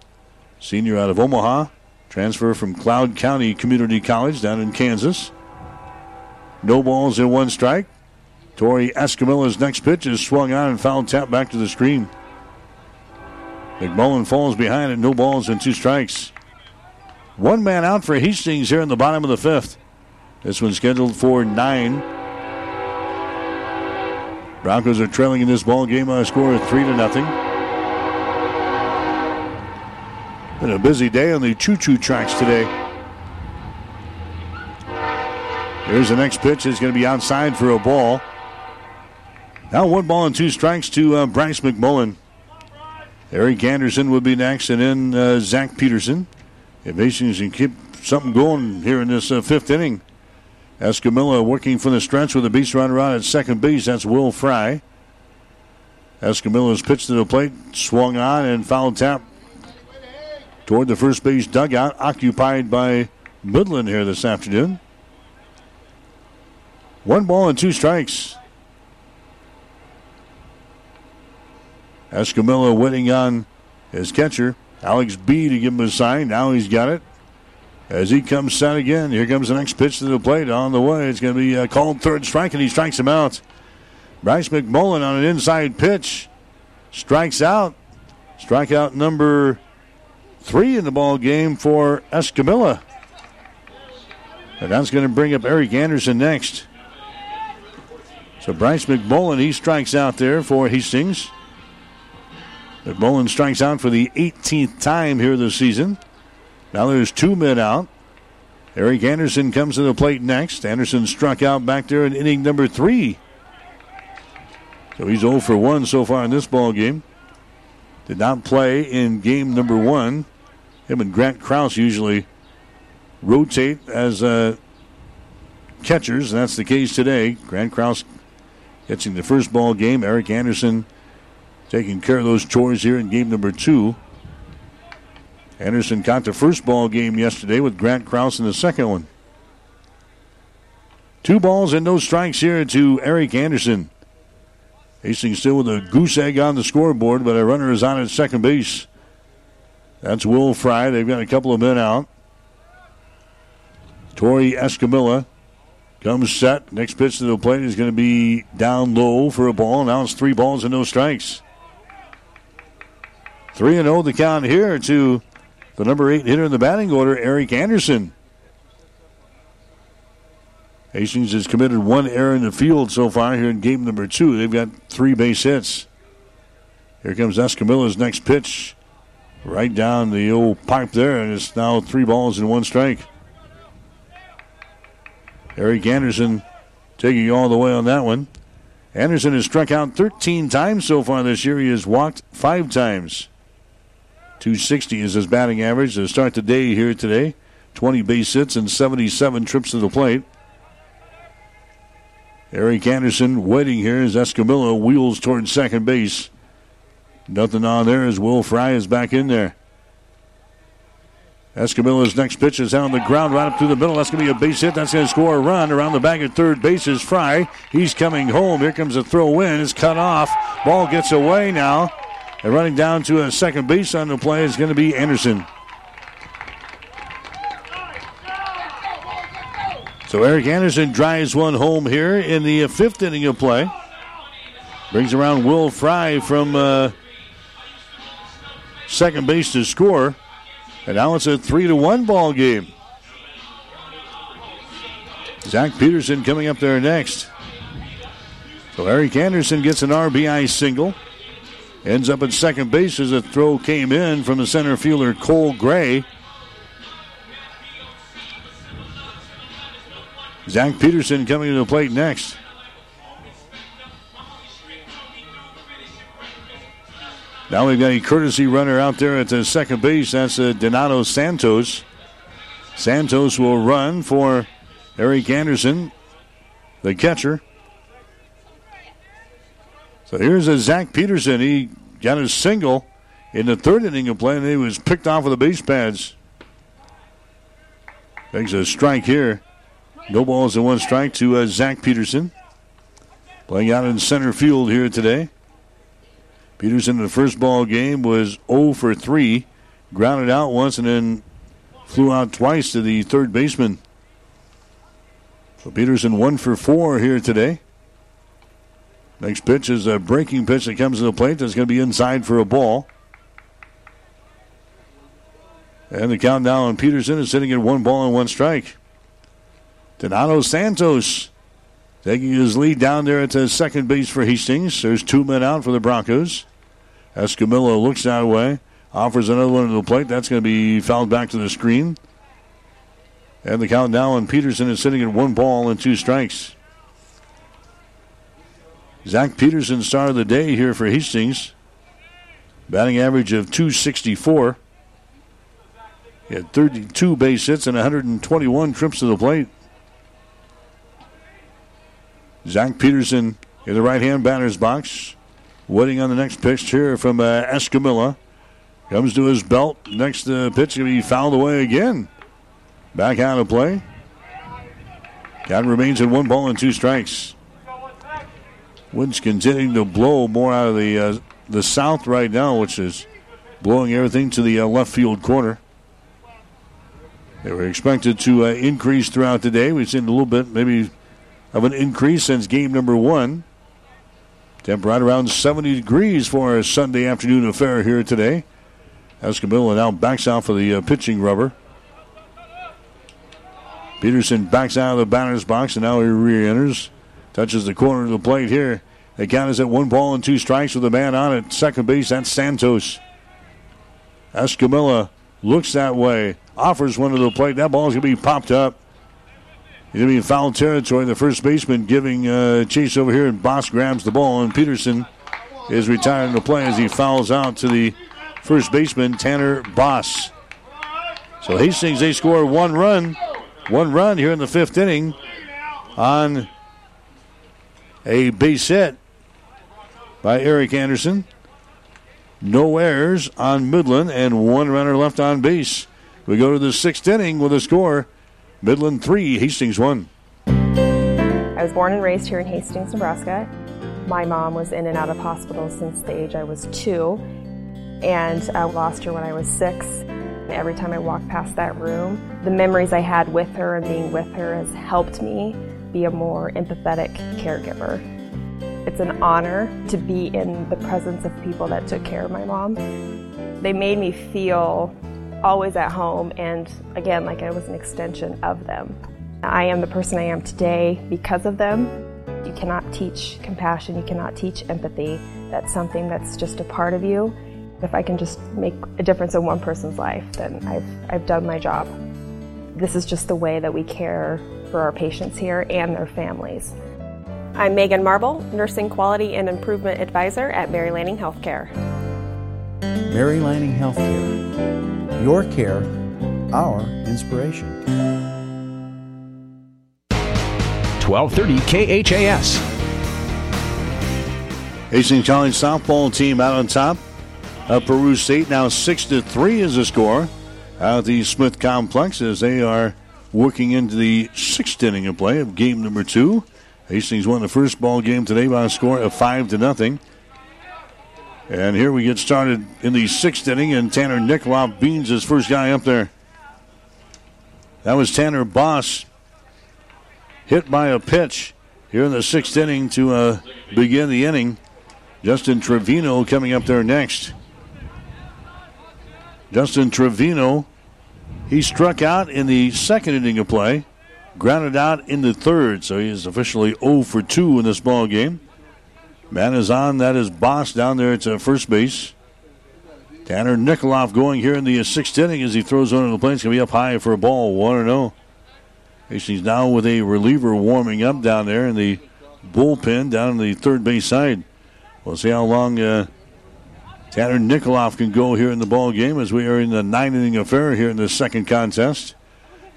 Senior out of Omaha, transfer from Cloud County Community College down in Kansas. No balls in one strike. Tori Escamilla's next pitch is swung on and foul tap back to the screen. McMullen falls behind it, no balls and two strikes. One man out for Hastings here in the bottom of the fifth. This one's scheduled for nine. Broncos are trailing in this ball game on a score of three to nothing. Been a busy day on the choo-choo tracks today. Here's the next pitch. It's going to be outside for a ball. Now one ball and two strikes to uh, Bryce McMullen. Eric Anderson would be next, and then uh, Zach Peterson. If Hastings can keep something going here in this uh, fifth inning. Escamilla working from the stretch with a base runner out at second base. That's Will Fry. Escamilla's pitch to the plate, swung on and foul tap toward the first base dugout, occupied by Midland here this afternoon. One ball and two strikes. Escamilla waiting on his catcher, Alex Bee, to give him a sign. Now he's got it. As he comes set again, here comes the next pitch to the plate on the way. It's going to be a called third strike, and he strikes him out. Bryce McMullen on an inside pitch strikes out. Strikeout number three in the ball game for Escamilla. And that's going to bring up Eric Anderson next. So Bryce McMullen, he strikes out there for Hastings. McMullen strikes out for the 18th time here this season. Now there's two men out. Eric Anderson comes to the plate next. Anderson struck out back there in inning number three. So he's 0 for 1 so far in this ball game. Did not play in game number one. Him and Grant Krause usually rotate as uh, catchers, and that's the case today. Grant Kraus catching the first ball game. Eric Anderson taking care of those chores here in game number two. Anderson caught the first ball game yesterday with Grant Kraus in the second one. Two balls and no strikes here to Eric Anderson. Hastings still with a goose egg on the scoreboard, but a runner is on at second base. That's Will Fry. They've got a couple of men out. Tori Escamilla comes set. Next pitch to the plate is going to be down low for a ball. Now it's three balls and no strikes. 3 and 0 the count here to the number eight hitter in the batting order, Eric Anderson. Hastings has committed one error in the field so far here in game number two. They've got three base hits. Here comes Escamilla's next pitch. Right down the old pipe there, and it's now three balls and one strike. Eric Anderson taking all the way on that one. Anderson has struck out 13 times so far this year. He has walked five times. 260 is his batting average to start the day here today. 20 base hits and 77 trips to the plate. Eric Anderson waiting here as Escamilla wheels towards second base. Nothing on there as Will Fry is back in there. Escamilla's next pitch is on the ground right up through the middle. That's going to be a base hit. That's going to score a run. Around the bag at third base is Fry. He's coming home. Here comes a throw in. It's cut off. Ball gets away now. And running down to a second base on the play is going to be Anderson. So Eric Anderson drives one home here in the fifth inning of play. Brings around Will Fry from uh, second base to score. And now it's a three to one ball game. Zach Peterson coming up there next. So Eric Anderson gets an RBI single. Ends up at second base as a throw came in from the center fielder Cole Gray. Zach Peterson coming to the plate next. Now we've got a courtesy runner out there at the second base. That's uh, Donato Santos. Santos will run for Eric Anderson, the catcher. So here's a Zach Peterson. He got a single in the third inning of play, and he was picked off with the base pads. Takes a strike here. No balls and one strike to uh, Zach Peterson. Playing out in center field here today. Peterson in the first ball game was 0 for 3. Grounded out once and then flew out twice to the third baseman. So Peterson 1 for 4 here today. Next pitch is a breaking pitch that comes to the plate that's going to be inside for a ball. And the countdown on Peterson is sitting at one ball and one strike. Donato Santos taking his lead down there at the second base for Hastings. There's two men out for the Broncos. Escamilla looks that way, offers another one to the plate. That's going to be fouled back to the screen. And the count now on Peterson is sitting at one ball and two strikes. Zach Peterson, star of the day here for Hastings. Batting average of 264. He had 32 base hits and 121 trips to the plate. Zach Peterson in the right hand batter's box. Waiting on the next pitch here from uh, Escamilla. Comes to his belt. Next uh, pitch be fouled away again. Back out of play. Count remains in one ball and two strikes. Winds continuing to blow more out of the uh, the south right now, which is blowing everything to the uh, left field corner. They were expected to uh, increase throughout the day. We've seen a little bit, maybe of an increase since game number one. Temp right around 70 degrees for a Sunday afternoon affair here today. Escamilla now backs out for the uh, pitching rubber. Peterson backs out of the batter's box and now he re enters. Touches the corner of the plate here. The count is at one ball and two strikes with a man on at second base. That's Santos. Escamilla looks that way, offers one to the plate. That ball is going to be popped up. He's going to be in foul territory. The first baseman giving uh, chase over here, and Boss grabs the ball, and Peterson is retiring the play as he fouls out to the first baseman, Tanner Boss. So Hastings, they score one run, one run here in the fifth inning on a base hit by Eric Anderson. no errors on Midland, and one runner left on base. We go to the sixth inning with a score Midland 3, Hastings 1. I was born and raised here in Hastings, Nebraska. My mom was in and out of hospital since the age I was two, and I lost her when I was six. Every time I walk past that room, the memories I had with her and being with her has helped me be a more empathetic caregiver. It's an honor to be in the presence of people that took care of my mom. They made me feel always at home and again like I was an extension of them. I am the person I am today because of them. You cannot teach compassion, you cannot teach empathy. That's something that's just a part of you. If I can just make a difference in one person's life, then I've, I've done my job. This is just the way that we care for our patients here and their families. I'm Megan Marble, Nursing Quality and Improvement Advisor at Mary Lanning Healthcare. Mary Lanning Healthcare. Your care, our inspiration. 1230 KHAS. Hastings College softball team out on top of Peru State now six to three is the score out at the Smith Complex as they are working into the sixth inning of play of game number two. Hastings won the first ball game today by a score of five to nothing. And here we get started in the sixth inning, and Tanner Nikoloff beans his first guy up there. That was Tanner Boss hit by a pitch here in the sixth inning to uh, begin the inning. Justin Trevino coming up there next. Justin Trevino, he struck out in the second inning of play, grounded out in the third, so he is officially 0 for 2 in this ball game. Man is on. That is Boss down there at uh, first base. Tanner Nikoloff going here in the sixth inning as he throws one of the plate. It's going to be up high for a ball, 1 0. Hastings now with a reliever warming up down there in the bullpen down in the third base side. We'll see how long uh, Tanner Nikoloff can go here in the ball game as we are in the nine inning affair here in the second contest.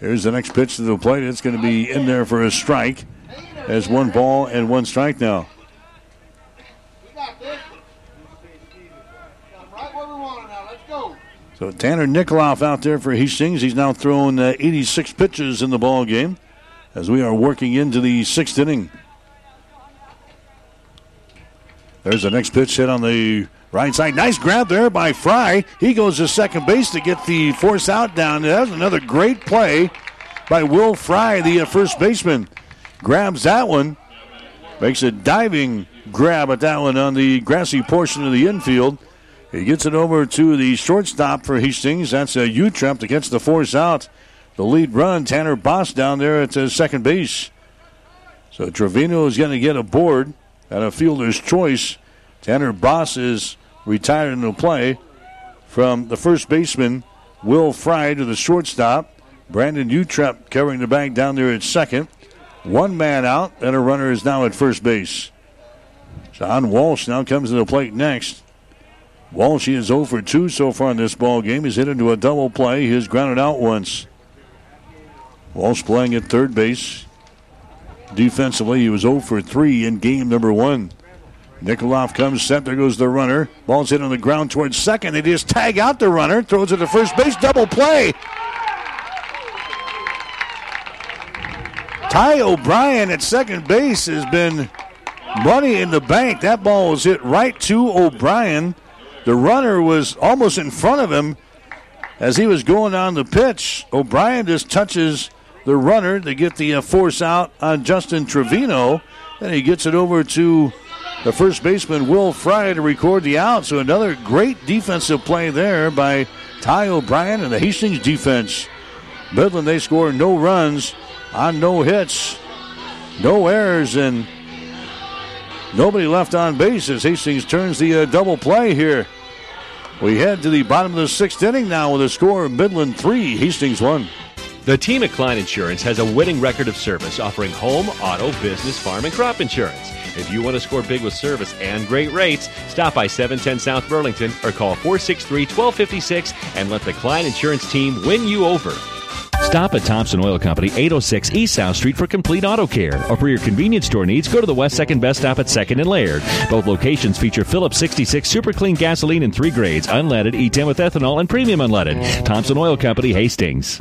Here's the next pitch to the plate. It's going to be in there for a strike. As one ball and one strike now. So Tanner Nikoloff out there for Hastings. He's now thrown uh, 86 pitches in the ball game as we are working into the sixth inning. There's the next pitch hit on the right side. Nice grab there by Fry. He goes to second base to get the force out down. That's another great play by Will Fry, the uh, first baseman. Grabs that one. Makes a diving grab at that one on the grassy portion of the infield. He gets it over to the shortstop for Hastings. That's a Utrep to catch the force out. The lead run, Tanner Boss down there at the second base. So Trevino is going to get a board at a fielder's choice. Tanner Boss is retired into play from the first baseman, Will Fry, to the shortstop. Brandon Utrep covering the bag down there at second. One man out, and a runner is now at first base. John Walsh now comes to the plate next. Walsh is 0 for 2 so far in this ball game. He's hit into a double play. He's grounded out once. Walsh playing at third base. Defensively, he was 0 for 3 in game number one. Nikoloff comes set. There goes the runner. Ball's hit on the ground towards second. They just tag out the runner. Throws it to first base. Double play. Ty O'Brien at second base has been money in the bank. That ball was hit right to O'Brien. The runner was almost in front of him as he was going on the pitch. O'Brien just touches the runner to get the uh, force out on Justin Trevino. And he gets it over to the first baseman, Will Fry, to record the out. So another great defensive play there by Ty O'Brien and the Hastings defense. Midland, they score no runs on no hits, no errors, and nobody left on base as Hastings turns the uh, double play here. We head to the bottom of the sixth inning now with a score of Midland 3, Hastings 1. The team at Klein Insurance has a winning record of service offering home, auto, business, farm, and crop insurance. If you want to score big with service and great rates, stop by 710 South Burlington or call 463 1256 and let the Klein Insurance team win you over. Stop at Thompson Oil Company, 806 East South Street for complete auto care. Or for your convenience store needs, go to the West 2nd Best Stop at 2nd and Laird. Both locations feature Phillips 66 Super Clean gasoline in three grades unleaded, E10 with ethanol, and premium unleaded. Thompson Oil Company, Hastings.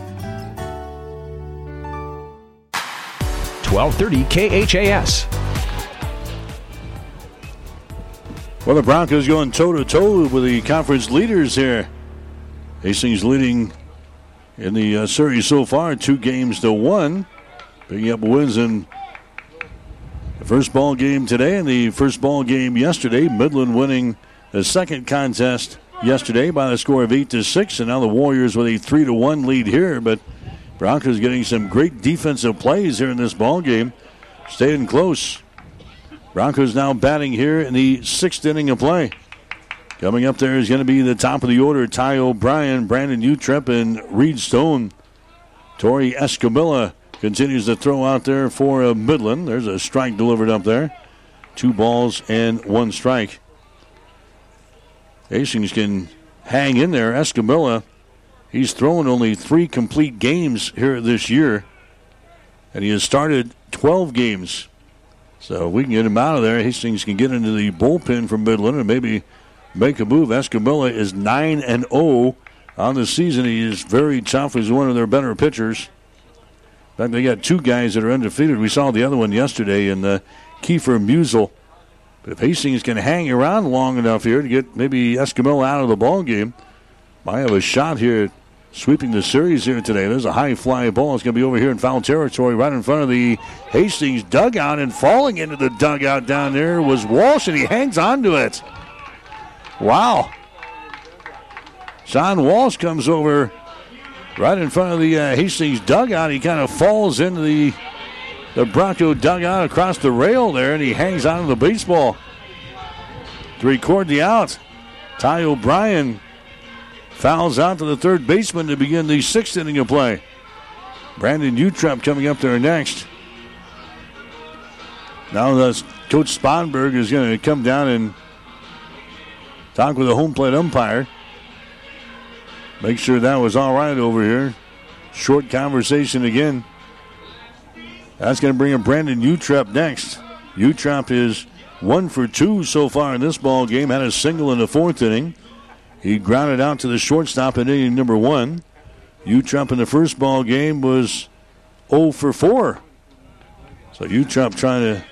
1230 KHAS. Well, the Broncos going toe to toe with the conference leaders here. Hastings leading in the uh, series so far, two games to one. Picking up wins in the first ball game today and the first ball game yesterday. Midland winning the second contest yesterday by the score of eight to six, and now the Warriors with a three to one lead here. But Broncos getting some great defensive plays here in this ball game, staying close. Broncos now batting here in the sixth inning of play. Coming up there is going to be the top of the order Ty O'Brien, Brandon Utrep, and Reed Stone. Tori Escamilla continues to throw out there for uh, Midland. There's a strike delivered up there. Two balls and one strike. Hastings can hang in there. Escamilla, he's thrown only three complete games here this year, and he has started 12 games. So we can get him out of there. Hastings can get into the bullpen from Midland and maybe make a move. Escamilla is 9 and 0 on the season. He is very tough. He's one of their better pitchers. In fact, they got two guys that are undefeated. We saw the other one yesterday in the Kiefer Musel. But if Hastings can hang around long enough here to get maybe Escamilla out of the ball game, might have a shot here sweeping the series here today. There's a high fly ball. It's going to be over here in foul territory, right in front of the Hastings dugout, and falling into the dugout down there was Walsh, and he hangs on to it. Wow. John Walsh comes over right in front of the uh, Hastings dugout. He kind of falls into the the Bronco dugout across the rail there, and he hangs on to the baseball to record the out. Ty O'Brien fouls out to the third baseman to begin the sixth inning of play. Brandon Utrep coming up there next. Now the Coach Sponberg is going to come down and talk with the home plate umpire. Make sure that was all right over here. Short conversation again. That's going to bring up Brandon Utrep next. Utrep is one for two so far in this ball game. Had a single in the fourth inning. He grounded out to the shortstop in inning number one. Utrep in the first ball game was 0 for 4. So Utrep trying to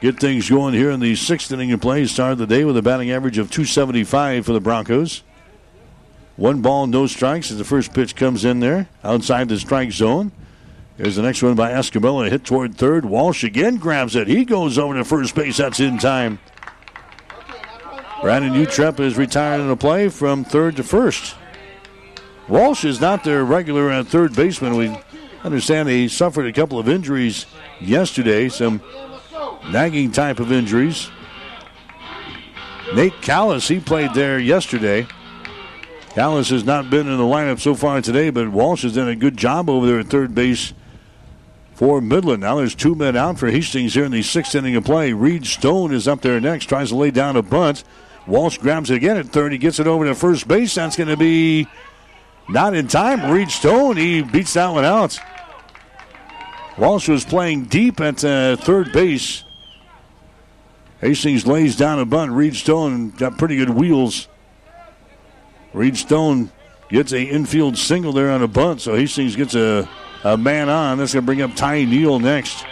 get things going here in the sixth inning of play. Started the day with a batting average of 275 for the Broncos. One ball, no strikes as the first pitch comes in there outside the strike zone. There's the next one by Escamilla. Hit toward third. Walsh again grabs it. He goes over to first base. That's in time. Brandon Utrep is retired in play from third to first. Walsh is not their regular at third baseman. We understand he suffered a couple of injuries yesterday, some nagging type of injuries. Nate Callis, he played there yesterday. Callis has not been in the lineup so far today, but Walsh has done a good job over there at third base for Midland. Now there's two men out for Hastings here in the sixth inning of play. Reed Stone is up there next, tries to lay down a bunt. Walsh grabs it again at third. He gets it over to first base. That's going to be not in time. Reed Stone, he beats that one out. Walsh was playing deep at uh, third base. Hastings lays down a bunt. Reed Stone got pretty good wheels. Reed Stone gets a infield single there on a bunt, so Hastings gets a, a man on. That's going to bring up Ty Neal next.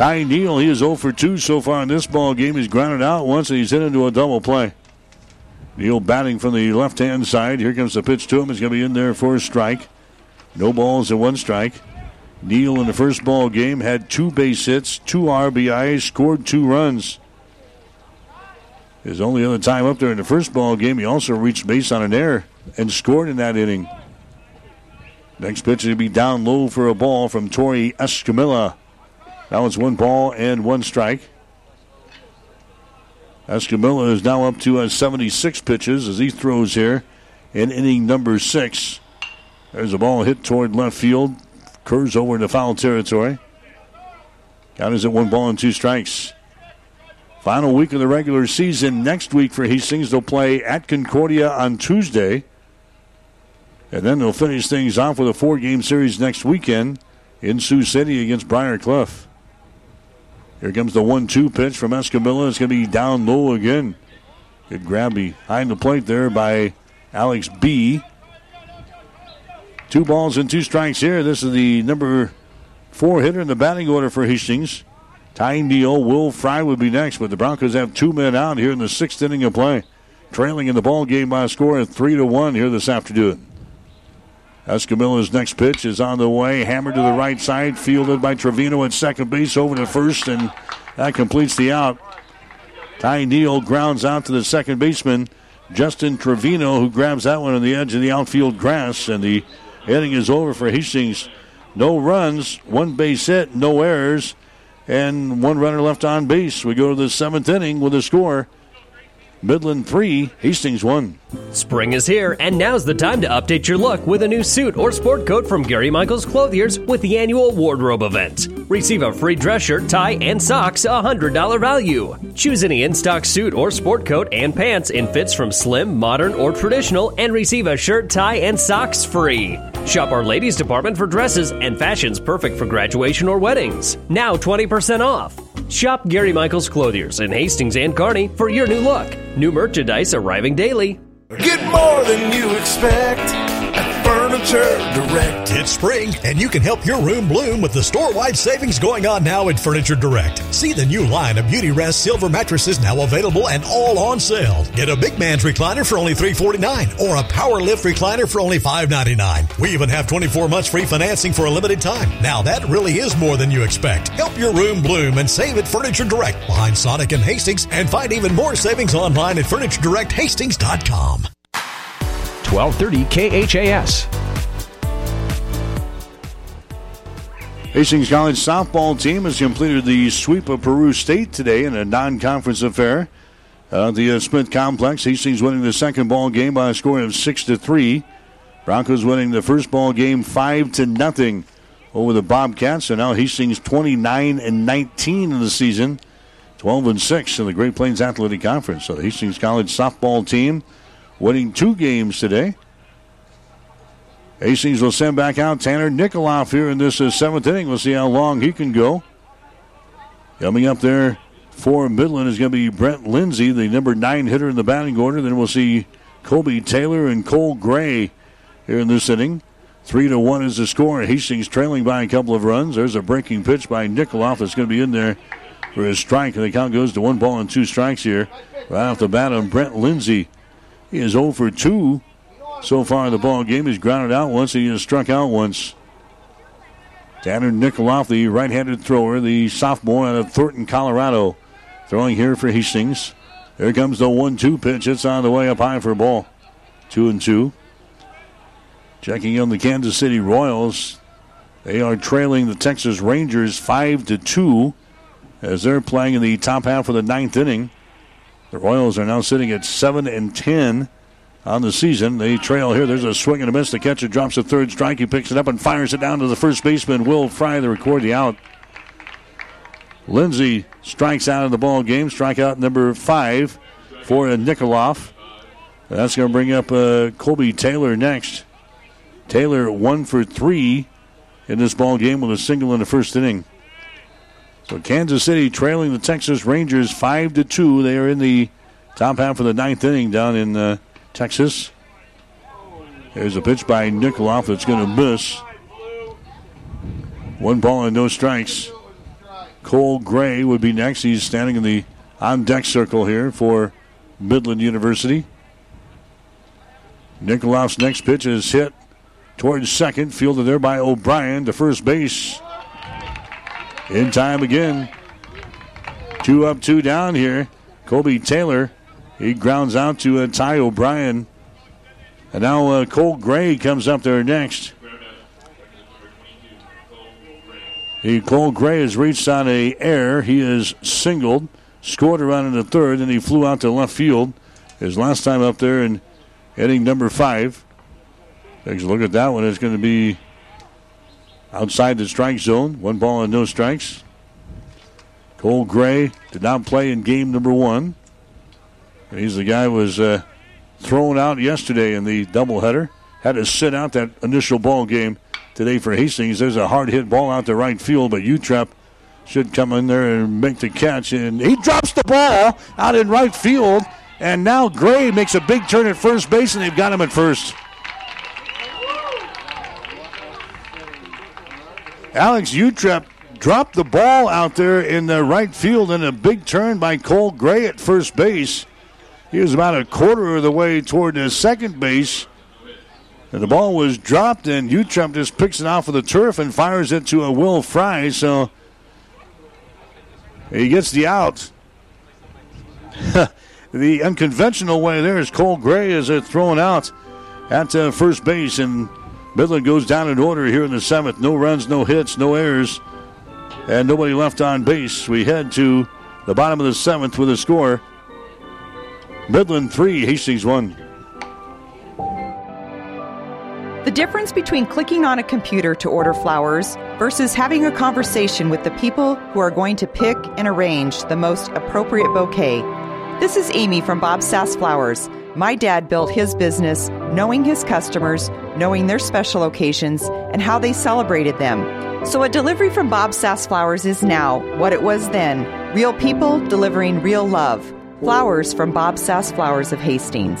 Ty Neal, he is 0 for 2 so far in this ball game. He's grounded out once and he's hit into a double play. Neal batting from the left hand side. Here comes the pitch to him. He's going to be in there for a strike. No balls and one strike. Neal in the first ball game had two base hits, two RBIs, scored two runs. His only other time up there in the first ball game, he also reached base on an error and scored in that inning. Next pitch will be down low for a ball from Tori Escamilla. That was one ball and one strike. Escamilla is now up to uh, 76 pitches as he throws here in inning number six. There's a ball hit toward left field. Curves over into foul territory. Count is at one ball and two strikes. Final week of the regular season next week for Hastings. They'll play at Concordia on Tuesday. And then they'll finish things off with a four game series next weekend in Sioux City against Briar Cliff. Here comes the 1 2 pitch from Escamilla. It's going to be down low again. Good grab behind the plate there by Alex Bee. Two balls and two strikes here. This is the number four hitter in the batting order for Hastings. Ty Neal, Will Fry would be next, but the Broncos have two men out here in the sixth inning of play, trailing in the ball game by a score of three to one here this afternoon. Escamilla's next pitch is on the way, hammered to the right side, fielded by Trevino at second base over to first, and that completes the out. Ty Neal grounds out to the second baseman, Justin Trevino, who grabs that one on the edge of the outfield grass, and the inning is over for Hastings. No runs, one base hit, no errors, and one runner left on base. We go to the seventh inning with a score Midland 3, Hastings 1. Spring is here, and now's the time to update your look with a new suit or sport coat from Gary Michaels Clothiers with the annual wardrobe event. Receive a free dress shirt, tie, and socks, a $100 value. Choose any in stock suit or sport coat and pants in fits from slim, modern, or traditional, and receive a shirt, tie, and socks free. Shop our ladies department for dresses and fashions perfect for graduation or weddings. Now 20% off. Shop Gary Michaels Clothiers in Hastings and Kearney for your new look. New merchandise arriving daily. Get more than you expect Furniture Direct. It's spring, and you can help your room bloom with the store-wide savings going on now at Furniture Direct. See the new line of Beautyrest silver mattresses now available and all on sale. Get a big man's recliner for only 349 or a power lift recliner for only 599. We even have 24 months free financing for a limited time. Now that really is more than you expect. Help your room bloom and save at Furniture Direct behind Sonic and Hastings and find even more savings online at FurnitureDirectHastings.com. 1230 KHAS. Hastings College softball team has completed the sweep of Peru State today in a non-conference affair. Uh, the uh, Smith Complex, Hastings winning the second ball game by a score of six to three. Broncos winning the first ball game five to nothing over the Bobcats. So now Hastings 29 and 19 in the season, 12 and six in the Great Plains Athletic Conference. So the Hastings College softball team winning two games today. Hastings will send back out Tanner Nikoloff here in this uh, seventh inning. We'll see how long he can go. Coming up there for Midland is going to be Brent Lindsay, the number nine hitter in the batting order. Then we'll see Colby Taylor and Cole Gray here in this inning. Three to one is the score. Hastings trailing by a couple of runs. There's a breaking pitch by Nikoloff that's going to be in there for his strike. And the count goes to one ball and two strikes here. Right off the bat on Brent Lindsay. He is 0 for 2 so far in the ball game. He's grounded out once. He has struck out once. Tanner Nikoloff, the right-handed thrower, the sophomore out of Thornton, Colorado, throwing here for Hastings. Here comes the one-two pitch. It's on the way up high for a ball. Two and two. Checking on the Kansas City Royals. They are trailing the Texas Rangers five to two as they're playing in the top half of the ninth inning. The Royals are now sitting at seven and ten on the season. They trail here. There's a swing and a miss. The catcher drops a third strike. He picks it up and fires it down to the first baseman, Will Fry, to record the out. Lindsay strikes out of the ball game. Strikeout number five for Nikoloff. That's going to bring up uh, Colby Taylor next. Taylor one for three in this ball game with a single in the first inning. So Kansas City trailing the Texas Rangers five to two. They are in the top half of the ninth inning down in uh, Texas. There's a pitch by Nikoloff that's going to miss. One ball and no strikes. Cole Gray would be next. He's standing in the on deck circle here for Midland University. Nikoloff's next pitch is hit towards second, fielded there by O'Brien to first base. In time again. Two up, two down here. Colby Taylor, he grounds out to uh, Ty O'Brien. And now uh, Cole Gray comes up there next. He Cole Gray has reached on a air. He is singled, scored around in the third, and he flew out to left field. His last time up there in inning number five. Takes a look at that one. It's going to be outside the strike zone. One ball and no strikes. Cole Gray did not play in game number one. He's the guy who was uh, thrown out yesterday in the doubleheader. Had to sit out that initial ball game today for Hastings. There's a hard hit ball out to right field, but Utrep should come in there and make the catch. And he drops the ball out in right field. And now Gray makes a big turn at first base, and they've got him at first. Alex Utrep dropped the ball out there in the right field in a big turn by Cole Gray at first base. He was about a quarter of the way toward the second base. And the ball was dropped, and Utrep just picks it off of the turf and fires it to a Will Fry. So he gets the out. *laughs* the unconventional way there is Cole Gray is thrown out at uh, first base, and Midland goes down in order here in the seventh. No runs, no hits, no errors, and nobody left on base. We head to the bottom of the seventh with a score. Midland three, Hastings one. The difference between clicking on a computer to order flowers versus having a conversation with the people who are going to pick and arrange the most appropriate bouquet. This is Amy from Bob Sass Flowers. My dad built his business knowing his customers, knowing their special occasions, and how they celebrated them. So a delivery from Bob Sass Flowers is now what it was then real people delivering real love. Flowers from Bob Sass Flowers of Hastings.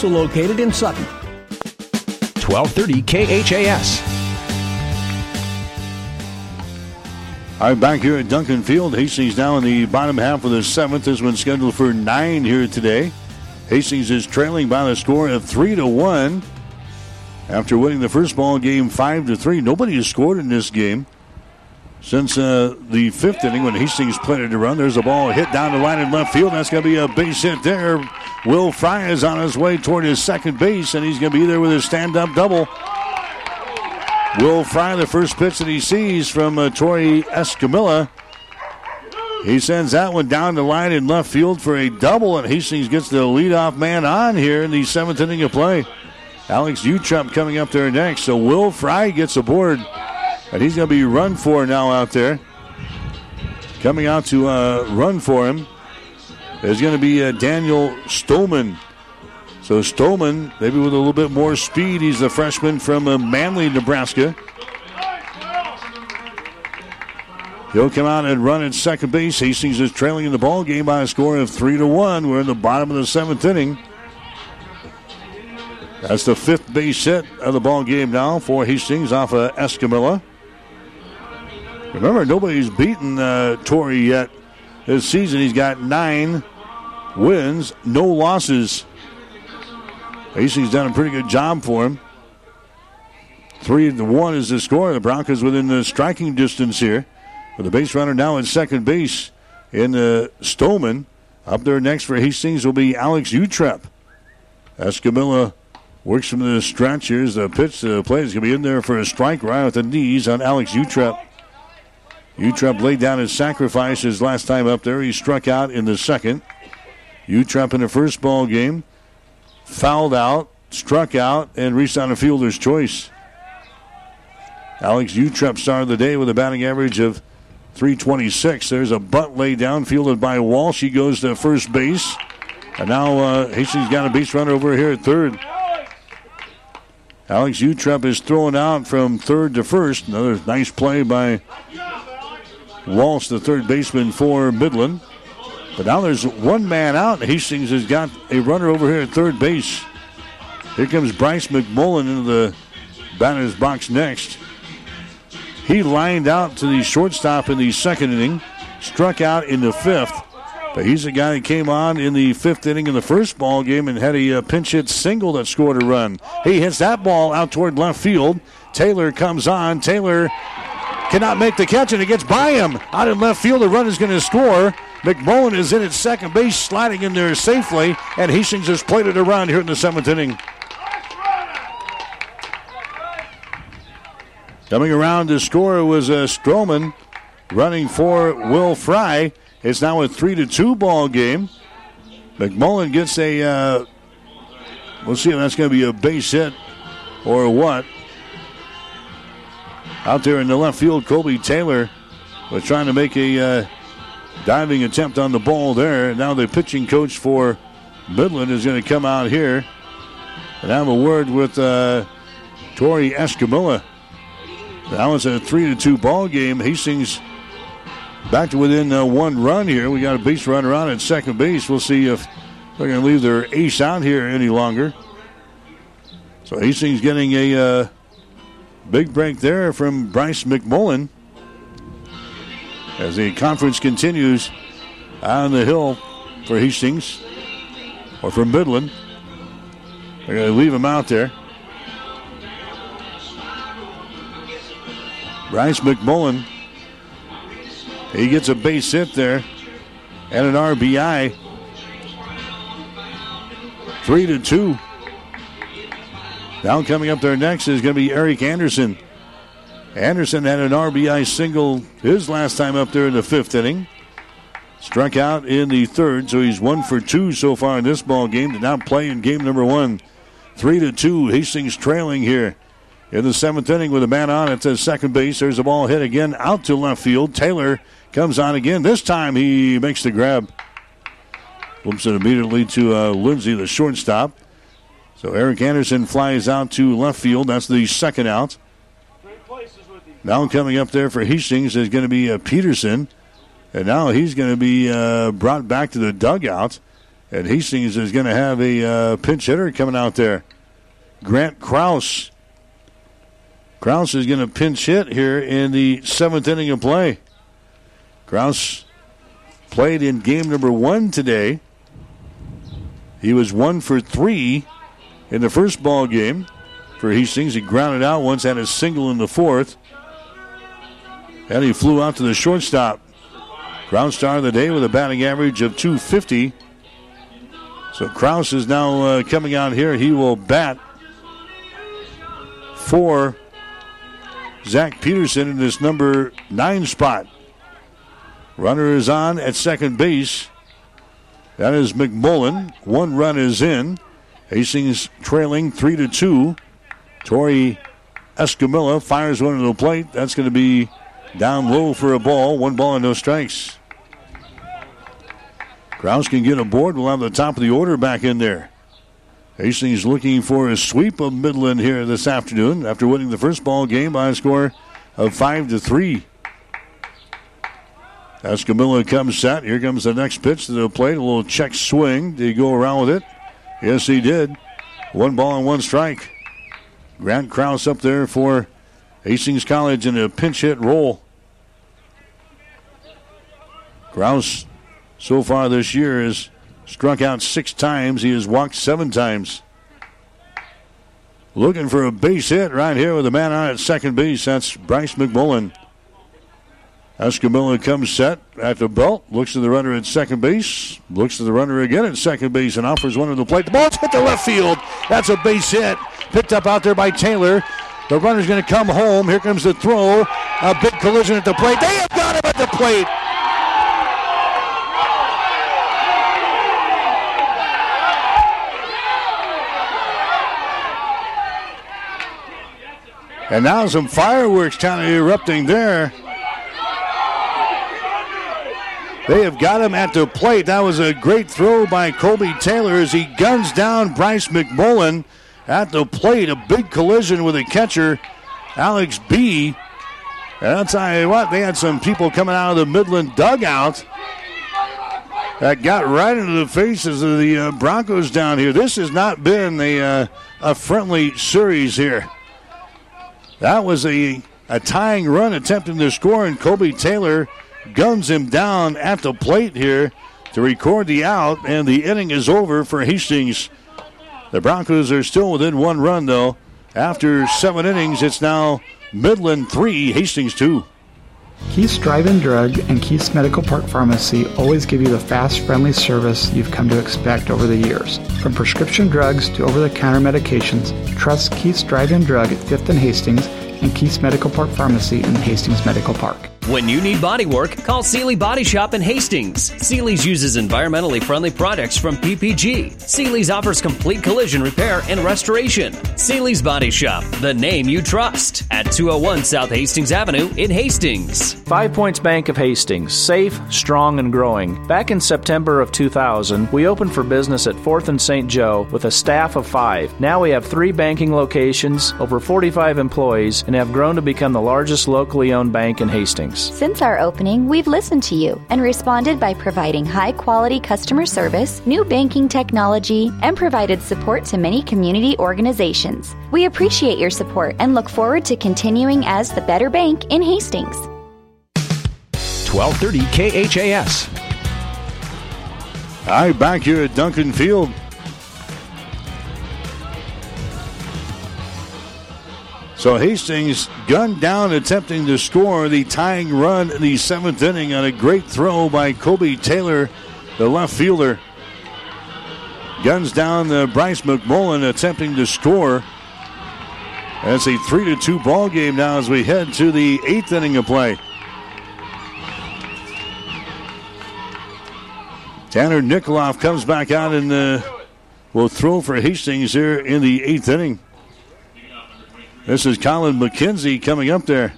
located in Sutton. 1230 KHAS. All right, back here at Duncan Field. Hastings now in the bottom half of the seventh. This one's scheduled for nine here today. Hastings is trailing by the score of three to one after winning the first ball game five to three. Nobody has scored in this game since uh, the fifth inning when Hastings planted to run. There's a ball hit down the line in left field. That's going to be a base hit there. Will Fry is on his way toward his second base, and he's going to be there with his stand-up double. Will Fry, the first pitch that he sees from uh, Tori Escamilla. He sends that one down the line in left field for a double, and Hastings gets the leadoff man on here in the seventh inning of play. Alex Utrep coming up there next. So Will Fry gets aboard, and he's going to be run for now out there. Coming out to uh, run for him is going to be uh, Daniel Stoneman. So Stoneman, maybe with a little bit more speed, he's a freshman from uh, Manley, Nebraska. He'll come out and run at second base. Hastings is trailing in the ball game by a score of three to one. We're in the bottom of the seventh inning. That's the fifth base hit of the ball game now for Hastings off of Escamilla. Remember, nobody's beaten uh, Tori yet this season. He's got nine wins, no losses. Hastings done a pretty good job for him. Three to one is the score. The Broncos within the striking distance here. With the base runner now at second base in uh, Stoneman. Up there next for Hastings will be Alex Utrep. Escamilla works from the stretch. Here's the pitch. The play is going to be in there for a strike right at the knees on Alex Utrep. Utrep laid down his sacrifice his last time up there. He struck out in the second. Utrep in the first ball game fouled out, struck out, and reached on a fielder's choice. Alex Utrep started the day with a batting average of 326. There's a bunt laid down, fielded by Walsh. He goes to first base. And now uh, Hastings got a base runner over here at third. Alex Utrep is thrown out from third to first. Another nice play by Walsh, the third baseman for Midland. But now there's one man out. Hastings has got a runner over here at third base. Here comes Bryce McMullen into the batter's box next. He lined out to the shortstop in the second inning, struck out in the fifth. But he's the guy that came on in the fifth inning in the first ball game and had a uh, pinch hit single that scored a run. He hits that ball out toward left field. Taylor comes on. Taylor cannot make the catch, and it gets by him. Out in left field, the run is going to score. McMullen is in at second base, sliding in there safely, and Hastings has played it around here in the seventh inning. Coming around to score was uh, Stoneman running for Will Fry. It's now a three to two ball game. McMullen gets a. Uh, we'll see if that's going to be a base hit or what. Out there in the left field, Colby Taylor was trying to make a uh, diving attempt on the ball there. Now the pitching coach for Midland is going to come out here and have a word with uh, Tori Escamilla. Now it's a three to two ball game. Hastings back to within uh, one run here. We got a base runner on at second base. We'll see if they're going to leave their ace out here any longer. So Hastings getting a uh, big break there from Bryce McMullen as the conference continues on the hill for Hastings or for Midland. They're going to leave him out there. Bryce McMullen, he gets a base hit there and an RBI. Three to two. Now coming up there next is going to be Eric Anderson. Anderson had an RBI single his last time up there in the fifth inning. Struck out in the third, so he's one for two so far in this ball game. Did not play in game number one. Three to two. Hastings trailing here in the seventh inning with a man on at the second base. There's a ball hit again out to left field. Taylor comes on again. This time he makes the grab. Flips it immediately to uh, Lindsay, the shortstop. So Eric Anderson flies out to left field. That's the second out. Now coming up there for Hastings is going to be uh, Peterson. And now he's going to be uh, brought back to the dugout. And Hastings is going to have a uh, pinch hitter coming out there. Grant Kraus. Kraus is going to pinch hit here in the seventh inning of play. Kraus played in game number one today. He was one for three in the first ball game for Hastings. He grounded out once, had a single in the fourth. And he flew out to the shortstop. Ground star of the day with a batting average of 250. So Kraus is now uh, coming out here. He will bat for Zach Peterson in this number nine spot. Runner is on at second base. That is McMullen. One run is in. Hastings trailing three to two. Tori Escamilla fires one to the plate. That's going to be down low for a ball. One ball and no strikes. Kraus can get aboard. We'll have the top of the order back in there. Hastings looking for a sweep of Midland here this afternoon after winning the first ball game by a score of five to three. Escamilla comes set, here comes the next pitch to the plate. A little check swing. He go around with it? Yes, he did. One ball and one strike. Grant Kraus up there for Hastings College in a pinch hit role. Krause, so far this year, has struck out six times. He has walked seven times. Looking for a base hit right here with a man on at second base. That's Bryce McMullen. Escamilla comes set at the belt, looks to the runner at second base, looks to the runner again at second base, and offers one to the plate. The ball's hit the left field. That's a base hit. Picked up out there by Taylor. The runner's going to come home. Here comes the throw. A big collision at the plate. They have got him at the plate. And now some fireworks kind of erupting there. They have got him at the plate. That was a great throw by Colby Taylor as he guns down Bryce McMullen at the plate. A big collision with a catcher, Alex Bee. And I'll tell you what, they had some people coming out of the Midland dugout that got right into the faces of the uh, Broncos down here. This has not been a, uh, a friendly series here. That was a a tying run attempting to score, and Colby Taylor guns him down at the plate here to record the out, and the inning is over for Hastings. The Broncos are still within one run, though. After seven innings, it's now Midland 3, Hastings 2. Keith's Drive-In Drug and Keith's Medical Park Pharmacy always give you the fast, friendly service you've come to expect over the years. From prescription drugs to over-the-counter medications, trust Keith's Drive-In Drug at 5th and Hastings and Keith's Medical Park Pharmacy in Hastings Medical Park. When you need body work, call Seely Body Shop in Hastings. Seely's uses environmentally friendly products from PPG. Seely's offers complete collision repair and restoration. Seely's Body Shop, the name you trust, at 201 South Hastings Avenue in Hastings. Five Points Bank of Hastings, safe, strong, and growing. Back in September of 2000, we opened for business at 4th and St. Joe with a staff of five. Now we have three banking locations, over 45 employees, and have grown to become the largest locally owned bank in Hastings. Since our opening, we've listened to you and responded by providing high quality customer service, new banking technology, and provided support to many community organizations. We appreciate your support and look forward to continuing as the better bank in Hastings. 1230 KHAS. All right, back here at Duncan Field. So Hastings gunned down, attempting to score the tying run in the seventh inning on a great throw by Colby Taylor, the left fielder. Guns down the Bryce McMullen, attempting to score. That's a three to two ball game now as we head to the eighth inning of play. Tanner Nikoloff comes back out and uh, will throw for Hastings here in the eighth inning. This is Colin McKenzie coming up there.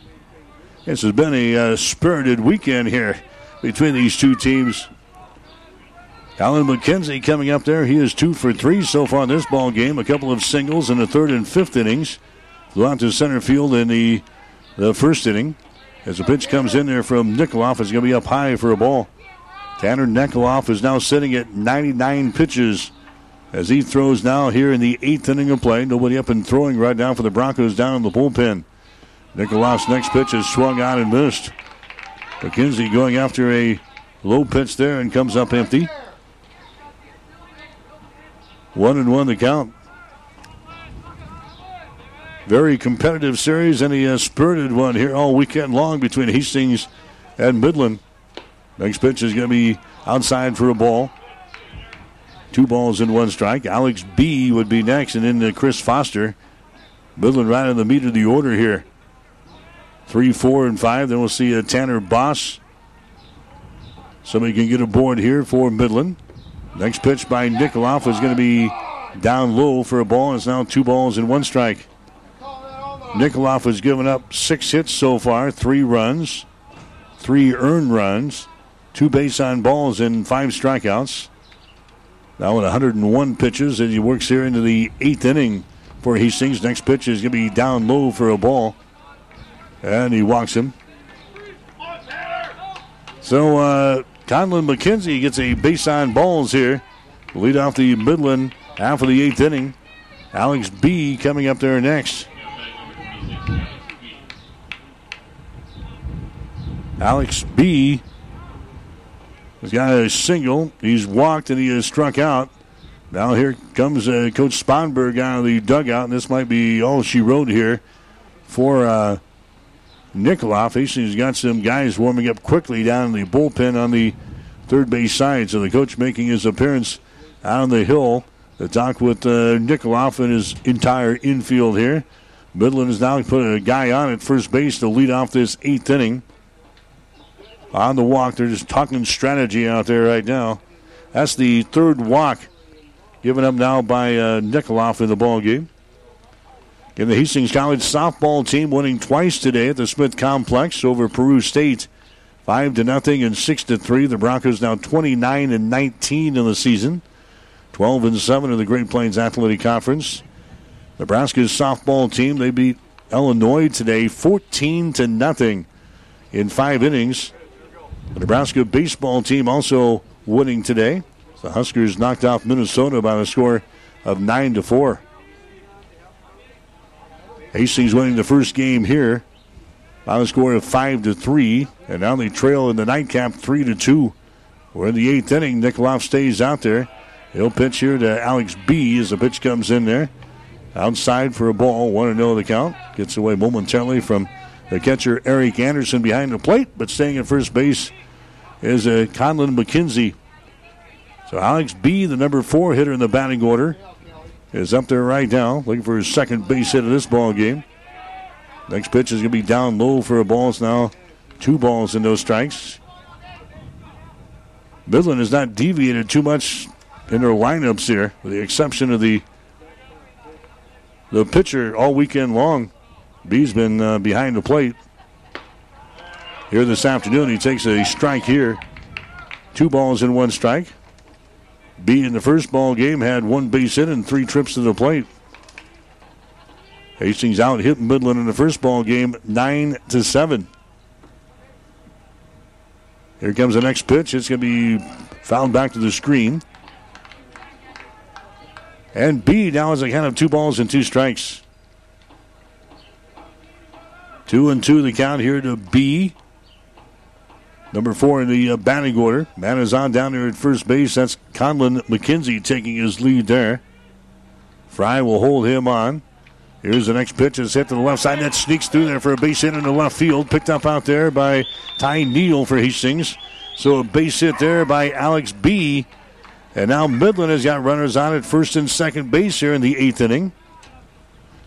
This has been a uh, spirited weekend here between these two teams. Colin McKenzie coming up there. He is two for three so far in this ball game. A couple of singles in the third and fifth innings. Flew out to center field in the, the first inning. As the pitch comes in there from Nikoloff, it's going to be up high for a ball. Tanner Nikoloff is now sitting at 99 pitches as he throws now here in the eighth inning of play. Nobody up and throwing right now for the Broncos down in the bullpen. Nikoloff's next pitch is swung out and missed. McKenzie going after a low pitch there and comes up empty. One and one the count. Very competitive series and a uh, spirited one here all weekend long between Hastings and Midland. Next pitch is going to be outside for a ball. Two balls in one strike. Alex Bee would be next, and then Chris Foster. Midland right in the meat of the order here. Three, four, and five. Then we'll see a Tanner Boss. Somebody can get aboard here for Midland. Next pitch by Nikoloff is going to be down low for a ball. It's now two balls and one strike. Nikoloff has given up six hits so far, three runs, three earned runs, two base on balls, and five strikeouts. Now with 101 pitches, and he works here into the eighth inning for Hastings. Next pitch is going to be down low for a ball, and he walks him. So uh, Conlon McKenzie gets a base on balls here. Lead off the Midland half of the eighth inning. Alex Bee coming up there next. Alex Bee has got a single. He's walked and he has struck out. Now here comes uh, Coach Sponberg out of the dugout, and this might be all she wrote here for uh, Nikoloff. Hastings got some guys warming up quickly down in the bullpen on the third base side. So the coach making his appearance out on the hill to talk with uh, Nikoloff and his entire infield here. Midland is now put a guy on at first base to lead off this eighth inning. On the walk, they're just talking strategy out there right now. That's the third walk given up now by uh, Nikoloff in the ball game. In the Hastings College softball team winning twice today at the Smith Complex over Peru State, five to nothing and six to three. The Broncos now 29 and 19 in the season, 12 and seven in the Great Plains Athletic Conference. Nebraska's softball team they beat Illinois today 14 to nothing in five innings. The Nebraska baseball team also winning today. The Huskers knocked off Minnesota by a score of nine to four. Hastings winning the first game here by a score of five to three, and now they trail in the nightcap three to two. We're in the eighth inning. Nikoloff stays out there. He'll pitch here to Alex Bee as the pitch comes in there. Outside for a ball, 1 0 the count. Gets away momentarily from the catcher Eric Anderson behind the plate, but staying at first base is uh, Conlon McKenzie. So Alex Bee, the number four hitter in the batting order, is up there right now, looking for his second base hit of this ball game. Next pitch is going to be down low for a ball. It's now two balls and no strikes. Midland has not deviated too much in their lineups here, with the exception of the the pitcher all weekend long. Bee's been uh, behind the plate. Here this afternoon, he takes a strike here. Two balls and one strike. Bee in the first ball game had one base hit and three trips to the plate. Hastings out hit Midland in the first ball game, nine to seven. Here comes the next pitch. It's going to be fouled back to the screen. And Bee now is a count of two balls and two strikes. Two and two the count here to Bee. Number four in the uh, batting order. Man is on down there at first base. That's Conlon McKenzie taking his lead there. Fry will hold him on. Here's the next pitch. It's hit to the left side. That sneaks through there for a base hit in the left field. Picked up out there by Ty Neal for Hastings. So a base hit there by Alex Bee. And now Midland has got runners on at first and second base here in the eighth inning.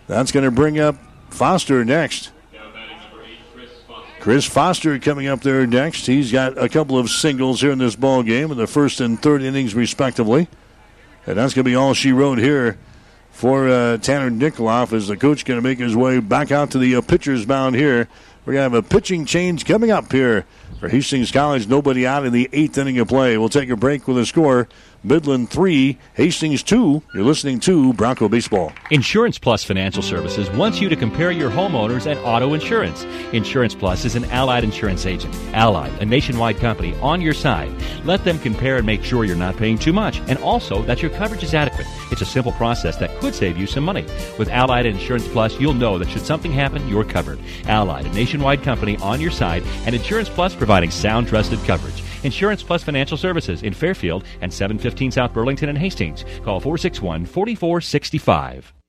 That's going to bring up Foster next. Chris Foster coming up there next. He's got a couple of singles here in this ball game in the first and third innings, respectively. And that's going to be all she wrote here for uh, Tanner Nikoloff as the coach going to make his way back out to the uh, pitcher's mound here. We're going to have a pitching change coming up here for Hastings College. Nobody out in the eighth inning of play. We'll take a break with a score Midland 3, Hastings 2. You're listening to Bronco Baseball. Insurance Plus Financial Services wants you to compare your homeowners and auto insurance. Insurance Plus is an allied insurance agent. Allied, a nationwide company on your side. Let them compare and make sure you're not paying too much and also that your coverage is adequate. It's a simple process that could save you some money. With Allied Insurance Plus, you'll know that should something happen, you're covered. Allied, a nationwide company on your side, and Insurance Plus providing sound, trusted coverage. Insurance Plus Financial Services in Fairfield and 715 South Burlington and Hastings. Call 461 4465.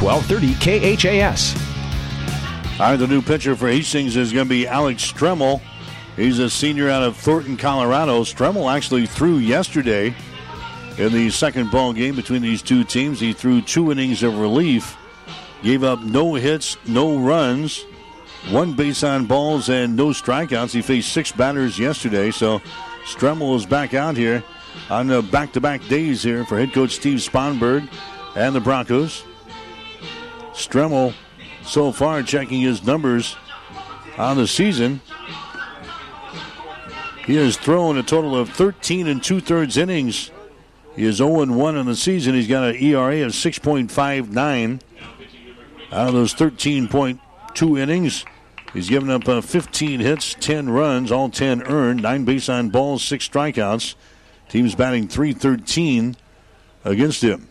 1230 KHAS. All right, the new pitcher for Hastings is going to be Alex Stremmel. He's a senior out of Thornton, Colorado. Stremmel actually threw yesterday in the second ball game between these two teams. He threw two innings of relief, gave up no hits, no runs, one base on balls, and no strikeouts. He faced six batters yesterday, so Stremmel is back out here on the back-to-back days here for head coach Steve Sponberg and the Broncos. Stremmel so far checking his numbers on the season. He has thrown a total of 13 and two thirds innings. He is 0 1 in the season. He's got an ERA of 6.59. Out of those 13.2 innings, he's given up uh, 15 hits, 10 runs, all 10 earned, 9 base on balls, 6 strikeouts. Team's batting 313 against him.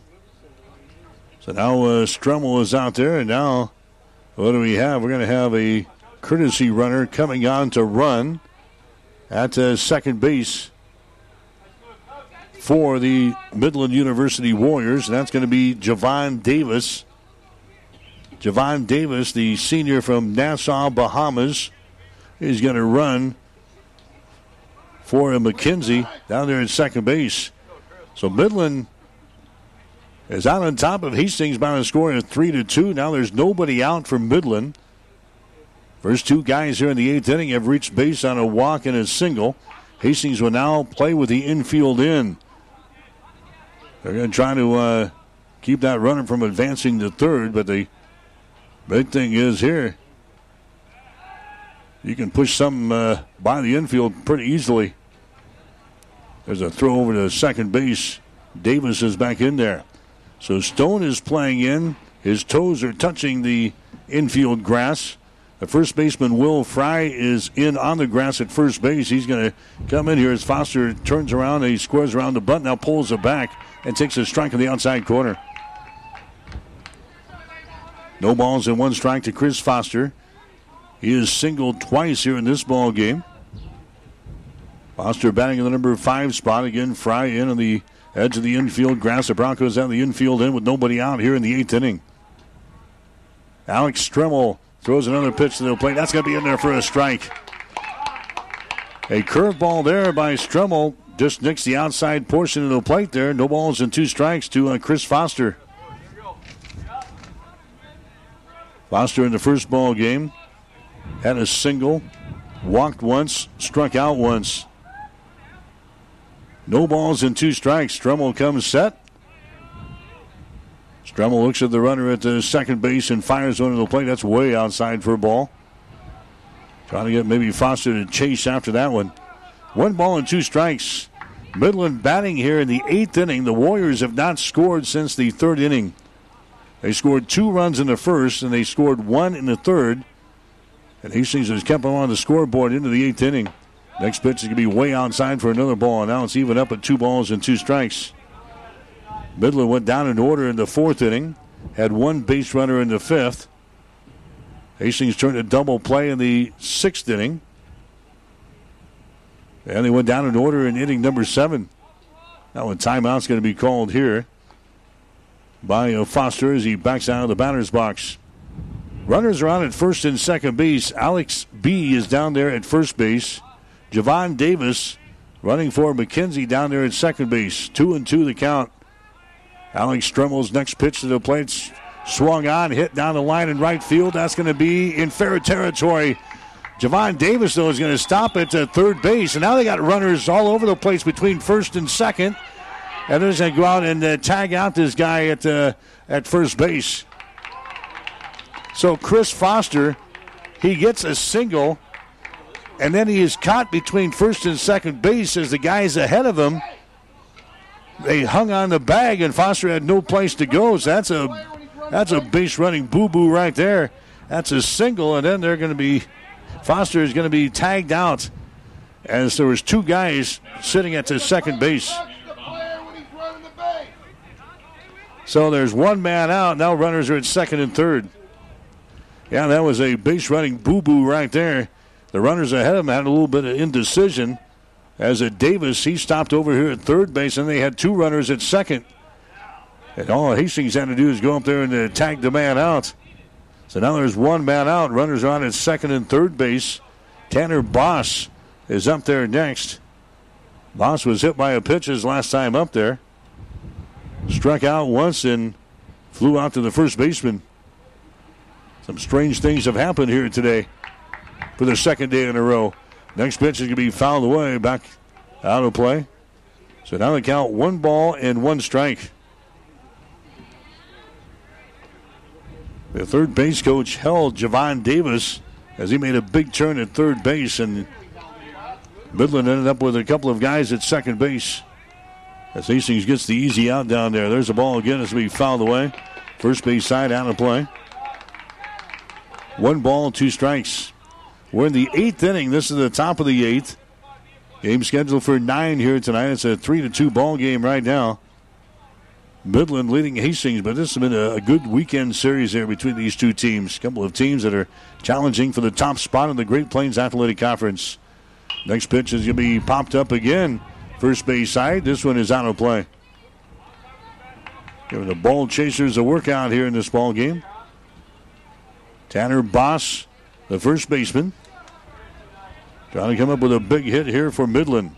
So now uh, is out there, and now what do we have? We're going to have a courtesy runner coming on to run at uh, second base for the Midland University Warriors, and that's going to be Javon Davis. Javon Davis, the senior from Nassau, Bahamas, is going to run for McKenzie down there at second base. So Midland is out on top of Hastings by a score of three to two. Now there's nobody out for Midland. First two guys here in the eighth inning have reached base on a walk and a single. Hastings will now play with the infield in. They're going to try to uh, keep that runner from advancing to third, but the big thing is here, you can push something uh, by the infield pretty easily. There's a throw over to second base. Davis is back in there. So Stone is playing in. His toes are touching the infield grass. The first baseman, Will Fry, is in on the grass at first base. He's going to come in here as Foster turns around he squares around the butt, now pulls it back and takes a strike in the outside corner. No balls and one strike to Chris Foster. He is singled twice here in this ball game. Foster batting in the number five spot. Again, Fry in on the edge of the infield grass. The Broncos out the infield in with nobody out here in the eighth inning. Alex Stremmel throws another pitch to the plate. That's going to be in there for a strike. A curveball there by Stremmel just nicks the outside portion of the plate there. No balls and two strikes to uh, Chris Foster. Foster in the first ball game had a single, walked once, struck out once. No balls and two strikes. Stremmel comes set. Stremmel looks at the runner at the second base and fires one to the plate. That's way outside for a ball. Trying to get maybe Foster to chase after that one. One ball and two strikes. Midland batting here in the eighth inning. The Warriors have not scored since the third inning. They scored two runs in the first, and they scored one in the third. And Hastings has kept them on the scoreboard into the eighth inning. Next pitch is going to be way outside for another ball. Now it's even up at two balls and two strikes. Midland went down in order in the fourth inning, had one base runner in the fifth. Hastings turned a double play in the sixth inning. And they went down in order in inning number seven. Now a timeout's going to be called here by uh, Foster as he backs out of the batter's box. Runners are on at first and second base. Alex Bee is down there at first base. Javon Davis running for McKenzie down there at second base. Two and two the count. Alex Stremmel's next pitch to the plate swung on, hit down the line in right field. That's going to be in fair territory. Javon Davis, though, is going to stop it at third base. And now they got runners all over the place between first and second. And they're going to go out and uh, tag out this guy at, uh, at first base. So Chris Foster, he gets a single, and then he is caught between first and second base as the guys ahead of him. They hung on the bag, and Foster had no place to go. So that's a that's a base running boo boo right there. That's a single, and then they're going to be Foster is going to be tagged out as there was two guys sitting at the second base. So there's one man out. Now runners are at second and third. Yeah, that was a base running boo boo right there. The runners ahead of him had a little bit of indecision. As a Davis, he stopped over here at third base, and they had two runners at second. And all Hastings had to do is go up there and uh, tag the man out. So now there's one man out. Runners are on at second and third base. Tanner Boss is up there next. Boss was hit by a pitch his last time up there. Struck out once and flew out to the first baseman. Some strange things have happened here today for the second day in a row. Next pitch is going to be fouled away, back out of play. So now they count one ball and one strike. The third base coach held Javon Davis as he made a big turn at third base, and Midland ended up with a couple of guys at second base. As Hastings gets the easy out down there. There's the ball again as we fouled away. First base side out of play. One ball, two strikes. We're in the eighth inning. This is the top of the eighth. Game scheduled for nine here tonight. It's a three to two ball game right now. Midland leading Hastings, but this has been a, a good weekend series there between these two teams. A couple of teams that are challenging for the top spot in the Great Plains Athletic Conference. Next pitch is going to be popped up again. First base side. This one is out of play. Giving the ball chasers a workout here in this ball game. Tanner Boss, the first baseman. Trying to come up with a big hit here for Midland.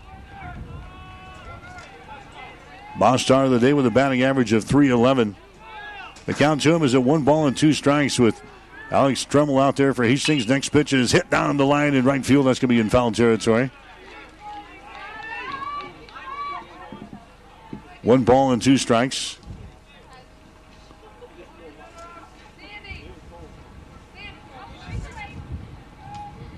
Boss of the day with a batting average of 311. The count to him is at one ball and two strikes with Alex Stremmel out there for Hastings. Next pitch is hit down the line in right field. That's going to be in foul territory. One ball and two strikes.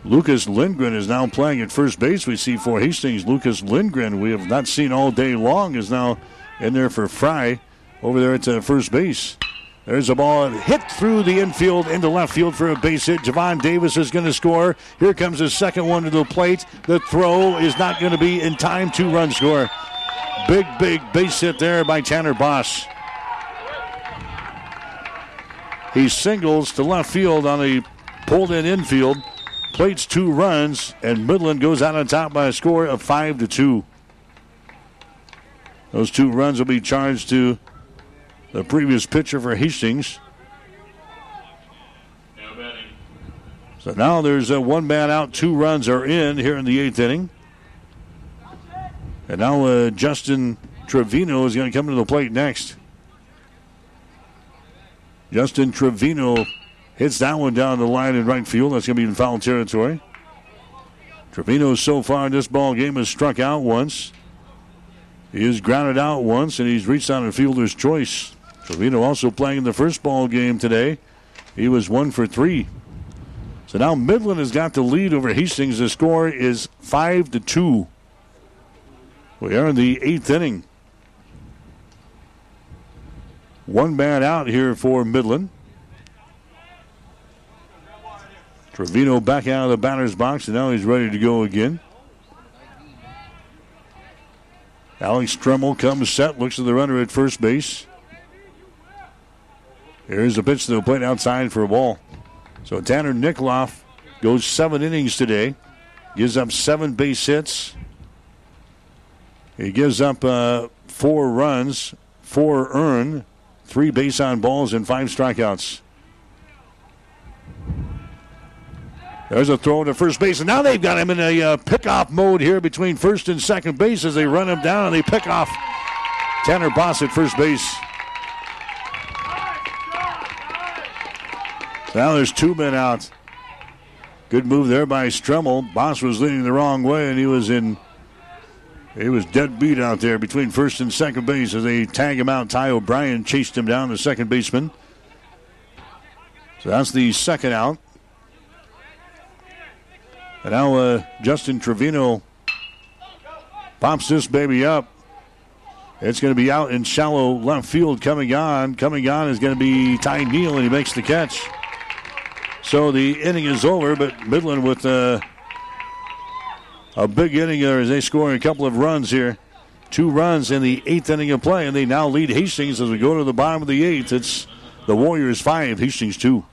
Lucas Lindgren is now playing at first base. We see for Hastings, Lucas Lindgren, we have not seen all day long, is now in there for Fry over there at uh, first base. There's a ball hit through the infield into left field for a base hit. Javon Davis is going to score. Here comes his second one to the plate. The throw is not going to be in time. Two run score. Big, big base hit there by Tanner Boss. He singles to left field on a pulled in infield plates two runs, and Midland goes out on top by a score of five to two. Those two runs will be charged to the previous pitcher for Hastings. So now there's a one man out, two runs are in here in the eighth inning. And now uh, Justin Trevino is going to come to the plate next. Justin Trevino Hits that one down the line in right field. That's going to be in foul territory. Trevino so far in this ball game has struck out once. He has grounded out once, and he's reached out a fielder's choice. Trevino also playing in the first ball game today. He was one for three. So now Midland has got the lead over Hastings. The score is five to two. We are in the eighth inning. One man out here for Midland. Trevino back out of the batter's box, and now he's ready to go again. Alex Stremmel comes set, looks at the runner at first base. Here's a pitch to the plate outside for a ball. So Tanner Nikoloff goes seven innings today, gives up seven base hits. He gives up uh, four runs, four earned, three base on balls, and five strikeouts. There's a throw to first base, and now they've got him in a uh, pickoff mode here between first and second base as they run him down and they pick off Tanner Boss at first base. Now there's two men out. Good move there by Stremmel. Boss was leaning the wrong way, and he was in. He was dead beat out there between first and second base as they tag him out. Ty O'Brien chased him down, the second baseman. So that's the second out. And now uh, Justin Trevino pops this baby up. It's going to be out in shallow left field coming on. Coming on is going to be Ty Neal, and he makes the catch. So the inning is over, but Midland with uh, a big inning there as they score a couple of runs here. Two runs in the eighth inning of play, and they now lead Hastings as we go to the bottom of the eighth. It's the Warriors five, Hastings two.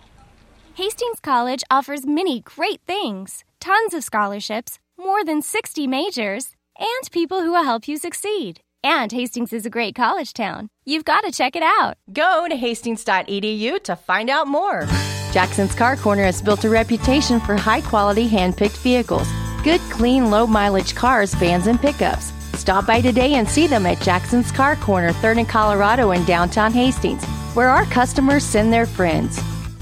Hastings College offers many great things tons of scholarships, more than 60 majors, and people who will help you succeed. And Hastings is a great college town. You've got to check it out. Go to hastings.edu to find out more. Jackson's Car Corner has built a reputation for high quality hand picked vehicles, good, clean, low mileage cars, vans, and pickups. Stop by today and see them at Jackson's Car Corner, 3rd and Colorado in downtown Hastings, where our customers send their friends.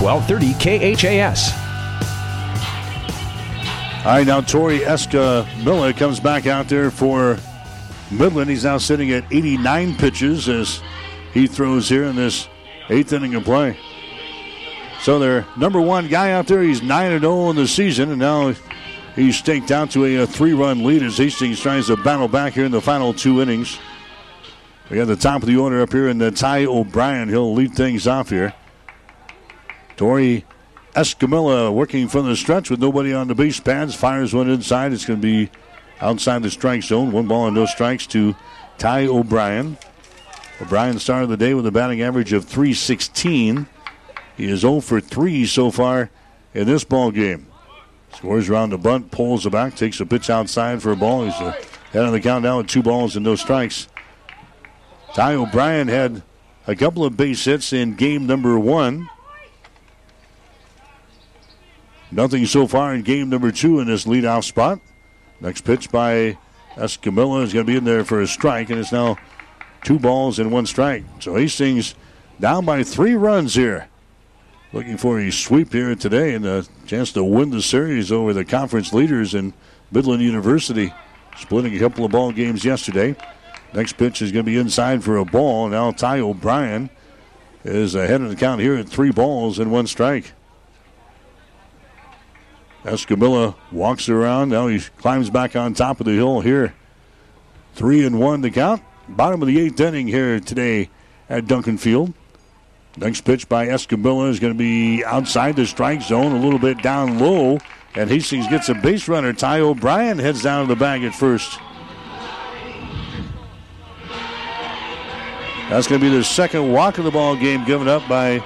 1230 KHAS. All right, now Tori Eska Miller comes back out there for Midland. He's now sitting at 89 pitches as he throws here in this eighth inning of play. So their number one guy out there, he's 9 0 in the season, and now he's staked out to a, a three run lead as Hastings tries to battle back here in the final two innings. We got the top of the order up here, and the Ty O'Brien. He'll lead things off here. Tori Escamilla working from the stretch with nobody on the base pads. Fires one inside. It's going to be outside the strike zone. One ball and no strikes to Ty O'Brien. O'Brien started the day with a batting average of 316. He is 0 for 3 so far in this ball game. Scores around the bunt, pulls the back, takes a pitch outside for a ball. He's ahead on the count now with two balls and no strikes. Ty O'Brien had a couple of base hits in game number one. Nothing so far in game number two in this leadoff spot. Next pitch by Escamilla is going to be in there for a strike, and it's now two balls and one strike. So Hastings down by three runs here. Looking for a sweep here today and a chance to win the series over the conference leaders in Midland University. Splitting a couple of ball games yesterday. Next pitch is going to be inside for a ball. Now Ty O'Brien is ahead of the count here at three balls and one strike. Escamilla walks around. Now he climbs back on top of the hill here. Three and one to count. Bottom of the eighth inning here today at Duncan Field. Next pitch by Escamilla is going to be outside the strike zone, a little bit down low. And Hastings gets a base runner. Ty O'Brien heads down to the bag at first. That's going to be the second walk of the ball game given up by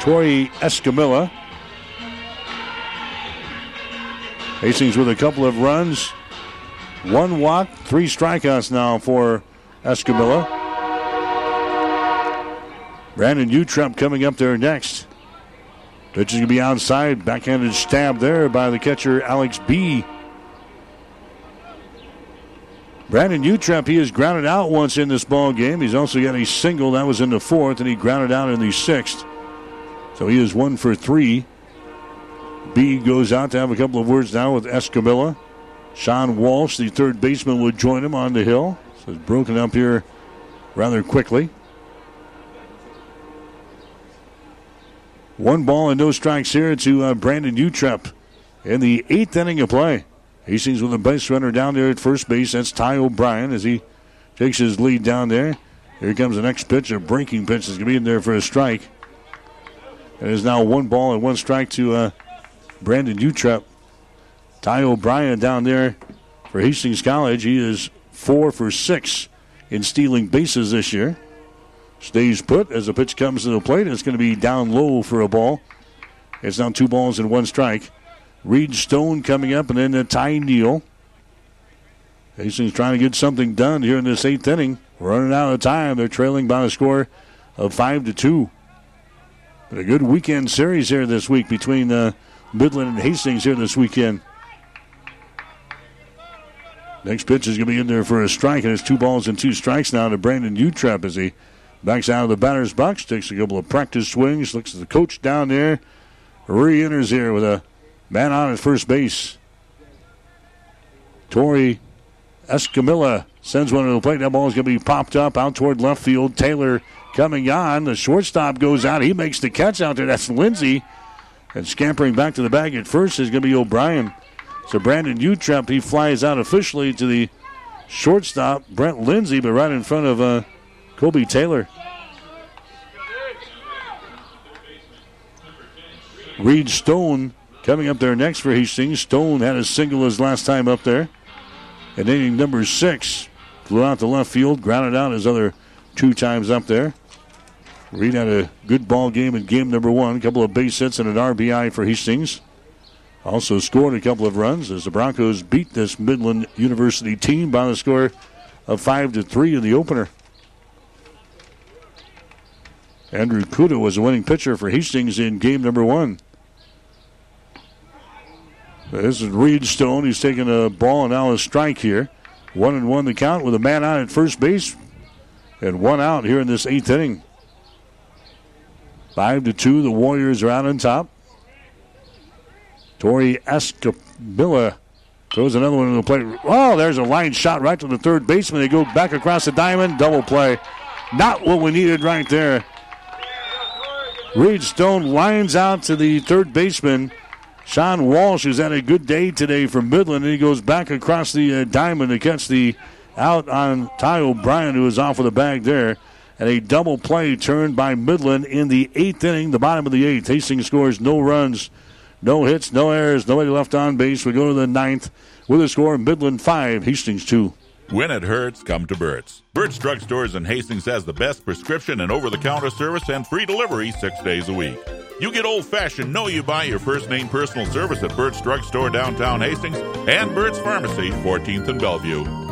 Tori Escamilla. Hastings with a couple of runs, one walk, three strikeouts now for Escamilla. Brandon Utrep coming up there next. Pitch is going to be outside. Backhanded stab there by the catcher, Alex Bee. Brandon Utrep, he has grounded out once in this ball game. He's also got a single that was in the fourth, and he grounded out in the sixth. So he is one for three. Bee goes out to have a couple of words now with Escamilla. Sean Walsh, the third baseman, would join him on the hill. So it's broken up here rather quickly. One ball and no strikes here to uh, Brandon Utrep in the eighth inning of play. Hastings with a base runner down there at first base. That's Ty O'Brien as he takes his lead down there. Here comes the next pitch. A breaking pitch is going to be in there for a strike. It is now one ball and one strike to uh, Brandon Utrep. Ty O'Brien down there for Hastings College. He is four for six in stealing bases this year. Stays put as the pitch comes to the plate. It's going to be down low for a ball. It's now two balls and one strike. Reed Stone coming up, and then uh, Ty Neal. Hastings trying to get something done here in this eighth inning. Running out of time. They're trailing by a score of five to two. But a good weekend series here this week between uh, Midland and Hastings here this weekend. Next pitch is going to be in there for a strike, and it's two balls and two strikes now to Brandon Utrep as he backs out of the batter's box, takes a couple of practice swings, looks at the coach down there, re enters here with a man on at first base. Tori Escamilla sends one to the plate. That ball is going to be popped up out toward left field. Taylor coming on. The shortstop goes out. He makes the catch out there. That's Lindsay. And scampering back to the bag at first is going to be O'Brien. So Brandon Utrep, he flies out officially to the shortstop, Brent Lindsay, but right in front of uh, Colby Taylor. Reed Stone coming up there next for Hastings. Stone had a single his last time up there. And inning number six flew out to left field, grounded out his other two times up there. Reed had a good ball game in game number one. A couple of base hits and an RBI for Hastings. Also scored a couple of runs as the Broncos beat this Midland University team by the score of five to three in the opener. Andrew Kuda was the winning pitcher for Hastings in game number one. This is Reed Stone. He's taking a ball and now a strike here. One and one the count with a man out at first base and one out here in this eighth inning. Five to two, the Warriors are out on top. Tori Escamilla throws another one in the plate. Oh, there's a line shot right to the third baseman. They go back across the diamond, double play. Not what we needed right there. Reed Stone lines out to the third baseman. Sean Walsh has had a good day today for Midland, and he goes back across the uh, diamond to catch the out on Ty O'Brien, who is off with a bag there. And a double play turned by Midland in the eighth inning, the bottom of the eighth. Hastings scores no runs, no hits, no errors, nobody left on base. We go to the ninth with a score Midland 5, Hastings 2. When it hurts, come to Burt's. Burt's Drug Stores in Hastings has the best prescription and over the counter service and free delivery six days a week. You get old fashioned, know you buy your first name personal service at Burt's Drug Store downtown Hastings and Burt's Pharmacy, 14th and Bellevue.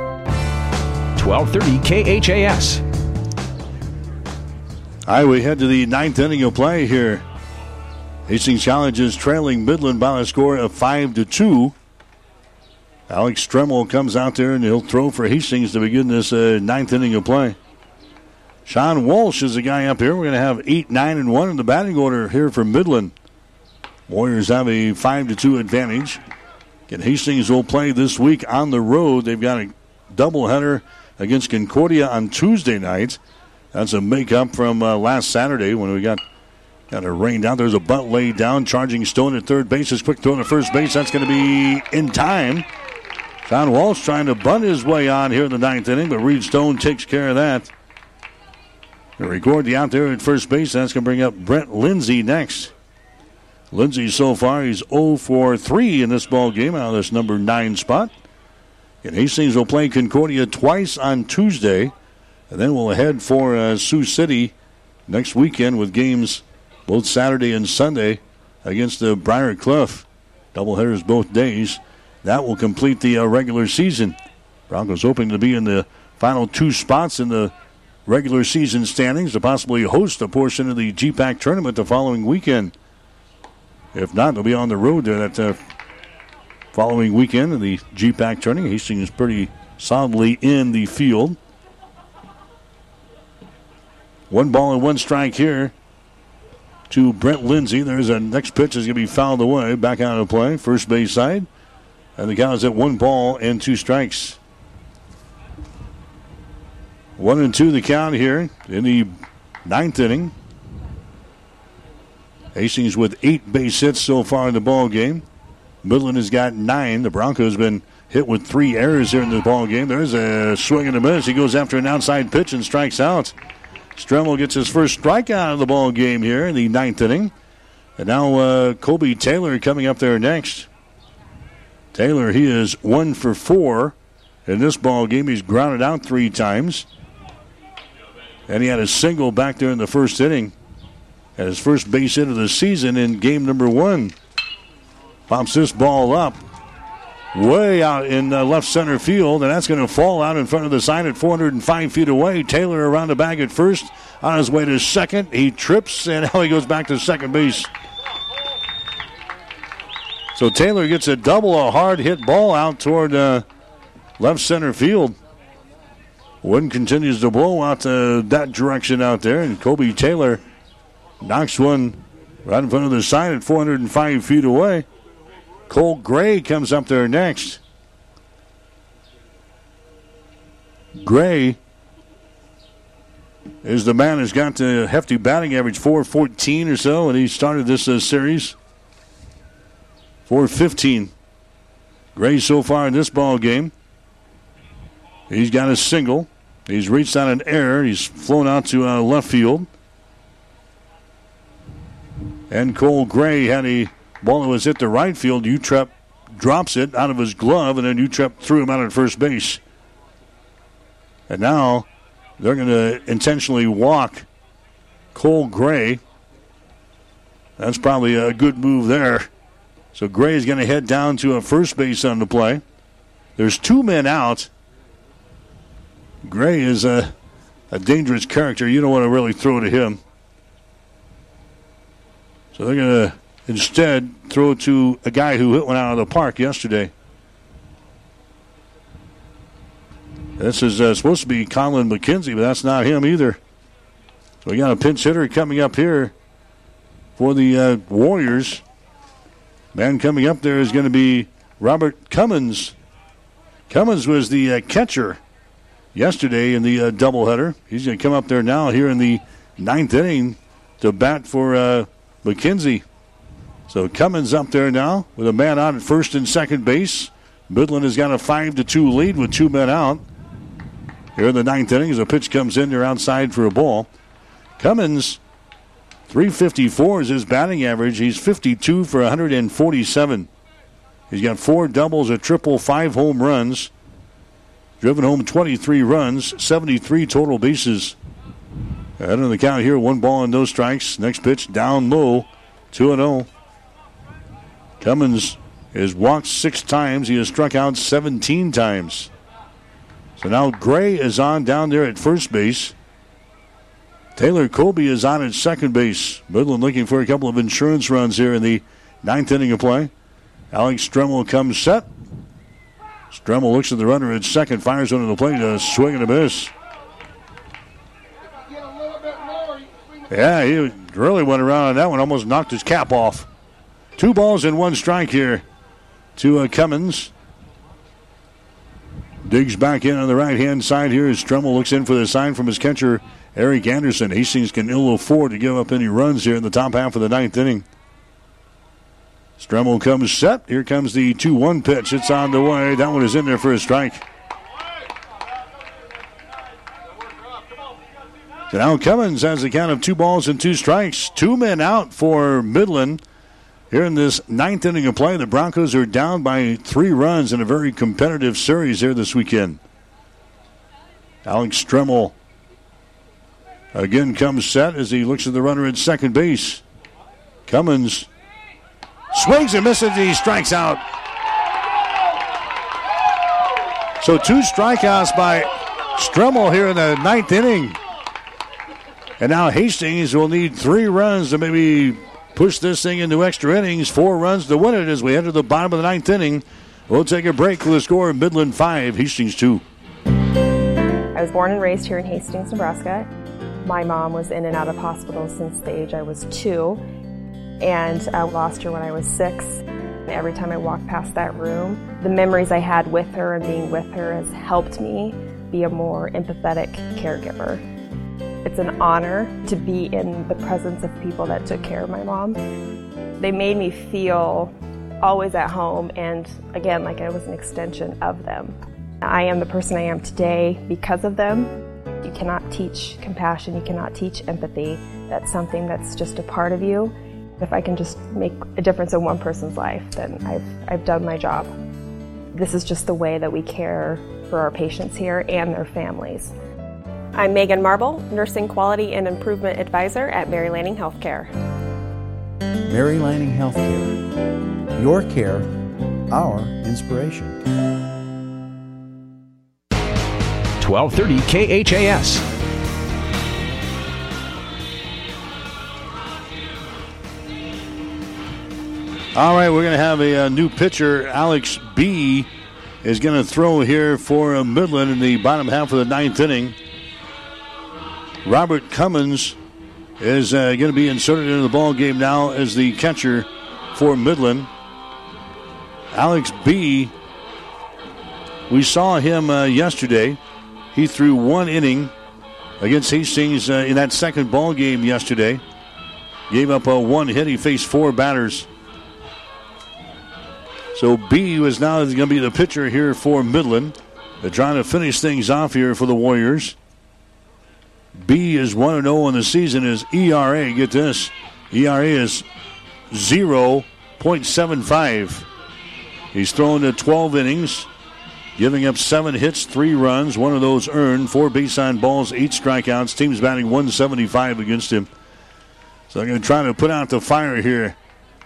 1230 KHAS. All right, we head to the ninth inning of play here. Hastings Challenge is trailing Midland by a score of 5 to 2. Alex Stremmel comes out there and he'll throw for Hastings to begin this uh, ninth inning of play. Sean Walsh is the guy up here. We're going to have 8, 9, and 1 in the batting order here for Midland. Warriors have a 5 to 2 advantage. And Hastings will play this week on the road. They've got a doubleheader against Concordia on Tuesday night. That's a makeup from uh, last Saturday when we got got it rained out. There's a bunt laid down, charging Stone at third base. His quick throw to first base. That's going to be in time. Sean Walsh trying to bunt his way on here in the ninth inning, but Reed Stone takes care of that. And record the out there at first base. That's going to bring up Brent Lindsay next. Lindsay so far he's 0 for 3 in this ball game out of this number nine spot. And Hastings will play Concordia twice on Tuesday. And then we'll head for uh, Sioux City next weekend with games both Saturday and Sunday against the Briar Cliff. Doubleheaders both days. That will complete the uh, regular season. Broncos hoping to be in the final two spots in the regular season standings to possibly host a portion of the GPAC tournament the following weekend. If not, they'll be on the road there that uh, following weekend in the GPAC tournament. Hastings is pretty solidly in the field. One ball and one strike here to Brent Lindsay. There's a next pitch is going to be fouled away. Back out of play. First base side. And the count is at one ball and two strikes. One and two the count here in the ninth inning. Hastings with eight base hits so far in the ball game. Midland has got nine. The Broncos been hit with three errors here in the ball game. There's a swing and a miss. He goes after an outside pitch and strikes out. Stremmel gets his first strikeout of the ball game here in the ninth inning. And now uh, Colby Taylor coming up there next. Taylor, he is one for four in this ball game. He's grounded out three times. And he had a single back there in the first inning. At his first base hit of the season in game number one. Pops this ball up way out in left center field, and that's going to fall out in front of the sign at 405 feet away. Taylor around the bag at first, on his way to second. He trips, and *laughs* now he goes back to second base. So Taylor gets a double, a hard hit ball out toward uh, left center field. Wind continues to blow out uh, that direction out there, and Colby Taylor knocks one right in front of the sign at 405 feet away. Cole Gray comes up there next. Gray is the man who's got the hefty batting average, 414 or so, and he started this uh, series. 415. Gray so far in this ball game. He's got a single. He's reached out an error. He's flown out to uh, left field. And Cole Gray had a ball was hit the right field. Utrep drops it out of his glove, and then Utrep threw him out at first base. And now They're going to intentionally walk Cole Gray. That's probably a good move there. So Gray is going to head down to a first base on the play. There's two men out. Gray is a, a dangerous character. You don't want to really throw to him. So they're going to instead throw to a guy who hit one out of the park yesterday. This is uh, supposed to be Colin McKenzie, but that's not him either. So we got a pinch hitter coming up here for the uh, Warriors. Man coming up there is going to be Robert Cummins. Cummins was the uh, catcher yesterday in the uh, doubleheader. He's going to come up there now here in the ninth inning to bat for uh, McKenzie. So Cummins up there now with a man out at first and second base. Midland has got a five to two lead with two men out. Here in the ninth inning, as a pitch comes in, they're outside for a ball. Cummins, 354 is his batting average. He's 52 for 147. He's got four doubles, a triple, five home runs. Driven home 23 runs, 73 total bases. Ahead of the count here, one ball and no strikes. Next pitch down low, 2 0. Cummins has walked six times. He has struck out 17 times. So now Gray is on down there at first base. Taylor Colby is on at second base. Midland looking for a couple of insurance runs here in the ninth inning of play. Alex Stremmel comes set. Stremmel looks at the runner at second, fires under the plate, a swing and a miss. Yeah, he really went around on that one, almost knocked his cap off. Two balls and one strike here to uh, Cummins. Digs back in on the right hand side here as Stremmel looks in for the sign from his catcher, Eric Anderson. Hastings can ill afford to give up any runs here in the top half of the ninth inning. Stremmel comes set. Here comes the 2 1 pitch. It's on the way. That one is in there for a strike. So now Cummins has a count of two balls and two strikes. Two men out for Midland. Here in this ninth inning of play, the Broncos are down by three runs in a very competitive series here this weekend. Alex Stremmel again comes set as he looks at the runner at second base. Cummins swings and misses, he strikes out. So two strikeouts by Stremmel here in the ninth inning. And now Hastings will need three runs to maybe push this thing into extra innings. Four runs to win it as we enter the bottom of the ninth inning. We'll take a break with the score Midland 5, Hastings 2. I was born and raised here in Hastings, Nebraska. My mom was in and out of hospital since the age I was two, and I lost her when I was six. Every time I walk past that room, the memories I had with her and being with her has helped me be a more empathetic caregiver. It's an honor to be in the presence of people that took care of my mom. They made me feel always at home and again like I was an extension of them. I am the person I am today because of them. You cannot teach compassion, you cannot teach empathy. That's something that's just a part of you. If I can just make a difference in one person's life, then I've, I've done my job. This is just the way that we care for our patients here and their families. I'm Megan Marble, Nursing Quality and Improvement Advisor at Mary Lanning Healthcare. Mary Lanning Healthcare. Your care, our inspiration. 1230 KHAS. All right, we're going to have a, a, new pitcher. Alex Bee is going to throw here for Midland in the bottom half of the ninth inning. Robert Cummins is uh, going to be inserted into the ball game now as the catcher for Midland. Alex Bee. We saw him uh, yesterday. He threw one inning against Hastings uh, in that second ball game yesterday. Gave up a one hit. He faced four batters. So Bee is now going to be the pitcher here for Midland. They're trying to finish things off here for the Warriors. Bee is 1 0 on the season. His ERA, get this, ERA is 0.75. He's thrown to 12 innings, giving up seven hits, three runs, one of those earned, four base on balls, eight strikeouts. Team's batting 175 against him. So they're going to try to put out the fire here.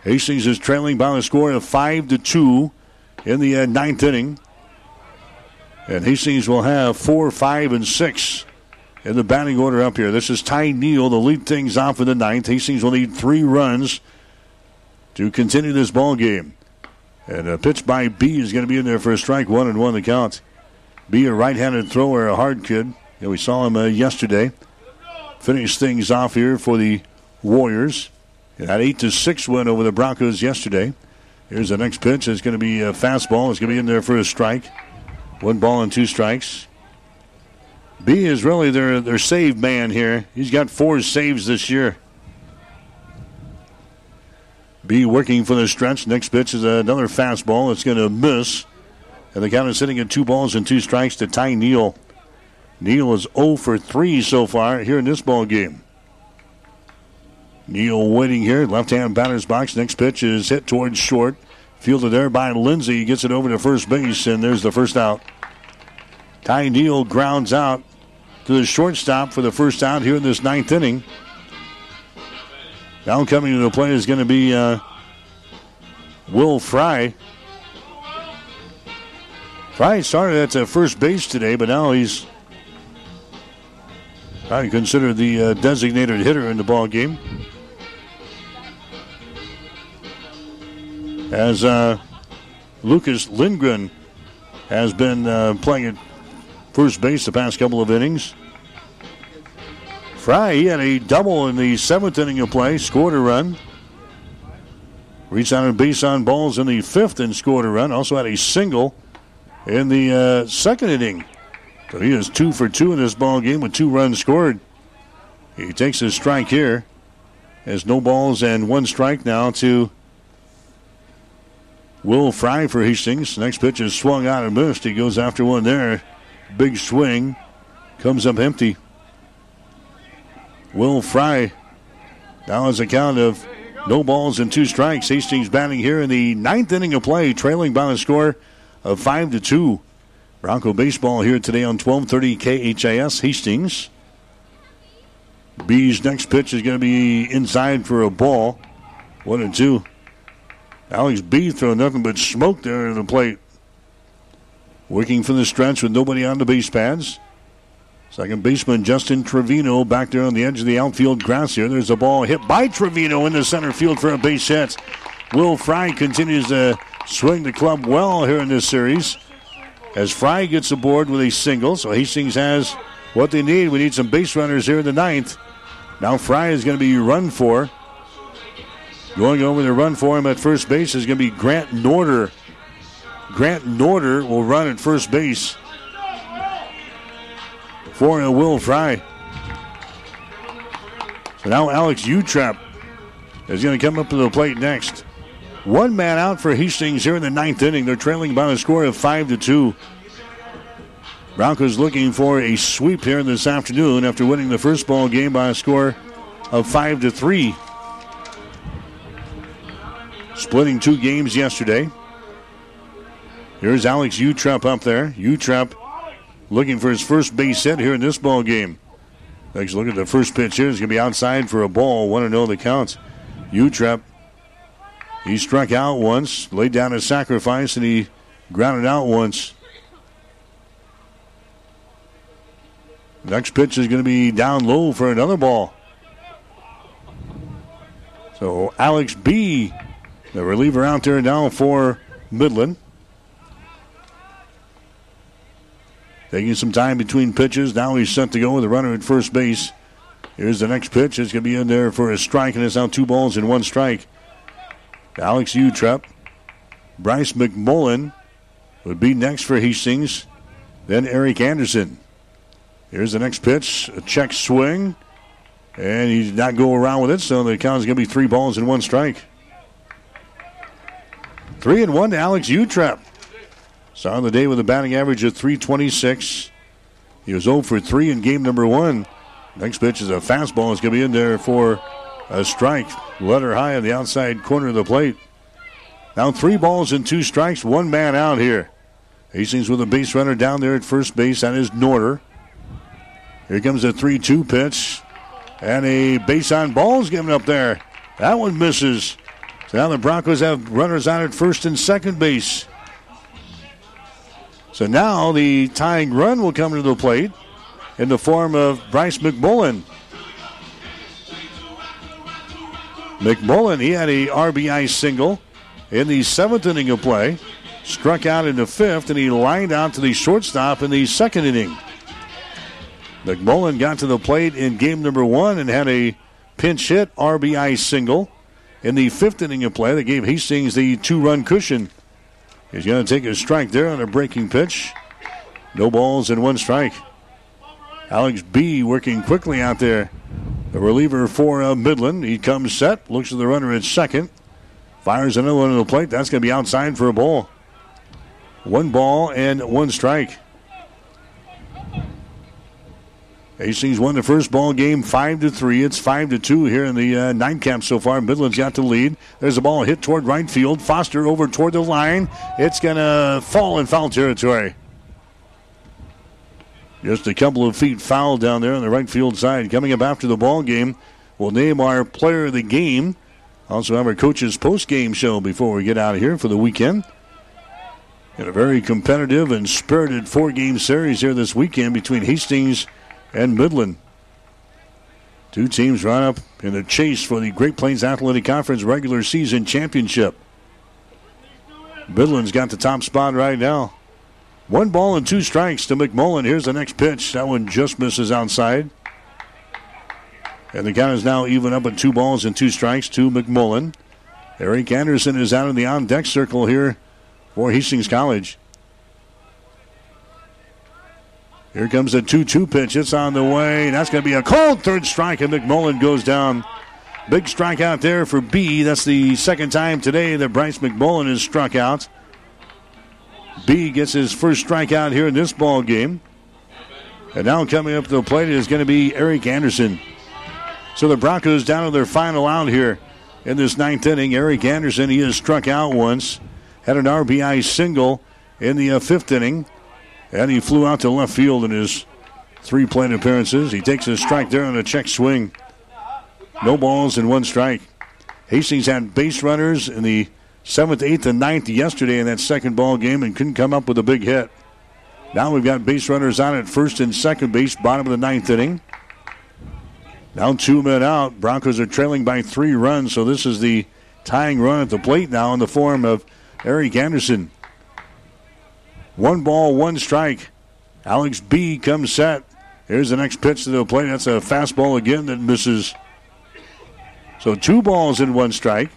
Hastings is trailing by a score of five to two in the uh, ninth inning. And Hastings will have four, five, and six in the batting order up here. This is Ty Neal to lead things off in the ninth. Hastings will need three runs to continue this ball game. And a pitch by Bee is going to be in there for a strike, one and one the count. Bee, a right-handed thrower, a hard kid. Yeah, we saw him uh, yesterday. Finish things off here for the Warriors. And that eight to six win over the Broncos yesterday. Here's the next pitch. It's going to be a fastball. It's going to be in there for a strike. One ball and two strikes. Bee is really their their save man here. He's got four saves this year. Bee working for the stretch. Next pitch is another fastball. It's going to miss. And the count is sitting at two balls and two strikes to Ty Neal. Neal is 0 for 3 so far here in this ball game. Neal waiting here. Left hand batter's box. Next pitch is hit towards short. Fielded there by Lindsay. Gets it over to first base, and there's the first out. Ty Neal grounds out to the shortstop for the first out here in this ninth inning. Now coming to the plate is going to be uh, Will Fry. Fry started at the first base today, but now he's probably considered the uh, designated hitter in the ball game. As uh, Lucas Lindgren has been uh, playing at first base the past couple of innings. Fry, he had a double in the seventh inning of play, scored a run. Reached out and base on balls in the fifth and scored a run. Also had a single in the uh, second inning. So he is two for two in this ball game with two runs scored. He takes his strike here. Has no balls and one strike now to Will Fry for Hastings. Next pitch is swung out and missed. He goes after one there. Big swing. Comes up empty. Will Fry now has a count of no balls and two strikes. Hastings batting here in the ninth inning of play, trailing by a score of five to two. Bronco baseball here today on 1230 KHAS Hastings. Bee's next pitch is going to be inside for a ball. One and two. Alex Bee throwing nothing but smoke there at the plate. Working for the stretch with nobody on the base pads. Second baseman Justin Trevino back there on the edge of the outfield grass here. There's a ball hit by Trevino in the center field for a base hit. Will Fry continues to swing the club well here in this series. As Fry gets aboard with a single, so Hastings has what they need. We need some base runners here in the ninth. Now Fry is going to be run for. Going over the run for him at first base is going to be Grant Norder. Grant Norder will run at first base for Will Fry. So now Alex Utrep is going to come up to the plate next. One man out for Hastings here in the ninth inning. They're trailing by a score of five to two. Broncos looking for a sweep here this afternoon after winning the first ball game by a score of five to three. Splitting two games yesterday. Here's Alex Utrep up there. Utrep looking for his first base hit here in this ball game. Takes a look at the first pitch here. It's going to be outside for a ball. Want to oh know the counts. Utrep, he struck out once, laid down a sacrifice, and he grounded out once. Next pitch is going to be down low for another ball. So Alex Bee, the reliever out there now for Midland. Taking some time between pitches. Now he's set to go with a runner at first base. Here's the next pitch. It's going to be in there for a strike, and it's now two balls and one strike. Alex Utrep. Bryce McMullen would be next for Hastings. Then Eric Anderson. Here's the next pitch. A check swing. And he did not go around with it, so the count is going to be three balls and one strike. Three and one to Alex Utrep. Started the day with a batting average of 326. He was 0 for 3 in game number one. Next pitch is a fastball. It's going to be in there for a strike. Letter high on the outside corner of the plate. Now three balls and two strikes, one man out here. Hastings with a base runner down there at first base. That is Norder. Here comes a 3 2 pitch. And a base on ball is given up there. That one misses. So now the Broncos have runners out at first and second base. So now the tying run will come to the plate in the form of Bryce McMullen. McMullen, he had a RBI single in the seventh inning of play, struck out in the fifth, and he lined out to the shortstop in the second inning. McMullen got to the plate in game number one and had a pinch hit RBI single in the fifth inning of play that gave Hastings the two run cushion. He's going to take a strike there on a breaking pitch. No balls and one strike. Alex Bee working quickly out there. The reliever for uh, Midland. He comes set, looks at the runner at second, fires another one to the plate. That's going to be outside for a ball. One ball and one strike. Hastings won the first ball game five to three. It's five to two here in the uh, nine cap so far. Midland's got the lead. There's a ball hit toward right field. Foster over toward the line. It's gonna fall in foul territory. Just a couple of feet foul down there on the right field side. Coming up after the ball game, we'll name our player of the game. Also have our coaches post game show before we get out of here for the weekend. In a very competitive and spirited four game series here this weekend between Hastings and Midland. Two teams run up in a chase for the Great Plains Athletic Conference regular season championship. Midland's got the top spot right now. One ball and two strikes to McMullen. Here's the next pitch. That one just misses outside. And the count is now even up at two balls and two strikes to McMullen. Eric Anderson is out in the on deck circle here for Hastings College. Here comes a 2 2 pitch. It's on the way. That's going to be a cold third strike, and McMullen goes down. Big strikeout there for Bee. That's the second time today that Bryce McMullen is struck out. Bee gets his first strikeout here in this ball game. And now coming up to the plate is going to be Eric Anderson. So the Broncos down to their final out here in this ninth inning. Eric Anderson, he has struck out once, had an RBI single in the uh, fifth inning. And he flew out to left field in his three plate appearances. He takes a strike there on a check swing. No balls and one strike. Hastings had base runners in the seventh, eighth, and ninth yesterday in that second ball game and couldn't come up with a big hit. Now we've got base runners on at first and second base, bottom of the ninth inning. Now two men out. Broncos are trailing by three runs, so this is the tying run at the plate now in the form of Eric Anderson. One ball, one strike. Alex Bee comes set. Here's the next pitch to the plate. That's a fastball again that misses. So two balls in one strike.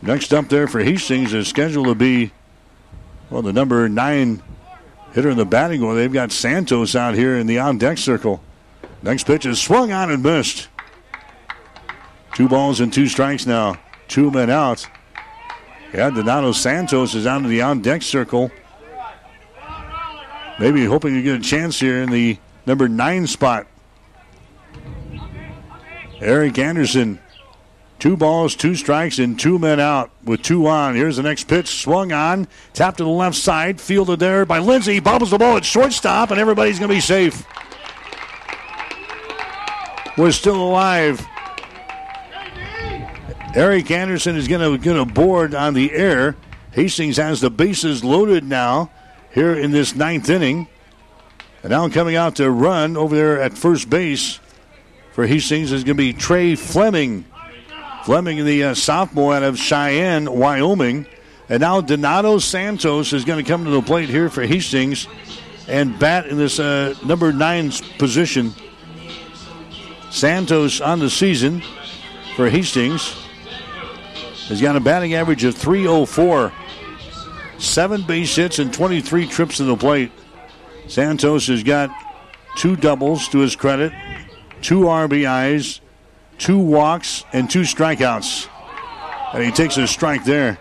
Next up there for Hastings is scheduled to be, well, the number nine hitter in the batting order. They've got Santos out here in the on deck circle. Next pitch is swung on and missed. Two balls and two strikes now. Two men out. Yeah, Donato Santos is out of the on deck circle. Maybe hoping to get a chance here in the number nine spot. Eric Anderson, two balls, two strikes, and two men out with two on. Here's the next pitch, swung on, tapped to the left side, fielded there by Lindsay, bobbles the ball at shortstop, and everybody's going to be safe. We're still alive. Eric Anderson is going to get a board on the air. Hastings has the bases loaded now here in this ninth inning. And now coming out to run over there at first base for Hastings is going to be Trey Fleming. Fleming, the uh, sophomore out of Cheyenne, Wyoming. And now Donato Santos is going to come to the plate here for Hastings and bat in this uh, number nine position. Santos on the season for Hastings has got a batting average of 304. Seven base hits and 23 trips to the plate. Santos has got two doubles to his credit, two RBIs, two walks, and two strikeouts. And he takes a strike there.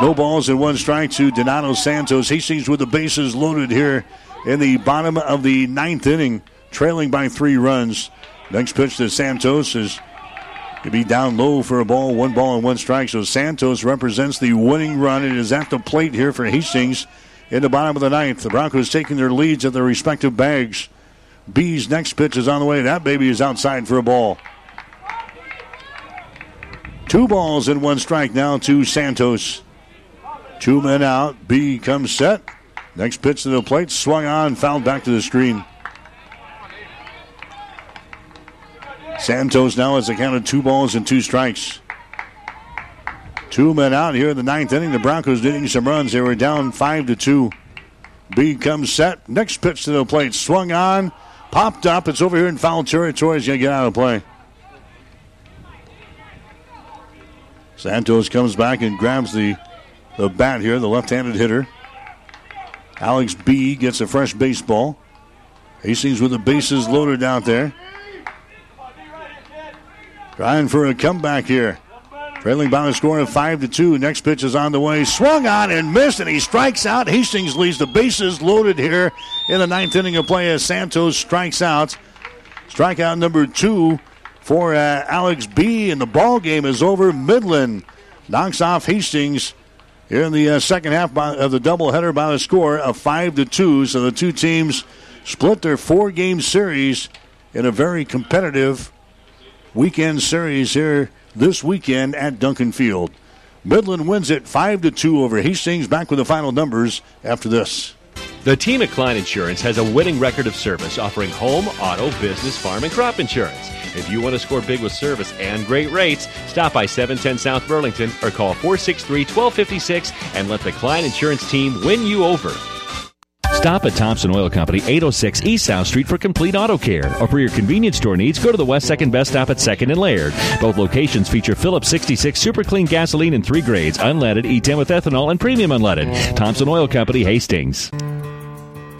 No balls and one strike to Donato Santos. He Hastings with the bases loaded here in the bottom of the ninth inning, trailing by three runs. Next pitch to Santos is to be down low for a ball, one ball and one strike. So Santos represents the winning run. It is at the plate here for Hastings in the bottom of the ninth. The Broncos taking their leads at their respective bags. Bee's next pitch is on the way. That baby is outside for a ball. Two balls and one strike now to Santos. Two men out. Bee comes set. Next pitch to the plate. Swung on, fouled back to the screen. Santos now has accounted two balls and two strikes. Two men out here in the ninth inning. The Broncos needing some runs. They were down five to two. Bee comes set. Next pitch to the plate. Swung on. Popped up. It's over here in foul territory. He's going to get out of play. Santos comes back and grabs the, the bat here, the left handed hitter. Alex Bee gets a fresh baseball. Hastings with the bases loaded out there. Trying for a comeback here. Trailing by a score of 5 to 2. Next pitch is on the way. Swung on and missed, and he strikes out. Hastings leads the bases loaded here in the ninth inning of play as Santos strikes out. Strikeout number two for uh, Alex Bee. And the ball game is over. Midland knocks off Hastings here in the uh, second half by, of the doubleheader by a score of 5 to 2. So the two teams split their four game series in a very competitive weekend series here this weekend at Duncan Field. Midland wins it 5 to 2 over Hastings. Back with the final numbers after this. The team at Klein Insurance has a winning record of service offering home, auto, business, farm, and crop insurance. If you want to score big with service and great rates, stop by 710 South Burlington or call 463 1256 and let the Klein Insurance team win you over. Stop at Thompson Oil Company, 806 East South Street for complete auto care. Or for your convenience store needs, go to the West Second Best Stop at 2nd and Laird. Both locations feature Phillips 66 super clean gasoline in three grades, unleaded, E10 with ethanol, and premium unleaded. Thompson Oil Company, Hastings.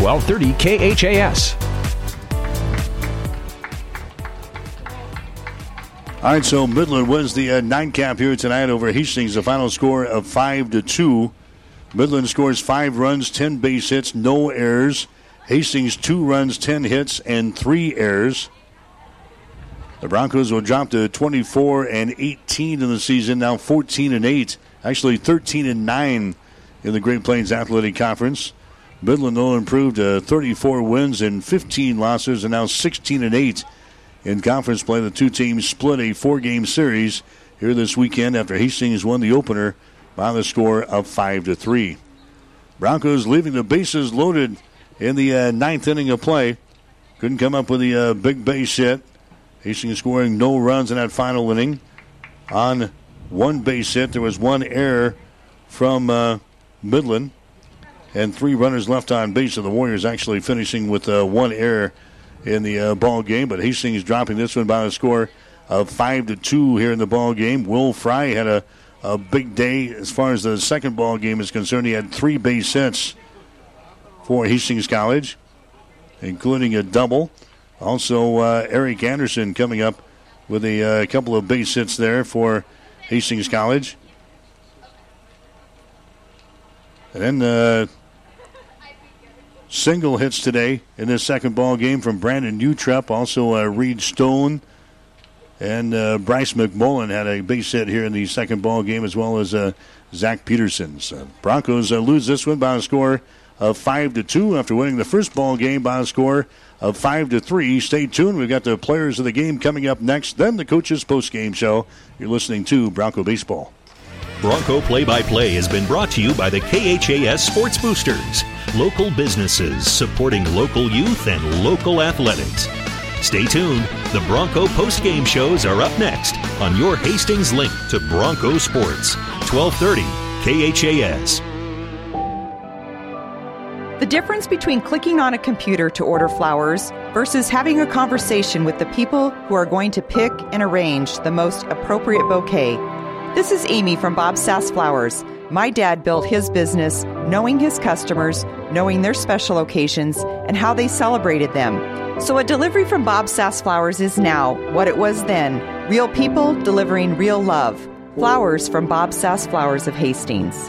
1230 KHAS. All right, so Midland wins the uh, nightcap here tonight over Hastings. The final score of five to two. Midland scores five runs, ten base hits, no errors. Hastings two runs, ten hits, and three errors. The Broncos will drop to 24 and 18 in the season, now 14 and 8, actually 13 and 9 in the Great Plains Athletic Conference. Midland improved to 34 wins and 15 losses, and now 16 and 8 in conference play. The two teams split a four-game series here this weekend after Hastings won the opener by the score of five to three. Broncos leaving the bases loaded in the uh, ninth inning of play. Couldn't come up with the uh, big base hit. Hastings scoring no runs in that final inning. On one base hit, there was one error from uh, Midland and three runners left on base. So the Warriors actually finishing with uh, one error in the uh, ball game. But Hastings dropping this one by a score of five to two here in the ball game. Will Fry had a, a big day as far as the second ball game is concerned. He had three base hits for Hastings College, including a double. Also, uh, Eric Anderson coming up with a uh, couple of base hits there for Hastings College. And then uh, single hits today in this second ball game from Brandon Utrep. Also, uh, Reed Stone and uh, Bryce McMullen had a base hit here in the second ball game, as well as uh, Zach Peterson. So Broncos uh, lose this one by a score of five to two after winning the first ball game by a score of five to three. Stay tuned. We've got the players of the game coming up next. Then the coaches post game show. You're listening to Bronco Baseball. Bronco Play by Play has been brought to you by the KHAS Sports Boosters, local businesses supporting local youth and local athletics. Stay tuned. The Bronco post-game shows are up next on your Hastings link to Bronco Sports, 1230 KHAS. The difference between clicking on a computer to order flowers versus having a conversation with the people who are going to pick and arrange the most appropriate bouquet. This is Amy from Bob Sass Flowers. My dad built his business knowing his customers, knowing their special occasions, and how they celebrated them. So, a delivery from Bob Sass Flowers is now what it was then real people delivering real love. Flowers from Bob Sass Flowers of Hastings.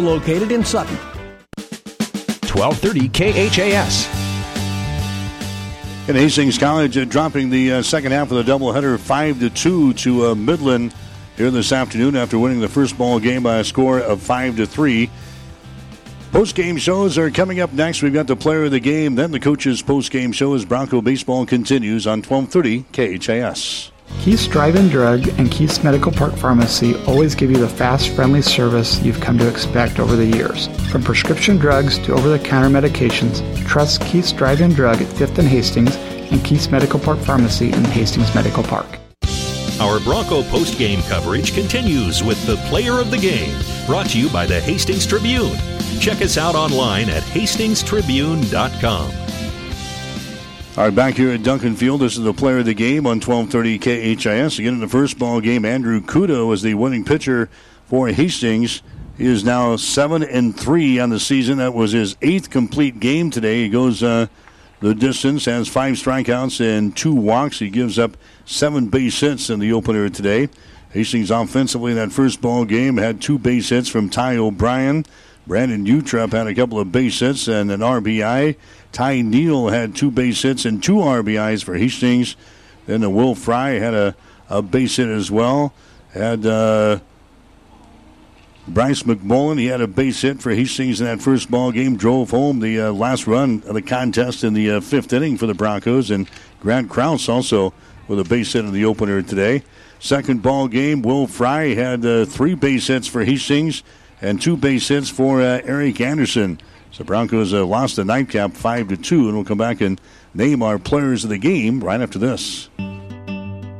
located in Sutton. 1230 KHAS. And Hastings College uh, dropping the uh, second half of the doubleheader 5 to 2 to uh, Midland here this afternoon after winning the first ball game by a score of 5 to 3. Post game shows are coming up next. We've got the player of the game, then the coach's post game show as Bronco baseball continues on 1230 KHAS. Keith's Drive-In Drug and Keith's Medical Park Pharmacy always give you the fast, friendly service you've come to expect over the years. From prescription drugs to over-the-counter medications, trust Keith's Drive-In Drug at 5th and Hastings and Keith's Medical Park Pharmacy in Hastings Medical Park. Our Bronco post-game coverage continues with the player of the game, brought to you by the Hastings Tribune. Check us out online at hastingstribune.com. All right, back here at Duncan Field, this is the player of the game on 1230 KHAS. Again, in the first ball game, Andrew Kuda is the winning pitcher for Hastings. He is now 7 and 3 on the season. That was his eighth complete game today. He goes uh, the distance, has five strikeouts and two walks. He gives up seven base hits in the opener today. Hastings offensively in that first ball game had two base hits from Ty O'Brien. Brandon Utrep had a couple of base hits and an RBI. Ty Neal had two base hits and two RBIs for Hastings. Then the Will Fry had a, a base hit as well. Had uh, Bryce McMullen, he had a base hit for Hastings in that first ball game. Drove home the uh, last run of the contest in the uh, fifth inning for the Broncos. And Grant Kraus also with a base hit in the opener today. Second ball game, Will Fry had uh, three base hits for Hastings and two base hits for uh, Eric Anderson. So Broncos uh, lost the nightcap five to two, and we'll come back and name our players of the game right after this.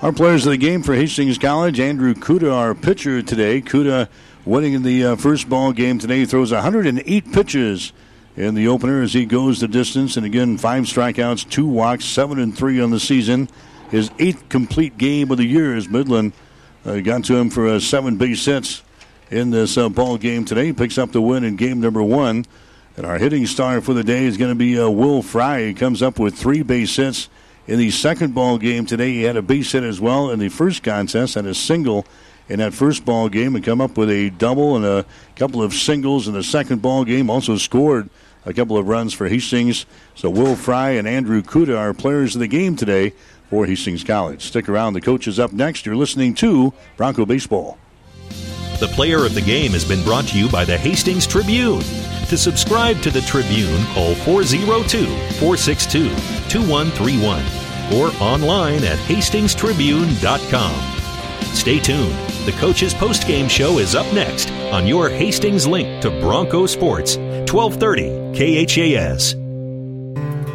Our players of the game for Hastings College, Andrew Kuda, our pitcher today. Kuda winning in the uh, first ball game today. He throws 108 pitches in the opener as he goes the distance. And again, five strikeouts, two walks, seven and three on the season. His eighth complete game of the year as Midland uh, got to him for uh, seven base hits in this uh, ball game today. Picks up the win in game number one. And our hitting star for the day is going to be uh, Will Fry. He comes up with three base hits in the second ball game today. He had a base hit as well in the first contest, and a single in that first ball game, and come up with a double and a couple of singles in the second ball game. Also scored a couple of runs for Hastings. So Will Fry and Andrew Kuda are players of the game today for Hastings College. Stick around. The coach is up next. You're listening to Bronco Baseball. The player of the game has been brought to you by the Hastings Tribune. To subscribe to the Tribune, call 402 462 2131 or online at hastingstribune.com. Stay tuned. The coach's postgame show is up next on your Hastings link to Bronco Sports, 1230 KHAS.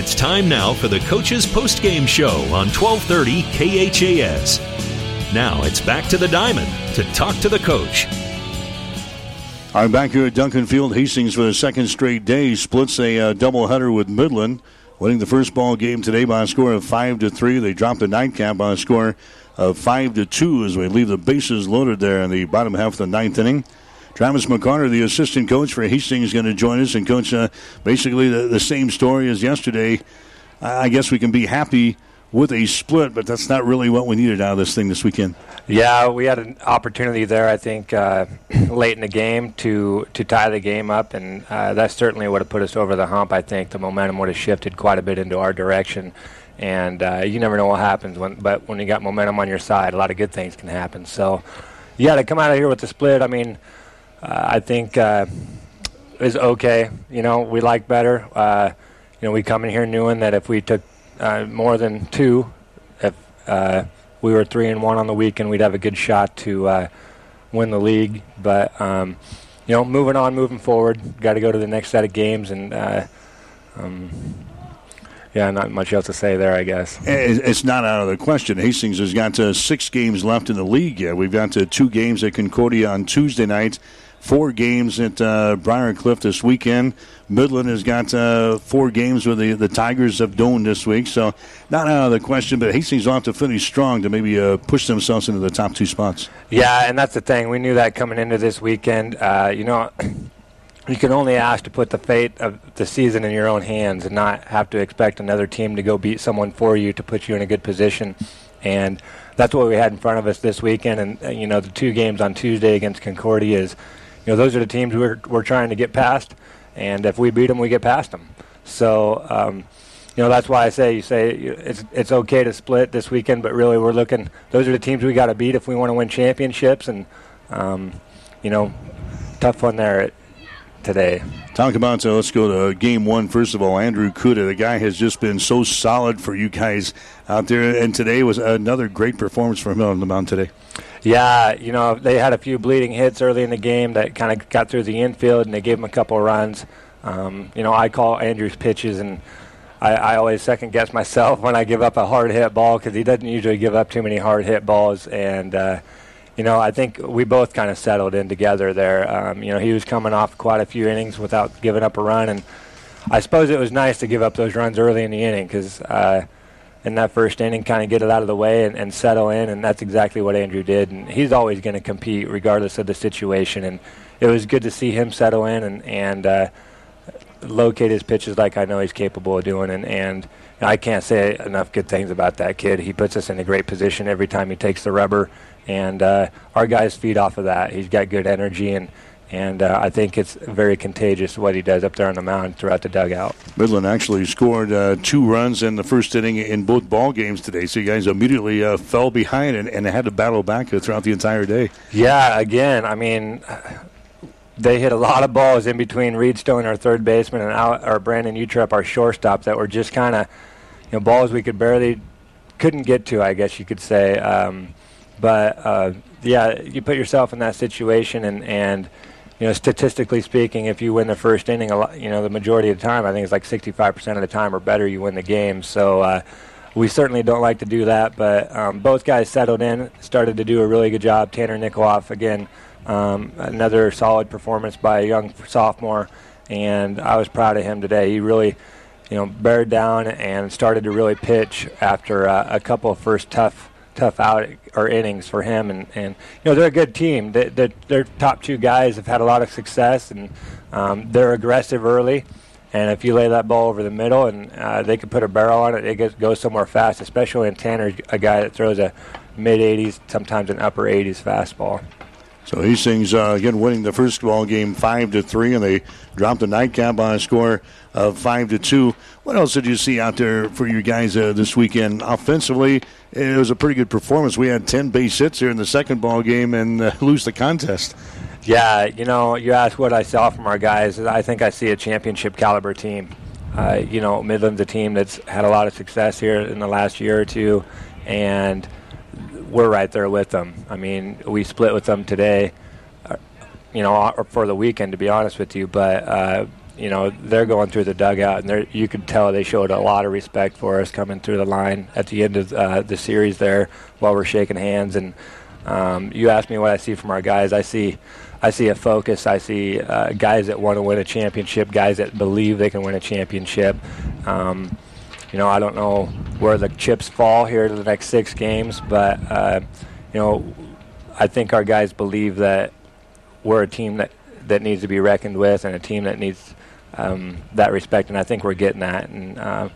It's time now for the Coach's Post-Game Show on 1230 KHAS. Now it's back to the Diamond to talk to the coach. I'm back here at Duncan Field. Hastings for the second straight day splits a uh, doubleheader with Midland, winning the first ball game today by a score of five to three. They dropped the nightcap by a score of five to two as we leave the bases loaded there in the bottom half of the ninth inning. Travis McCarter, the assistant coach for Hastings, is going to join us and coach uh, basically the, the same story as yesterday. I guess we can be happy with a split, but that's not really what we needed out of this thing this weekend. Yeah, we had an opportunity there, I think, uh, *clears throat* late in the game to to tie the game up, and uh, that certainly would have put us over the hump. I think the momentum would have shifted quite a bit into our direction, and uh, you never know what happens. When, but when you got momentum on your side, a lot of good things can happen. So, yeah, to come out of here with the split, I mean, I think uh, is okay. You know, we like better. Uh, you know, we come in here knowing that if we took uh, more than two, if uh, we were three and one on the weekend, we'd have a good shot to uh, win the league. But um, you know, moving on, moving forward, got to go to the next set of games, and uh, um, yeah, not much else to say there, I guess. It's not out of the question. Hastings has got uh, six games left in the league. We've got uh, two games at Concordia on Tuesday night four games at uh, Briarcliff this weekend. Midland has got uh, four games with the, the Tigers of Doane this week, so not out of the question. But Hastings will have to finish strong to maybe uh, push themselves into the top two spots. Yeah, and that's the thing. We knew that coming into this weekend. Uh, you know. *clears throat* You can only ask to put the fate of the season in your own hands and not have to expect another team to go beat someone for you to put you in a good position. And that's what we had in front of us this weekend. And, uh, you know, the two games on Tuesday against Concordia is you know, those are the teams we're, we're trying to get past, and if we beat them, we get past them. So, um, you know, that's why I say you say it's it's okay to split this weekend, but really we're looking. Those are the teams we got to beat if we want to win championships, and um, you know, tough one there today. Talk about so let's go to game one first of all. Andrew Kuda, the guy has just been so solid for you guys out there, and today was another great performance from him on the mound today. Yeah, you know, they had a few bleeding hits early in the game that kind of got through the infield, and they gave him a couple of runs. Um, you know, I call Andrew's pitches, and I, I always second guess myself when I give up a hard hit ball because he doesn't usually give up too many hard hit balls. And, uh, you know, I think we both kind of settled in together there. Um, you know, he was coming off quite a few innings without giving up a run, and I suppose it was nice to give up those runs early in the inning because. Uh, in that first inning, kind of get it out of the way and, and settle in, and that's exactly what Andrew did. And he's always going to compete regardless of the situation. And it was good to see him settle in and and uh, locate his pitches like I know he's capable of doing. And and I can't say enough good things about that kid. He puts us in a great position every time he takes the rubber, and uh, our guys feed off of that. He's got good energy and and uh, I think it's very contagious what he does up there on the mound throughout the dugout. Midland actually scored uh, two runs in the first inning in both ball games today, so you guys immediately uh, fell behind and, and, had to battle back throughout the entire day. Yeah, again, I mean, they hit a lot of balls in between Reed Stone, our third baseman, and our Brandon Utrep, our shortstop, that were just kind of you know balls we could barely couldn't get to, I guess you could say. Um, but uh, yeah, you put yourself in that situation and and you know, statistically speaking, if you win the first inning, a lot, you know, the majority of the time, I think it's like 65% of the time or better, you win the game. So uh, we certainly don't like to do that. But um, both guys settled in, started to do a really good job. Tanner Nikoloff, again, um, another solid performance by a young sophomore, and I was proud of him today. He really, you know, bared down and started to really pitch after uh, a couple of first tough tough out or innings for him. And, and you know they're a good team. They, they, their top two guys have had a lot of success, and um, they're aggressive early. And if you lay that ball over the middle and uh, they can put a barrel on it, it gets, goes somewhere fast. Especially in Tanner, a guy that throws a mid 80s, sometimes an upper 80s fastball. So Hastings uh, again winning the first ball game five to three, and they dropped the nightcap on a score of five to two. What else did you see out there for you guys uh, this weekend? Offensively, it was a pretty good performance. We had ten base hits here in the second ball game and uh, *laughs* lose the contest. Yeah, you know, you asked what I saw from our guys. I think I see a championship caliber team. Uh, you know, Midland's a team that's had a lot of success here in the last year or two, and we're right there with them. I mean, we split with them today, uh, you know, for the weekend, to be honest with you. But uh, you know, they're going through the dugout, and you could tell they showed a lot of respect for us coming through the line at the end of uh, the series there while we're shaking hands. And um, you asked me what I see from our guys. I see, I see a focus. I see uh, guys that want to win a championship, guys that believe they can win a championship. Um, you know, I don't know where the chips fall here to the next six games, but uh, you know, I think our guys believe that we're a team that that needs to be reckoned with and a team that needs um, that respect, and I think we're getting that. And uh,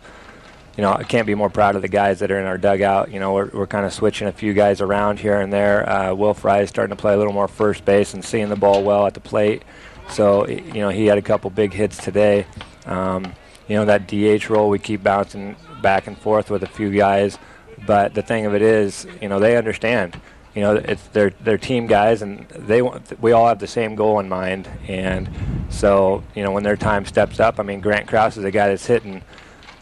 you know, I can't be more proud of the guys that are in our dugout. You know, we're, we're kind of switching a few guys around here and there. Uh, Will Fry is starting to play a little more first base and seeing the ball well at the plate. So you know, he had a couple big hits today. Um, you know, that DH role we keep bouncing back and forth with a few guys, but the thing of it is, you know, they understand you know, it's they're they're team guys, and they we all have the same goal in mind. And so, you know, when their time steps up, I mean, Grant Kraus is a guy that's hitting,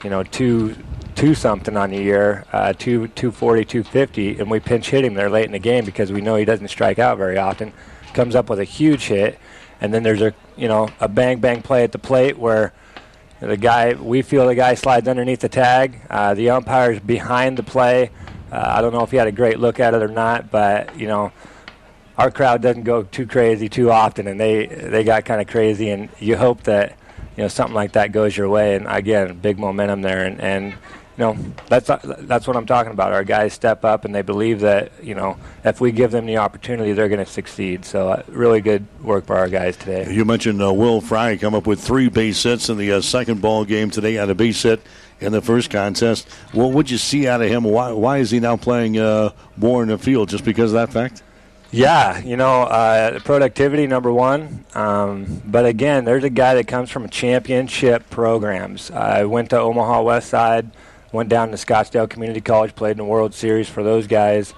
you know, two two something on the year, uh, two two forty, two fifty, and we pinch hit him there late in the game because we know he doesn't strike out very often. Comes up with a huge hit, and then there's a you know a bang bang play at the plate where the guy we feel the guy slides underneath the tag. Uh, the umpire's behind the play I don't know if he had a great look at it or not, but you know, our crowd doesn't go too crazy too often, and they they got kind of crazy, and you hope that you know something like that goes your way. And again, big momentum there, and and you know that's that's what I'm talking about. Our guys step up and they believe that you know if we give them the opportunity, they're going to succeed. So uh, really good work by our guys today. You mentioned uh, Will Fry come up with three base hits in the uh, second ball game today. Had a base hit in the first contest. What would you see out of him? Why, why is he now playing uh, more in the field? Just because of that fact? Yeah, you know, uh, productivity number one. Um, but again, there's a guy that comes from championship programs. I went to Omaha West Side, went down to Scottsdale Community College, played in the World Series for those guys.